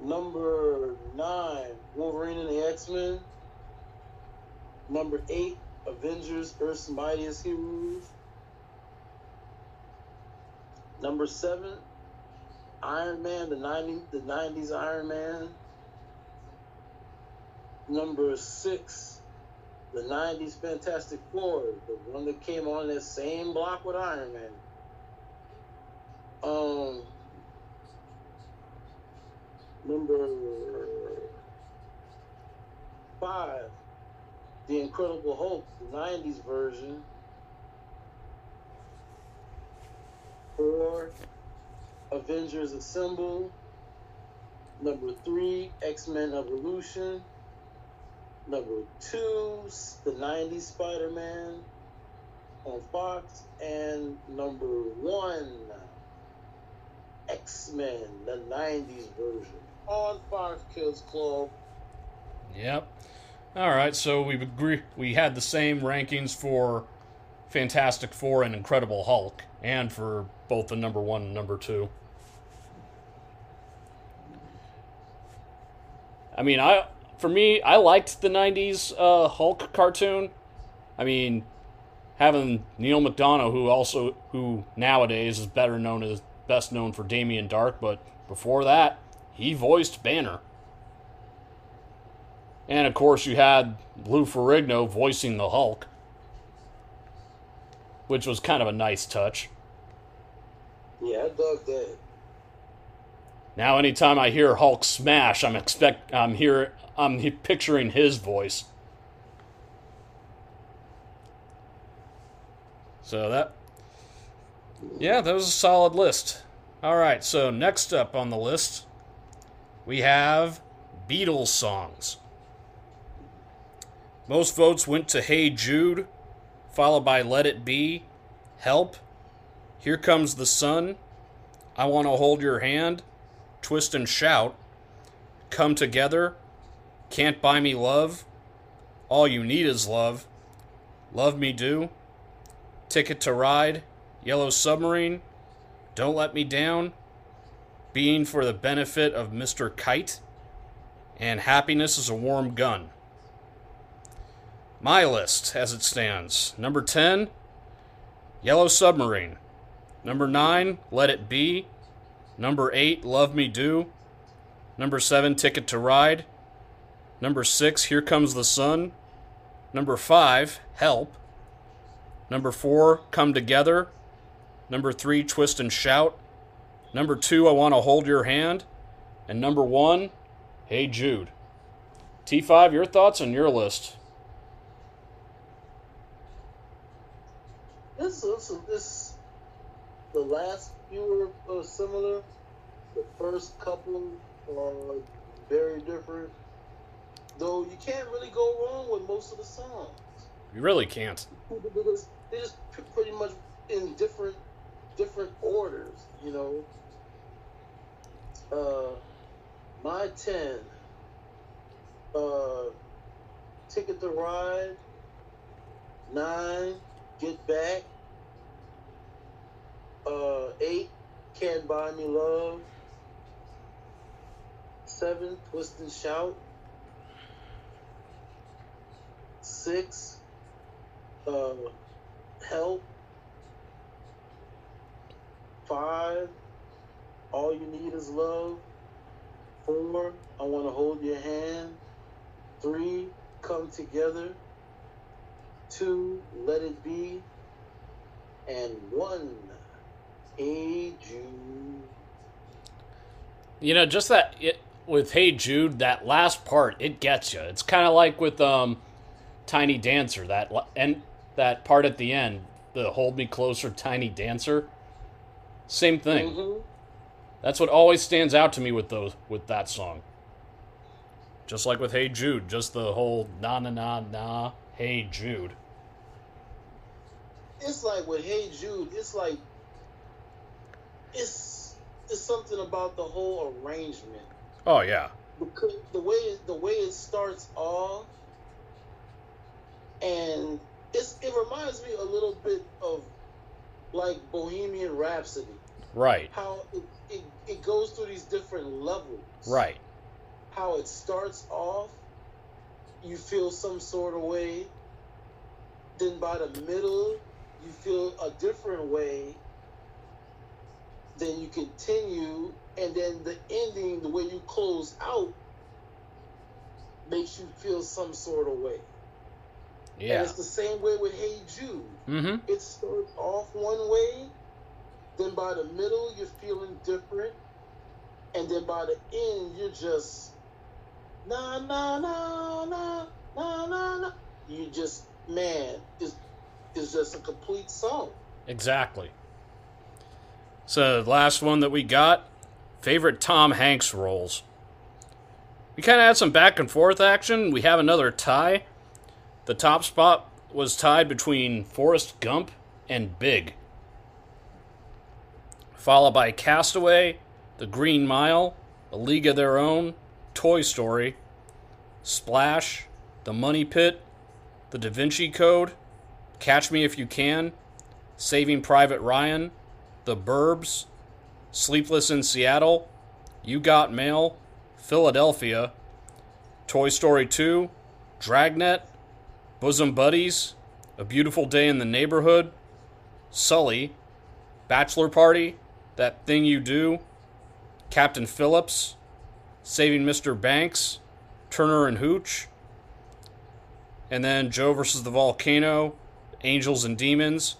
Number 9, Wolverine and the X Men. Number 8, Avengers Earth's Mightiest Heroes. Number 7, Iron Man, the 90, the 90s Iron Man. Number 6, the 90s Fantastic Four, the one that came on that same block with Iron Man. Um, number five, The Incredible Hulk, the 90s version. four, Avengers Assemble. Number three, X Men Evolution. Number two, the 90s Spider Man on Fox. And number one, X Men, the 90s version on Fox Kids Club. Yep. All right, so we agree. We had the same rankings for Fantastic Four and Incredible Hulk, and for both the number one and number two. I mean, I for me, I liked the '90s uh, Hulk cartoon. I mean, having Neal McDonough, who also who nowadays is better known as best known for Damien Darhk, but before that, he voiced Banner. And of course, you had Lou Ferrigno voicing the Hulk, which was kind of a nice touch. Yeah, I dug that. Now, anytime I hear Hulk smash, I'm expect I'm here I'm picturing his voice. So that, yeah, that was a solid list. All right, so next up on the list, we have Beatles songs. Most votes went to Hey Jude, followed by Let It Be, Help, Here Comes the Sun, I Want to Hold Your Hand, Twist and Shout, Come Together, Can't Buy Me Love, All You Need Is Love, Love Me Do, Ticket to Ride, Yellow Submarine, Don't Let Me Down, Being for the Benefit of Mr. Kite, and Happiness is a Warm Gun. My list as it stands. Number 10, Yellow Submarine. Number 9, Let It Be. Number 8, Love Me Do. Number 7, Ticket to Ride. Number 6, Here Comes the Sun. Number 5, Help. Number 4, Come Together. Number 3, Twist and Shout. Number 2, I Want to Hold Your Hand. And number 1, Hey Jude. T5, your thoughts on your list? This is this the last few are similar. The first couple are very different. Though you can't really go wrong with most of the songs. You really can't. Because they're just pretty much in different different orders, you know. Uh, my ten. Uh, Ticket to Ride. Nine. Get Back. Uh, eight, Can't Buy Me Love. Seven, Twist and Shout. Six, uh, Help. Five, All You Need Is Love. Four, I Want to Hold Your Hand. Three, Come Together two, Let It Be, and one, Hey Jude. You know, just that it with Hey Jude, that last part, it gets you. It's kind of like with um, Tiny Dancer, that and that part at the end, the Hold Me Closer, Tiny Dancer. Same thing. Mm-hmm. That's what always stands out to me with those with that song. Just like with Hey Jude, just the whole na na na na Hey Jude. It's like with Hey Jude, it's like it's it's something about the whole arrangement. Oh yeah. Because the way the way it starts off and it's it reminds me a little bit of like Bohemian Rhapsody. Right. How it, it, it goes through these different levels. Right. How it starts off, you feel some sort of way. Then by the middle, you feel a different way. Then you continue, and then the ending, the way you close out, makes you feel some sort of way. And Yeah. it's the same way with Hey Jude. Mm-hmm. It starts off one way, then by the middle you're feeling different, and then by the end you're just na na na na na na na. You just man, it's it's just a complete song. Exactly. So, the last one that we got favorite Tom Hanks roles. We kind of had some back and forth action. We have another tie. The top spot was tied between Forrest Gump and Big, followed by Castaway, The Green Mile, A League of Their Own, Toy Story, Splash, The Money Pit, The Da Vinci Code, Catch Me If You Can, Saving Private Ryan, The Burbs, Sleepless in Seattle, You Got Mail, Philadelphia, Toy Story 2, Dragnet, Bosom Buddies, A Beautiful Day in the Neighborhood, Sully, Bachelor Party, That Thing You Do, Captain Phillips, Saving Mr. Banks, Turner and Hooch, and then Joe versus the Volcano, Angels and Demons,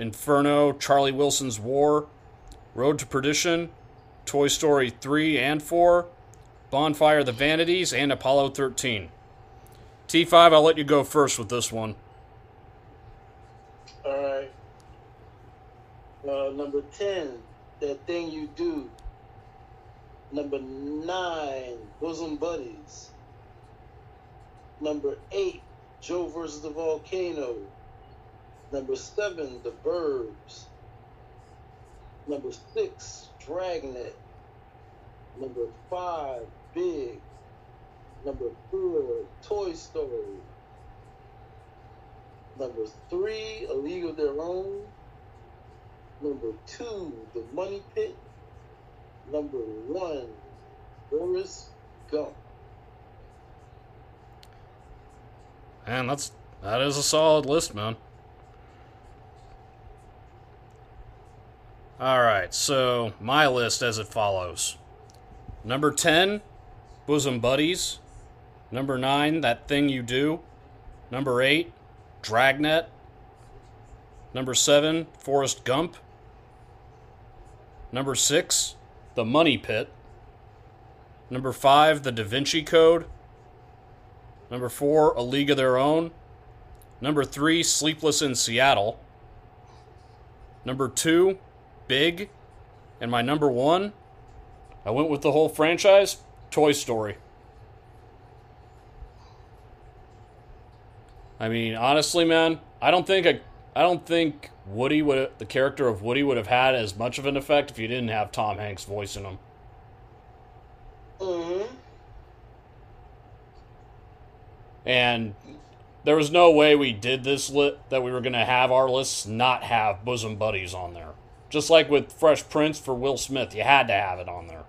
Inferno, Charlie Wilson's War, Road to Perdition, Toy Story 3 and 4, Bonfire the Vanities, and Apollo 13. T5, I'll let you go first with this one. All right. Uh, number 10, That Thing You Do. Number 9, Bosom Buddies. Number 8, Joe versus the Volcano. Number 7, The Burbs. Number 6, Dragnet. Number 5, Big. Number 4, Toy Story. Number 3, A League of Their Own. Number 2, The Money Pit. Number 1, Boris Gump. Man, that's that is a solid list, man. All right, so my list as it follows. Number 10, Bosom Buddies. Number 9, That Thing You Do. Number 8, Dragnet. Number 7, Forrest Gump. Number 6, The Money Pit. Number 5, The Da Vinci Code. Number four, A League of Their Own. Number three, Sleepless in Seattle. Number two, Big. And my number one, I went with the whole franchise Toy Story. I mean, honestly, man, I don't think I, I don't think Woody would the character of Woody would have had as much of an effect if you didn't have Tom Hanks voicing him. Mm-hmm. And there was no way we did this lit that we were going to have our lists not have bosom buddies on there. Just like with Fresh Prince for Will Smith, you had to have it on there.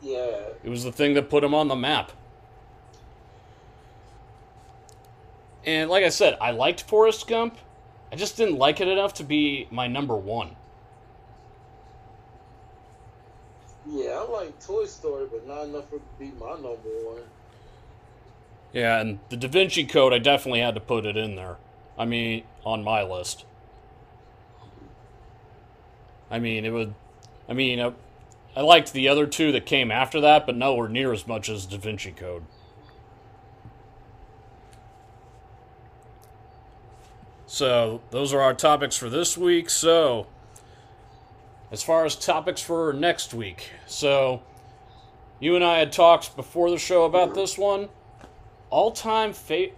Yeah. It was the thing that put him on the map. And like I said, I liked Forrest Gump. I just didn't like it enough to be my number one. Yeah, I like Toy Story, but not enough for to be my number one. Yeah, and the Da Vinci Code, I definitely had to put it in there. I mean, on my list. I mean, it would. I mean, I, I liked the other two that came after that, but nowhere near as much as Da Vinci Code. So, those are our topics for this week. So, as far as topics for next week, so you and I had talked before the show about this one all time fa-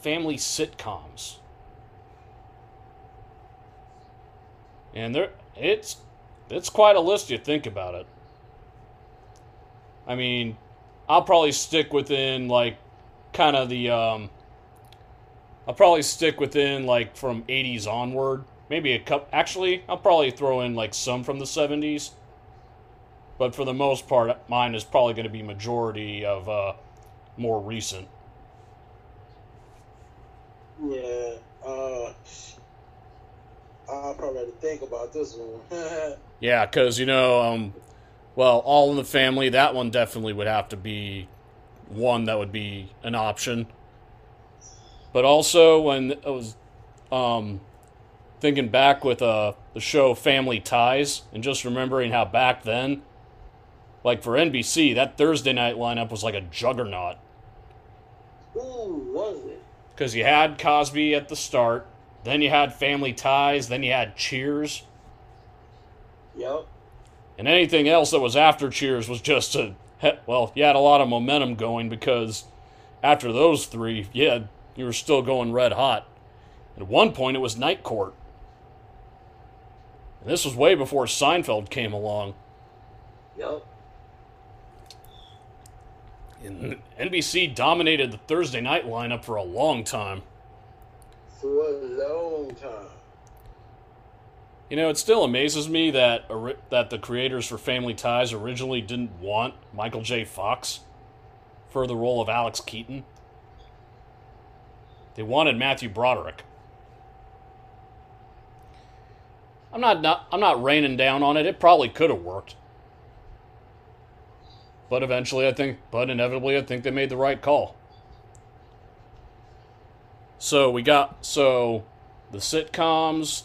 family sitcoms. And there it's it's quite a list you think about it. I mean, I'll probably stick within like kind of the um I'll probably stick within like from 80s onward. Maybe a cup actually, I'll probably throw in like some from the 70s. But for the most part, mine is probably going to be majority of uh more recent. Yeah. Uh, I'll probably have to think about this one. Yeah, because you know, um, well, All in the Family. That one definitely would have to be one that would be an option. But also, when I was um, thinking back with uh, the show Family Ties, and just remembering how back then, like for NBC, that Thursday night lineup was like a juggernaut. Ooh, was it? Because you had Cosby at the start, then you had Family Ties, then you had Cheers. Yep. And anything else that was after Cheers was just a well, you had a lot of momentum going because after those three, yeah, you were still going red hot. At one point, it was Night Court. And this was way before Seinfeld came along. Yep. And NBC dominated the Thursday night lineup for a long time. For a long time. You know, it still amazes me that that the creators for Family Ties originally didn't want Michael J. Fox for the role of Alex Keaton. They wanted Matthew Broderick. I'm not, not I'm not raining down on it. It probably could have worked. But eventually I think but inevitably I think they made the right call. So we got so the sitcoms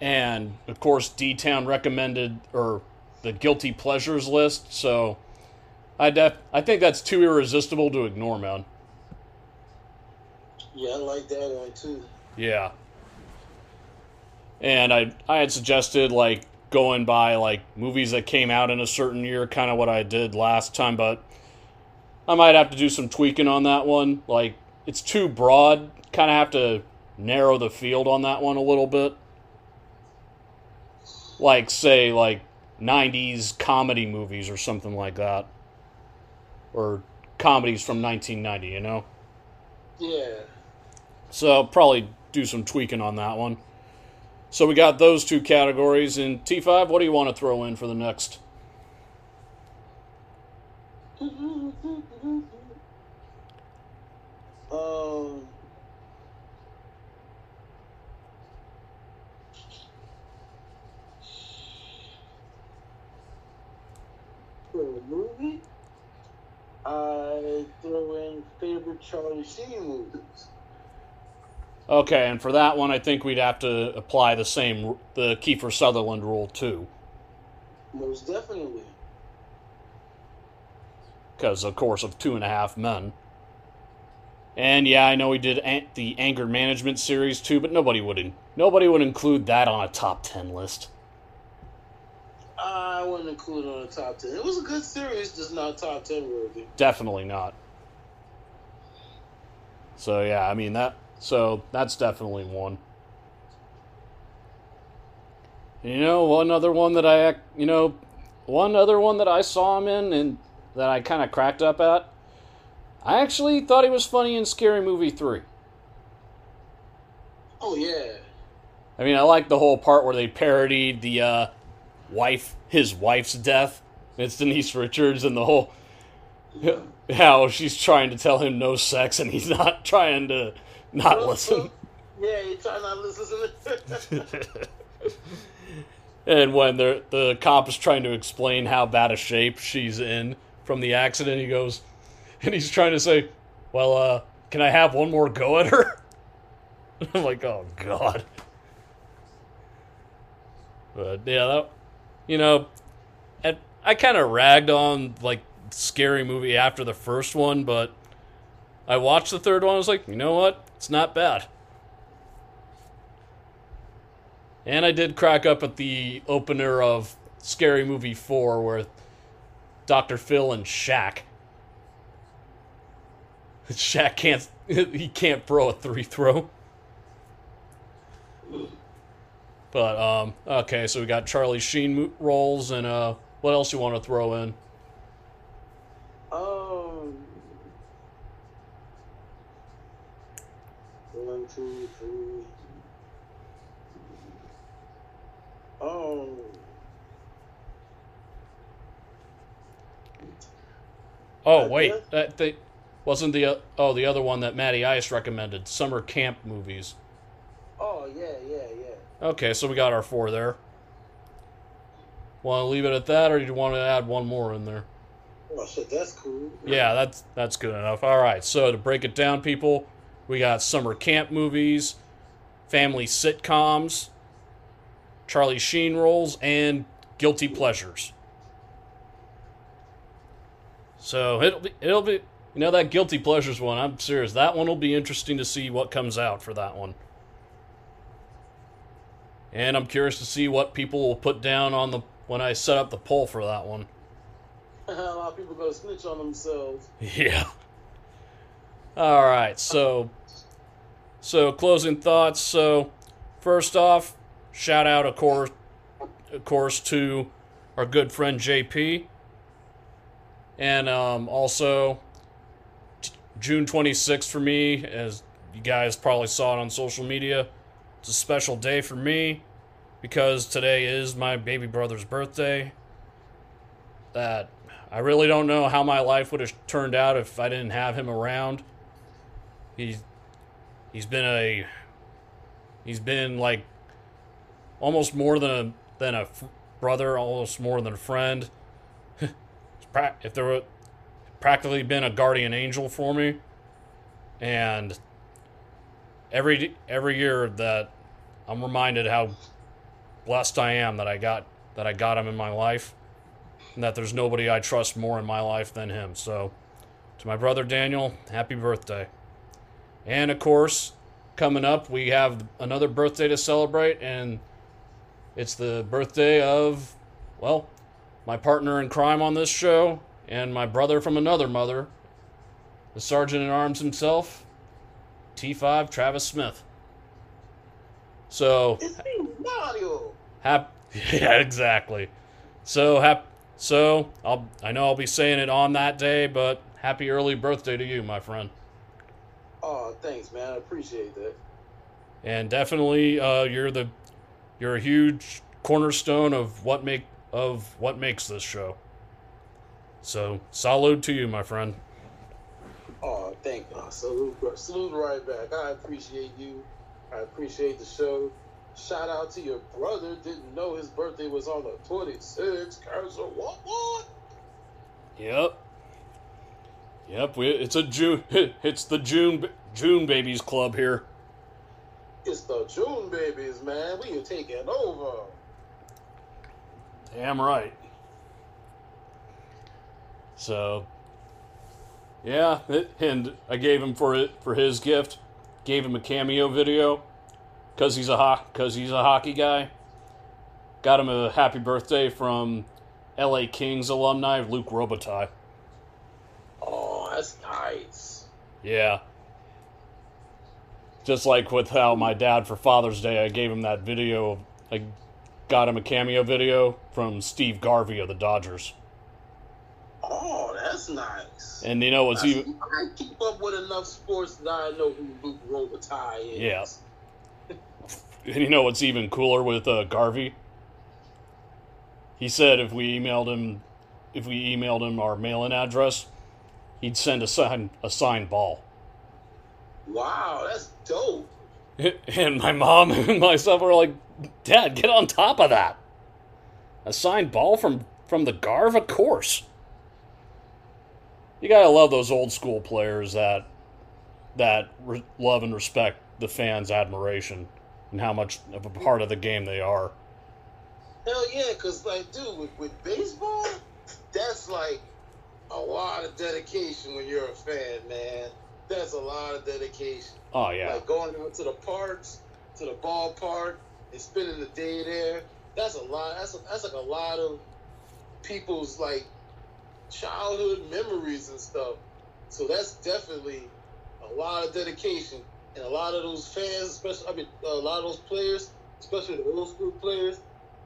and of course D Town recommended or the guilty pleasures list. So I def I think that's too irresistible to ignore, man. Yeah, I like that one too. Yeah. And I I had suggested like going by like movies that came out in a certain year, kind of what I did last time, but I might have to do some tweaking on that one. Like it's too broad. Kind of have to narrow the field on that one a little bit. Like say like 90s comedy movies or something like that. Or comedies from 1990, you know. Yeah. So I'll probably do some tweaking on that one. So we got those two categories. In T5, what do you want to throw in for the next? Um. For a movie, I throw in favorite Charlie Sheen movies. Okay, and for that one, I think we'd have to apply the same, the Kiefer Sutherland rule too. Most definitely. Because, of course, of Two and a Half Men. And yeah, I know we did an- the anger management series too, but nobody would in- nobody would include that on a top ten list. I wouldn't include it on the top ten. It was a good series, just not top ten worthy. Definitely not. So yeah, I mean that. So that's definitely one. You know, one other one that I, you know, one other one that I saw him in and that I kind of cracked up at. I actually thought he was funny in Scary Movie three. Oh yeah. I mean, I like the whole part where they parodied the uh, wife, his wife's death. It's Denise Richards and the whole how she's trying to tell him no sex and he's not trying to not listen. Yeah, you try not to listen And when the the cop is trying to explain how bad a shape she's in from the accident, he goes, and he's trying to say, "Well, uh, can I have one more go at her?" I'm like, "Oh God." But yeah, that, you know, and I kind of ragged on like scary movie after the first one, but I watched the third one. I was like, you know what? It's not bad. And I did crack up at the opener of Scary Movie 4 where Dr. Phil and Shaq. Shaq can't he can't throw a three throw. But um okay, so we got Charlie Sheen roles and uh what else you want to throw in? Um, one, two, three. Um, Oh wait, yeah. that they wasn't the uh, oh the other one that Matty Ice recommended, summer camp movies. oh yeah, yeah. Okay, so we got our four there. Want to leave it at that, or do you want to add one more in there? Oh shit, that's cool. Yeah, that's that's good enough. All right, so to break it down, people, we got summer camp movies, family sitcoms, Charlie Sheen roles, and guilty pleasures. So it'll be it'll be you know that guilty pleasures one. I'm serious. That one will be interesting to see what comes out for that one. And I'm curious to see what people will put down on the when I set up the poll for that one. a lot of people gonna snitch on themselves. Yeah. All right. So, so closing thoughts. So, first off, shout out of course, of course, to our good friend JP, and um, also June 26th for me, as you guys probably saw it on social media. It's a special day for me because today is my baby brother's birthday. That I really don't know how my life would have turned out if I didn't have him around. He's he's been a he's been like almost more than a than a f- brother, almost more than a friend. If there were practically been a guardian angel for me, and every every year that I'm reminded how blessed I am that I got that I got him in my life and that there's nobody I trust more in my life than him. So, to my brother Daniel, happy birthday. And of course, coming up, we have another birthday to celebrate, and it's the birthday of, well, my partner in crime on this show, and my brother from another mother, the Sergeant at Arms himself, T5 Travis Smith. So, It's me, Mario. Hap- yeah, exactly. So hap- so I'll I know I'll be saying it on that day, but happy early birthday to you, my friend. Oh, thanks, man. I appreciate that. And definitely uh, you're the you're a huge cornerstone of what make of what makes this show. So salute to you, my friend. Oh, thank you. Salute, salute right back. I appreciate you. I appreciate the show. Shout out to your brother. Didn't know his birthday was on the 26th. Cursor, what, what? Yep. Yep, we, it's a June it's the June June babies club here. It's the June babies, man. We are taking over. Damn right. So, yeah, it, and I gave him for it for his gift. Gave him a cameo video because he's a ho- cause he's a hockey guy. Got him a happy birthday from L.A. Kings alumni Luc Robitaille. Oh, that's nice. Yeah. Just like with how my dad for Father's Day, I gave him that video. I got him a cameo video from Steve Garvey of the Dodgers. Oh, that's nice. And you know what's That's- even I keep up with enough sports that I know who Luc Robitaille is. Yeah. And you know what's even cooler with uh, Garvey? He said if we emailed him, if we emailed him our mailing address, he'd send a sign a signed ball. Wow, that's dope. And my mom and myself were like, "Dad, get on top of that! A signed ball from from the Garv, of course." You gotta love those old school players that that re- love and respect the fans' admiration and how much of a part of the game they are. Hell yeah, because, like, dude, with, with baseball, that's like a lot of dedication when you're a fan, man. That's a lot of dedication. Oh yeah, Like going out to the parks, to the ballpark, and spending the day there. That's a lot. That's a, that's like a lot of people's like childhood memories and stuff. So that's definitely a lot of dedication, and a lot of those fans, especially I mean, a lot of those players, especially the old school players,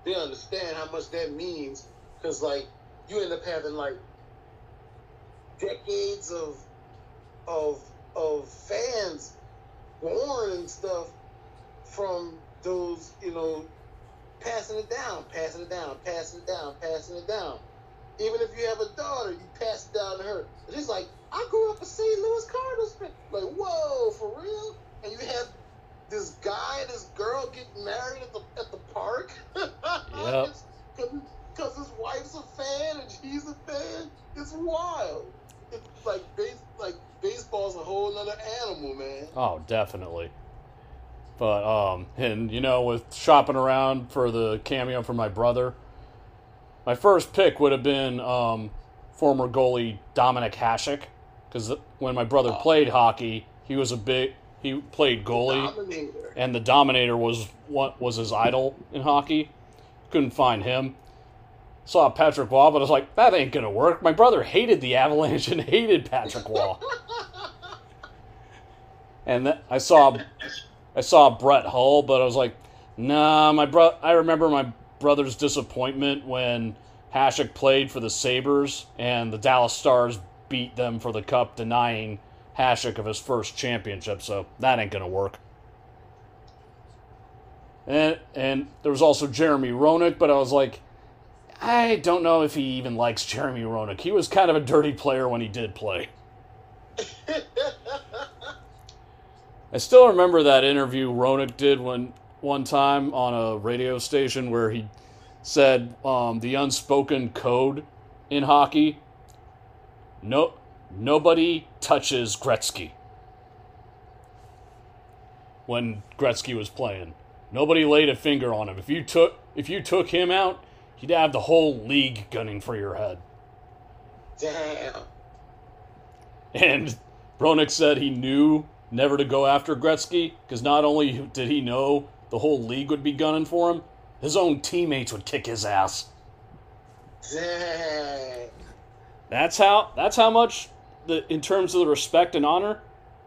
they understand how much that means. Cause like you end up having like decades of of of fans born and stuff from those, you know, passing it down, passing it down, passing it down, passing it down. Even if you have a daughter, you pass it down to her. And it's like, I grew up a St. Louis Cardinals fan. Like, whoa, for real? And you have this guy and this girl getting married at the at the park. Yep. Because his wife's a fan and she's a fan. It's wild. It's like base, like baseball's a whole other animal, man. oh definitely. But um, and you know, with shopping around for the cameo for my brother, my first pick would have been um, former goalie Dominik Hasek, because when my brother played hockey, he was a big he played goalie. Dominator. and the Dominator was what was his idol in hockey. Couldn't find him, saw Patrick Roy, but I was like, that ain't gonna work. My brother hated the Avalanche and hated Patrick Roy. and th- I saw, I saw Brett Hull, but I was like, nah, my bro. I remember my brother's disappointment when Hasek played for the Sabres and the Dallas Stars beat them for the cup, denying Hasek of his first championship. So that ain't gonna work. And and there was also Jeremy Roenick, but I was like, I don't know if he even likes Jeremy Roenick. He was kind of a dirty player when he did play. I still remember that interview Roenick did when one time on a radio station where he said um, the unspoken code in hockey. No, nobody touches Gretzky. When Gretzky was playing, nobody laid a finger on him. If you took if you took him out, you'd have the whole league gunning for your head. Damn. And Roenick said he knew never to go after Gretzky because not only did he know the whole league would be gunning for him, his own teammates would kick his ass. Dang. That's how that's how much the in terms of the respect and honor,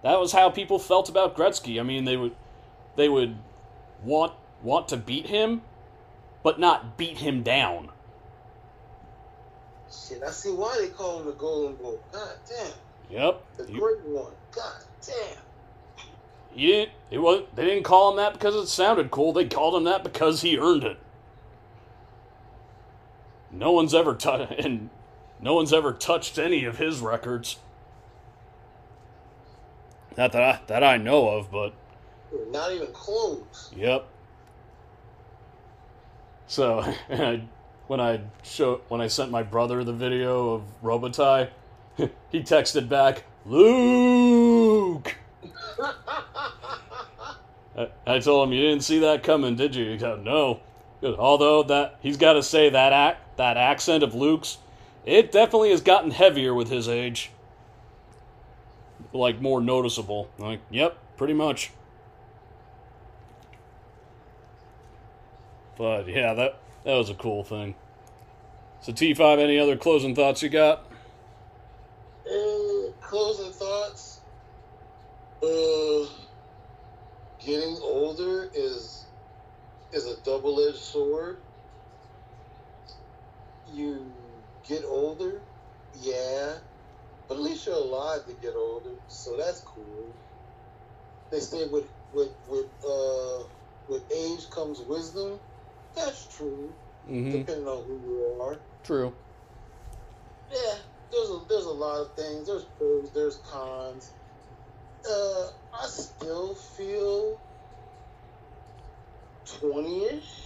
that was how people felt about Gretzky. I mean, they would they would want want to beat him, but not beat him down. Shit, I see why they call him the Golden Boy. God damn. Yep. The You- great one. God damn. He didn't. It was. They didn't call him that because it sounded cool. They called him that because he earned it. No one's ever touched, and no one's ever touched any of his records. Not that I that I know of, but Not even close. yep. So, and I, when I show when I sent my brother the video of Robitaille, he texted back, "Luc." I, I told him you didn't see that coming, did you? He goes, no. Although that he's got to say that ac- that accent of Luc's, it definitely has gotten heavier with his age. Like more noticeable. Like, yep, pretty much. But yeah, that that was a cool thing. So T5, any other closing thoughts you got? Uh, closing thoughts. Uh, getting older is is a double edged sword. You get older, yeah, but at least you're alive to get older, so that's cool. They say with with with uh with age comes wisdom. That's true, Mm-hmm. depending on who you are. True. Yeah, there's a there's a lot of things. There's pros, there's cons. Uh, I still feel twenty ish.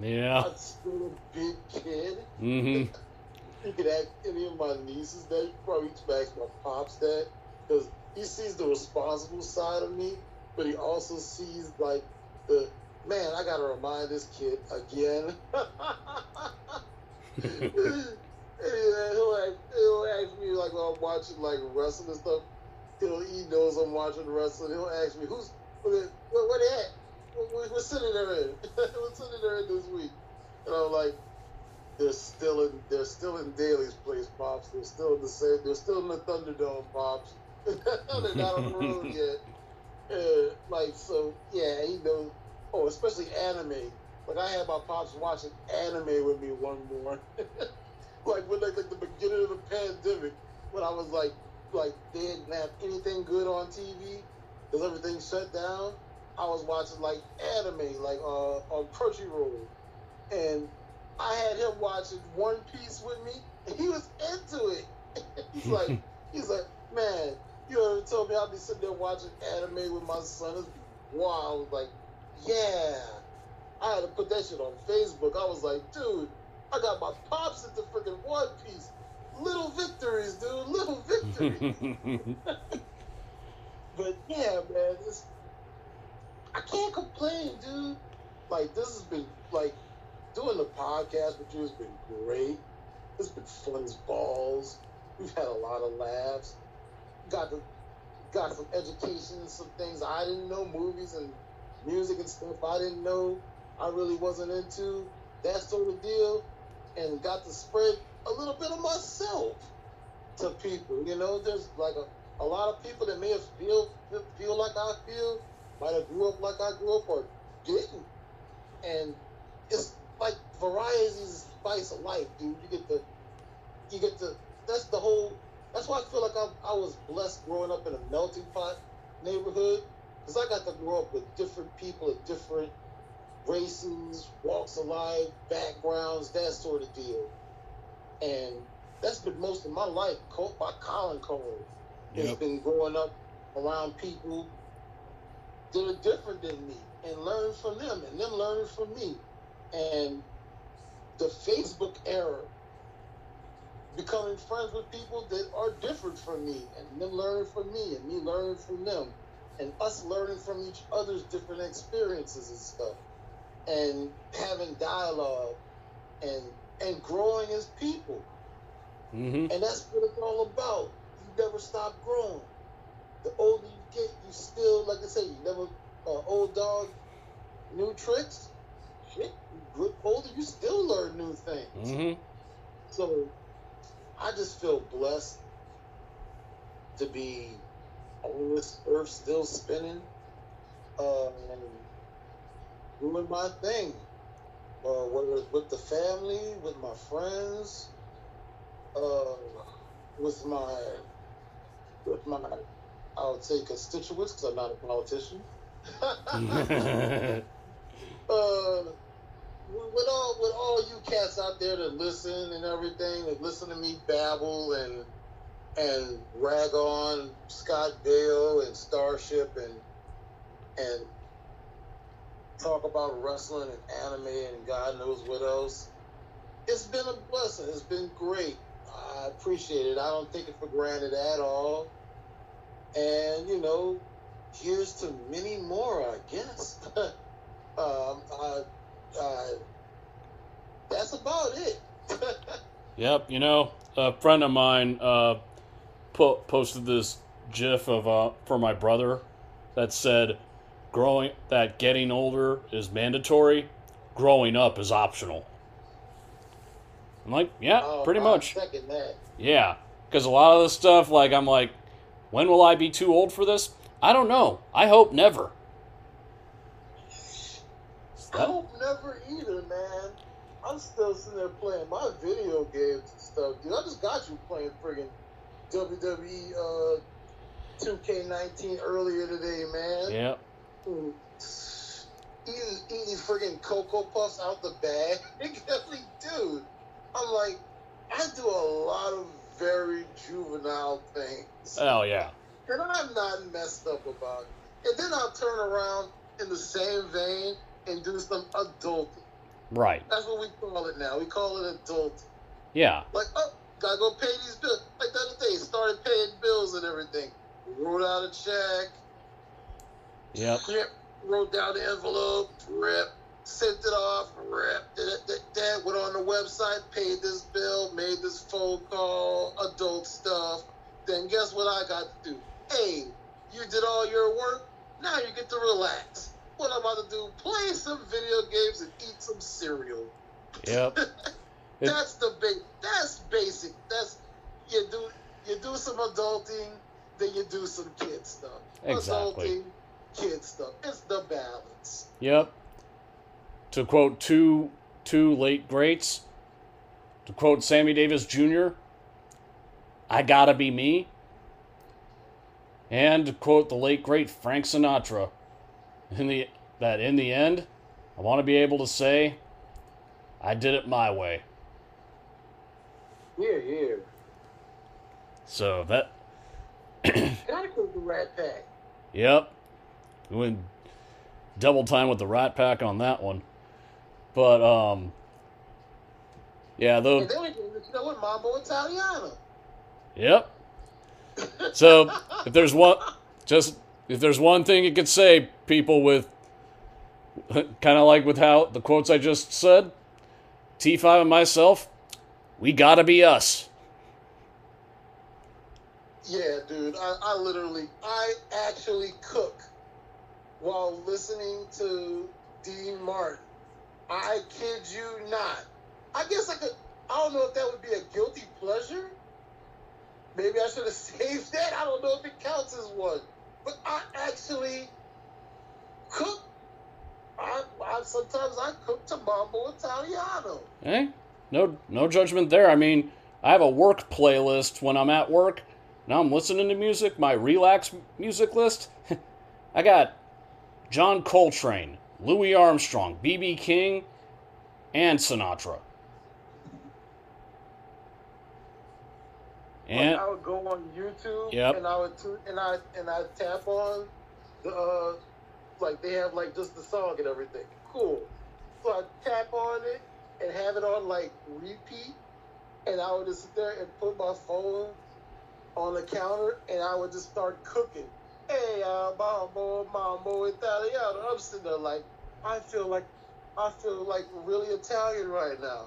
Yeah. I'm still a big kid. Mm-hmm. You could ask any of my nieces that. You could probably ask my pops that because he sees the responsible side of me, but he also sees like the man. I gotta remind this kid again. and he'll ask, he'll ask me like when I'm watching like wrestling and stuff. He'll he knows I'm watching wrestling. He'll ask me who's where they at? We're, sitting there in. we're sitting there in this week, and I'm like, they're still in they're still in Daily's place, pops. They're still in the same. They're still in the Thunderdome, pops. they're not on the road yet. Uh, like so, yeah, he knows. Oh, especially anime. Like I had my pops watching anime with me one morning. like when like, like the beginning of the pandemic, when I was like like they didn't have anything good on TV because everything shut down. I was watching like anime, like uh, on Crunchyroll, and I had him watching One Piece with me, and he was into it. he's like, he's like, man, you ever told me I'd be sitting there watching anime with my son? It's wild. I was like, yeah. I had to put that shit on Facebook. I was like, dude, I got my pops into freaking One Piece. Little victories, dude. Little victories. But yeah, man, this I can't complain, dude. Like this has been like doing the podcast with you has been great. It's been fun as balls. We've had a lot of laughs. Got the got some education, and some things I didn't know, movies and music and stuff I didn't know. I really wasn't into that sort of deal. and got to spread a little bit of myself to people. You know, there's like a, a lot of people that may have feel feel like I feel, might have grew up like I grew up or didn't. And it's like variety is spice of life, dude. You get the you get the that's the whole that's why I feel like I, I was blessed growing up in a melting pot neighborhood because I got to grow up with different people of different races, walks of life, backgrounds, that sort of deal. And that's been most of my life. By Colin Cole has been growing up around people that are different than me and learning from them and them learning from me. And the Facebook era, becoming friends with people that are different from me and them learning from me and me learning from them and us learning from each other's different experiences and stuff and having dialogue and and growing as people Mm-hmm. and that's what it's all about you never stop growing the older you get you still like i say you never uh, old dog new tricks shit you get older you still learn new things Mm-hmm. so I just feel blessed to be on this earth still spinning uh, and doing my thing. Uh, whether it's with the family, with my friends, uh, with my with my I would say constituents because I'm not a politician. uh, with all with all you cats out there that listen and everything, that listen to me babble and and rag on Scott Bale and Starship and and talk about wrestling and anime and God knows what else. It's been a blessing. It's been great. I appreciate it. I don't take it for granted at all. And you know, here's to many more, I guess. um, I, uh, that's about it. Yep, you know, a friend of mine uh, po- posted this GIF of uh, for my brother that said, "Growing that getting older is mandatory, growing up is optional." I'm like, yeah, Oh, pretty much, yeah, because a lot of the stuff, like, I'm like, when will I be too old for this? I don't know. I hope never. I hope never either, man. I'm still sitting there playing my video games and stuff, dude. I just got you playing friggin' WWE uh, 2K19 earlier today, man. Yeah, Mm. Eating, eating friggin' Cocoa Puffs out the bag. Every dude. I'm like, I do a lot of very juvenile things. hell yeah, And I'm not messed up about it. And then I'll turn around in the same vein and do some adulting. right, That's what we call it now. We call it adulting. yeah, Like, oh, gotta go pay these bills. Like the other day, started paying bills and everything. Wrote out a check, yep, rip, wrote down the envelope, rip, sent it off, rip. Did it, did that, went on the website, paid this bill, made this phone call, adult stuff. Then guess what I got to do? Hey, you did all your work. Now you get to relax. What I'm about to do? Play some video games and eat some cereal. yep, that's the big. That's basic. That's you do you do some adulting, then you do some kid stuff. Exactly. Adulting, kid stuff. It's the balance. Yep. To quote two two late greats, to quote Sammy Davis Jr., I gotta be me. And to quote the late great Frank Sinatra, in the that in the end, I want to be able to say, I did it my way. Yeah, yeah. So that Gotta go to Rat Pack. Yep. We went double time with the Rat Pack on that one. But um Yeah, though And then we get the with Mambo Italiano. Yep. So if there's one just if there's one thing you could say, people with kind of like with how the quotes I just said, T5 and myself, we gotta be us. Yeah, dude. I, I literally, I actually cook while listening to Dean Martin. I kid you not. I guess I could. I don't know if that would be a guilty pleasure. Maybe I should have saved that. I don't know if it counts as one. But I actually cook. I, I sometimes I cook to Mambo Italiano. Hey, no no judgment there. I mean, I have a work playlist when I'm at work. Now I'm listening to music, my relax music list. I got John Coltrane, Louis Armstrong, B.B. King, and Sinatra. And I would go on YouTube Yep. and I would tu- and I and I tap on the uh, like they have like just the song and everything. Cool. So I tap on it and have it on like repeat, and I would just sit there and put my phone on the counter and I would just start cooking. Hey, uh, mambo, mambo italiano. I'm sitting there like I feel like I feel like really Italian right now.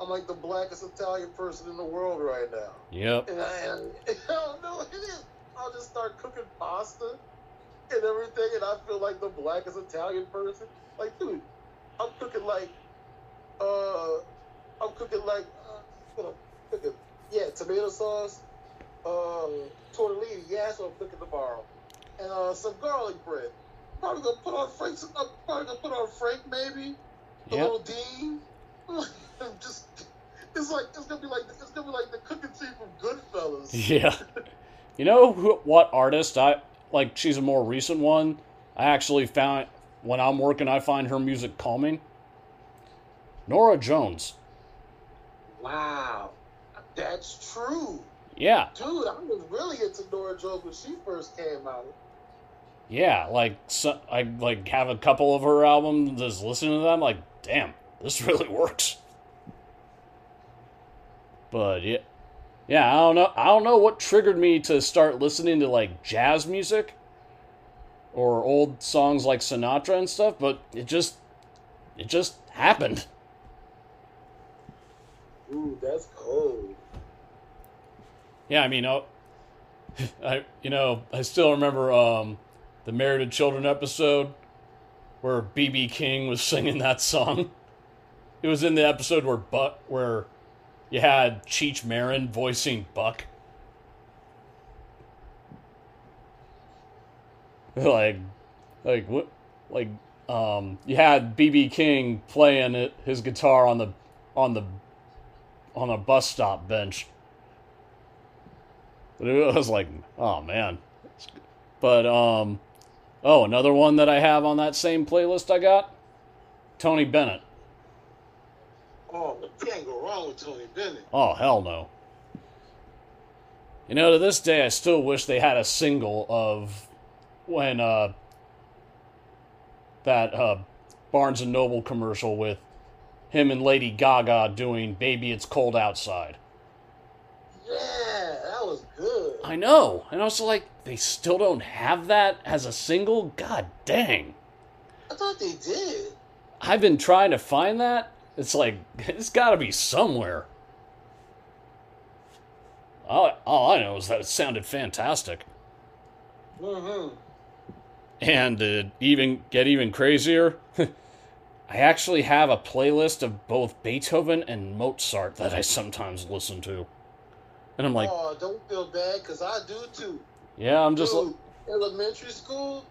I'm like the blackest Italian person in the world right now. yep, And I, and I don't know what it is. I'll just start cooking pasta and everything, and I feel like the blackest Italian person. Like, dude, I'm cooking like, uh, I'm cooking like, uh, what I'm cooking, yeah, tomato sauce, uh, tortellini. Yeah, that's what I'm cooking tomorrow, and uh, some garlic bread. Probably gonna put on Frank. I'm probably gonna put on Frank maybe, the Yep. little Dean. Just. It's like it's gonna be like it's gonna be like the cooking scene from Goodfellas. yeah. You know who, what artist I like? She's a more recent one. I actually found when I'm working, I find her music calming. Norah Jones. Wow, that's true, Yeah, dude. I was really into Norah Jones when she first came out. Yeah, like so, I like have a couple of her albums. Just listening to them, like, damn, this really works. But yeah, yeah, I don't know. I don't know what triggered me to start listening to like jazz music or old songs like Sinatra and stuff. But it just, it just happened. Ooh, that's cold. Yeah, I mean, uh, I you know I still remember um, the to Children episode where BB King was singing that song. It was in the episode where Buck where you had Cheech Marin voicing Buck. like, like what? Like, um, you had BB King playing it, his guitar on the on the on a bus stop bench. But it was like, oh man. But um oh, another one that I have on that same playlist I got, Tony Bennett. Oh, but can't go wrong with Tony Bennett. Oh hell no. You know, to this day I still wish they had a single of when uh that uh Barnes and Noble commercial with him and Lady Gaga doing Baby It's Cold Outside. Yeah, that was good. I know. And also, like, they still don't have that as a single? God dang. I thought they did. I've been trying to find that. It's like, it's gotta be somewhere. All, all I know is that it sounded fantastic. Mm-hmm. And to even get even crazier, I actually have a playlist of both Beethoven and Mozart that I sometimes listen to. And I'm like, oh, don't feel bad, cause I do too. yeah, I'm just Dude, elementary school,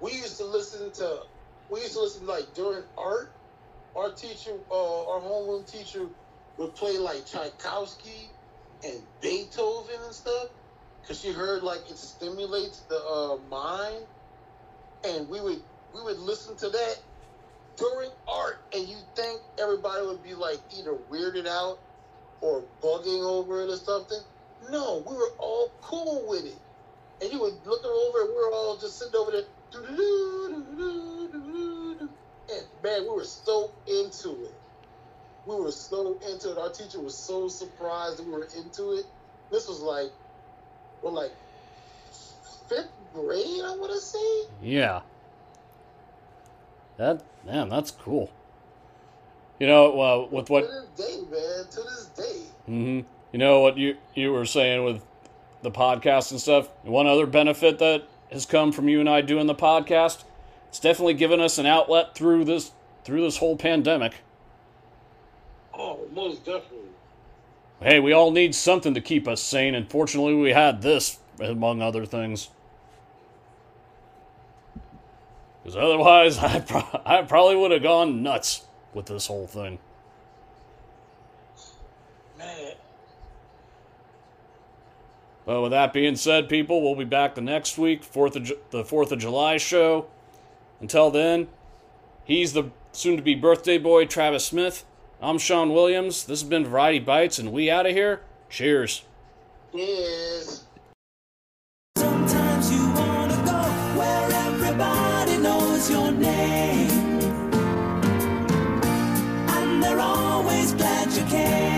we used to listen to, we used to listen like during art. Our teacher, uh, our homeroom teacher, would play like Tchaikovsky and Beethoven and stuff, cause she heard like it stimulates the uh, mind, and we would we would listen to that during art, and you think everybody would be like either weirded out or bugging over it or something. No, we were all cool with it. And you would look over and we were all just sitting over there. And man, we were so into it. We were so into it. Our teacher was so surprised that we were into it. This was like, well, like fifth grade, I want to say. Yeah. That man, that's cool. You know, uh, with what To this day, man. To this day. hmm you know what you you were saying with the podcast and stuff. One other benefit that has come from you and I doing the podcast, it's definitely given us an outlet through this through this whole pandemic. Oh, most definitely. hey, we all need something to keep us sane, and fortunately, we had this, among other things. Because otherwise, I, pro- I probably would have gone nuts with this whole thing. Man, But with that being said, people, we'll be back the next week, Fourth of Ju- the Fourth of July show. Until then, he's the soon-to-be birthday boy, Travis Smith. I'm Sean Williams. This has been Variety Bites, and we out of here. Cheers. yes. Sometimes you wanna go where everybody knows your name. And they're always glad you came.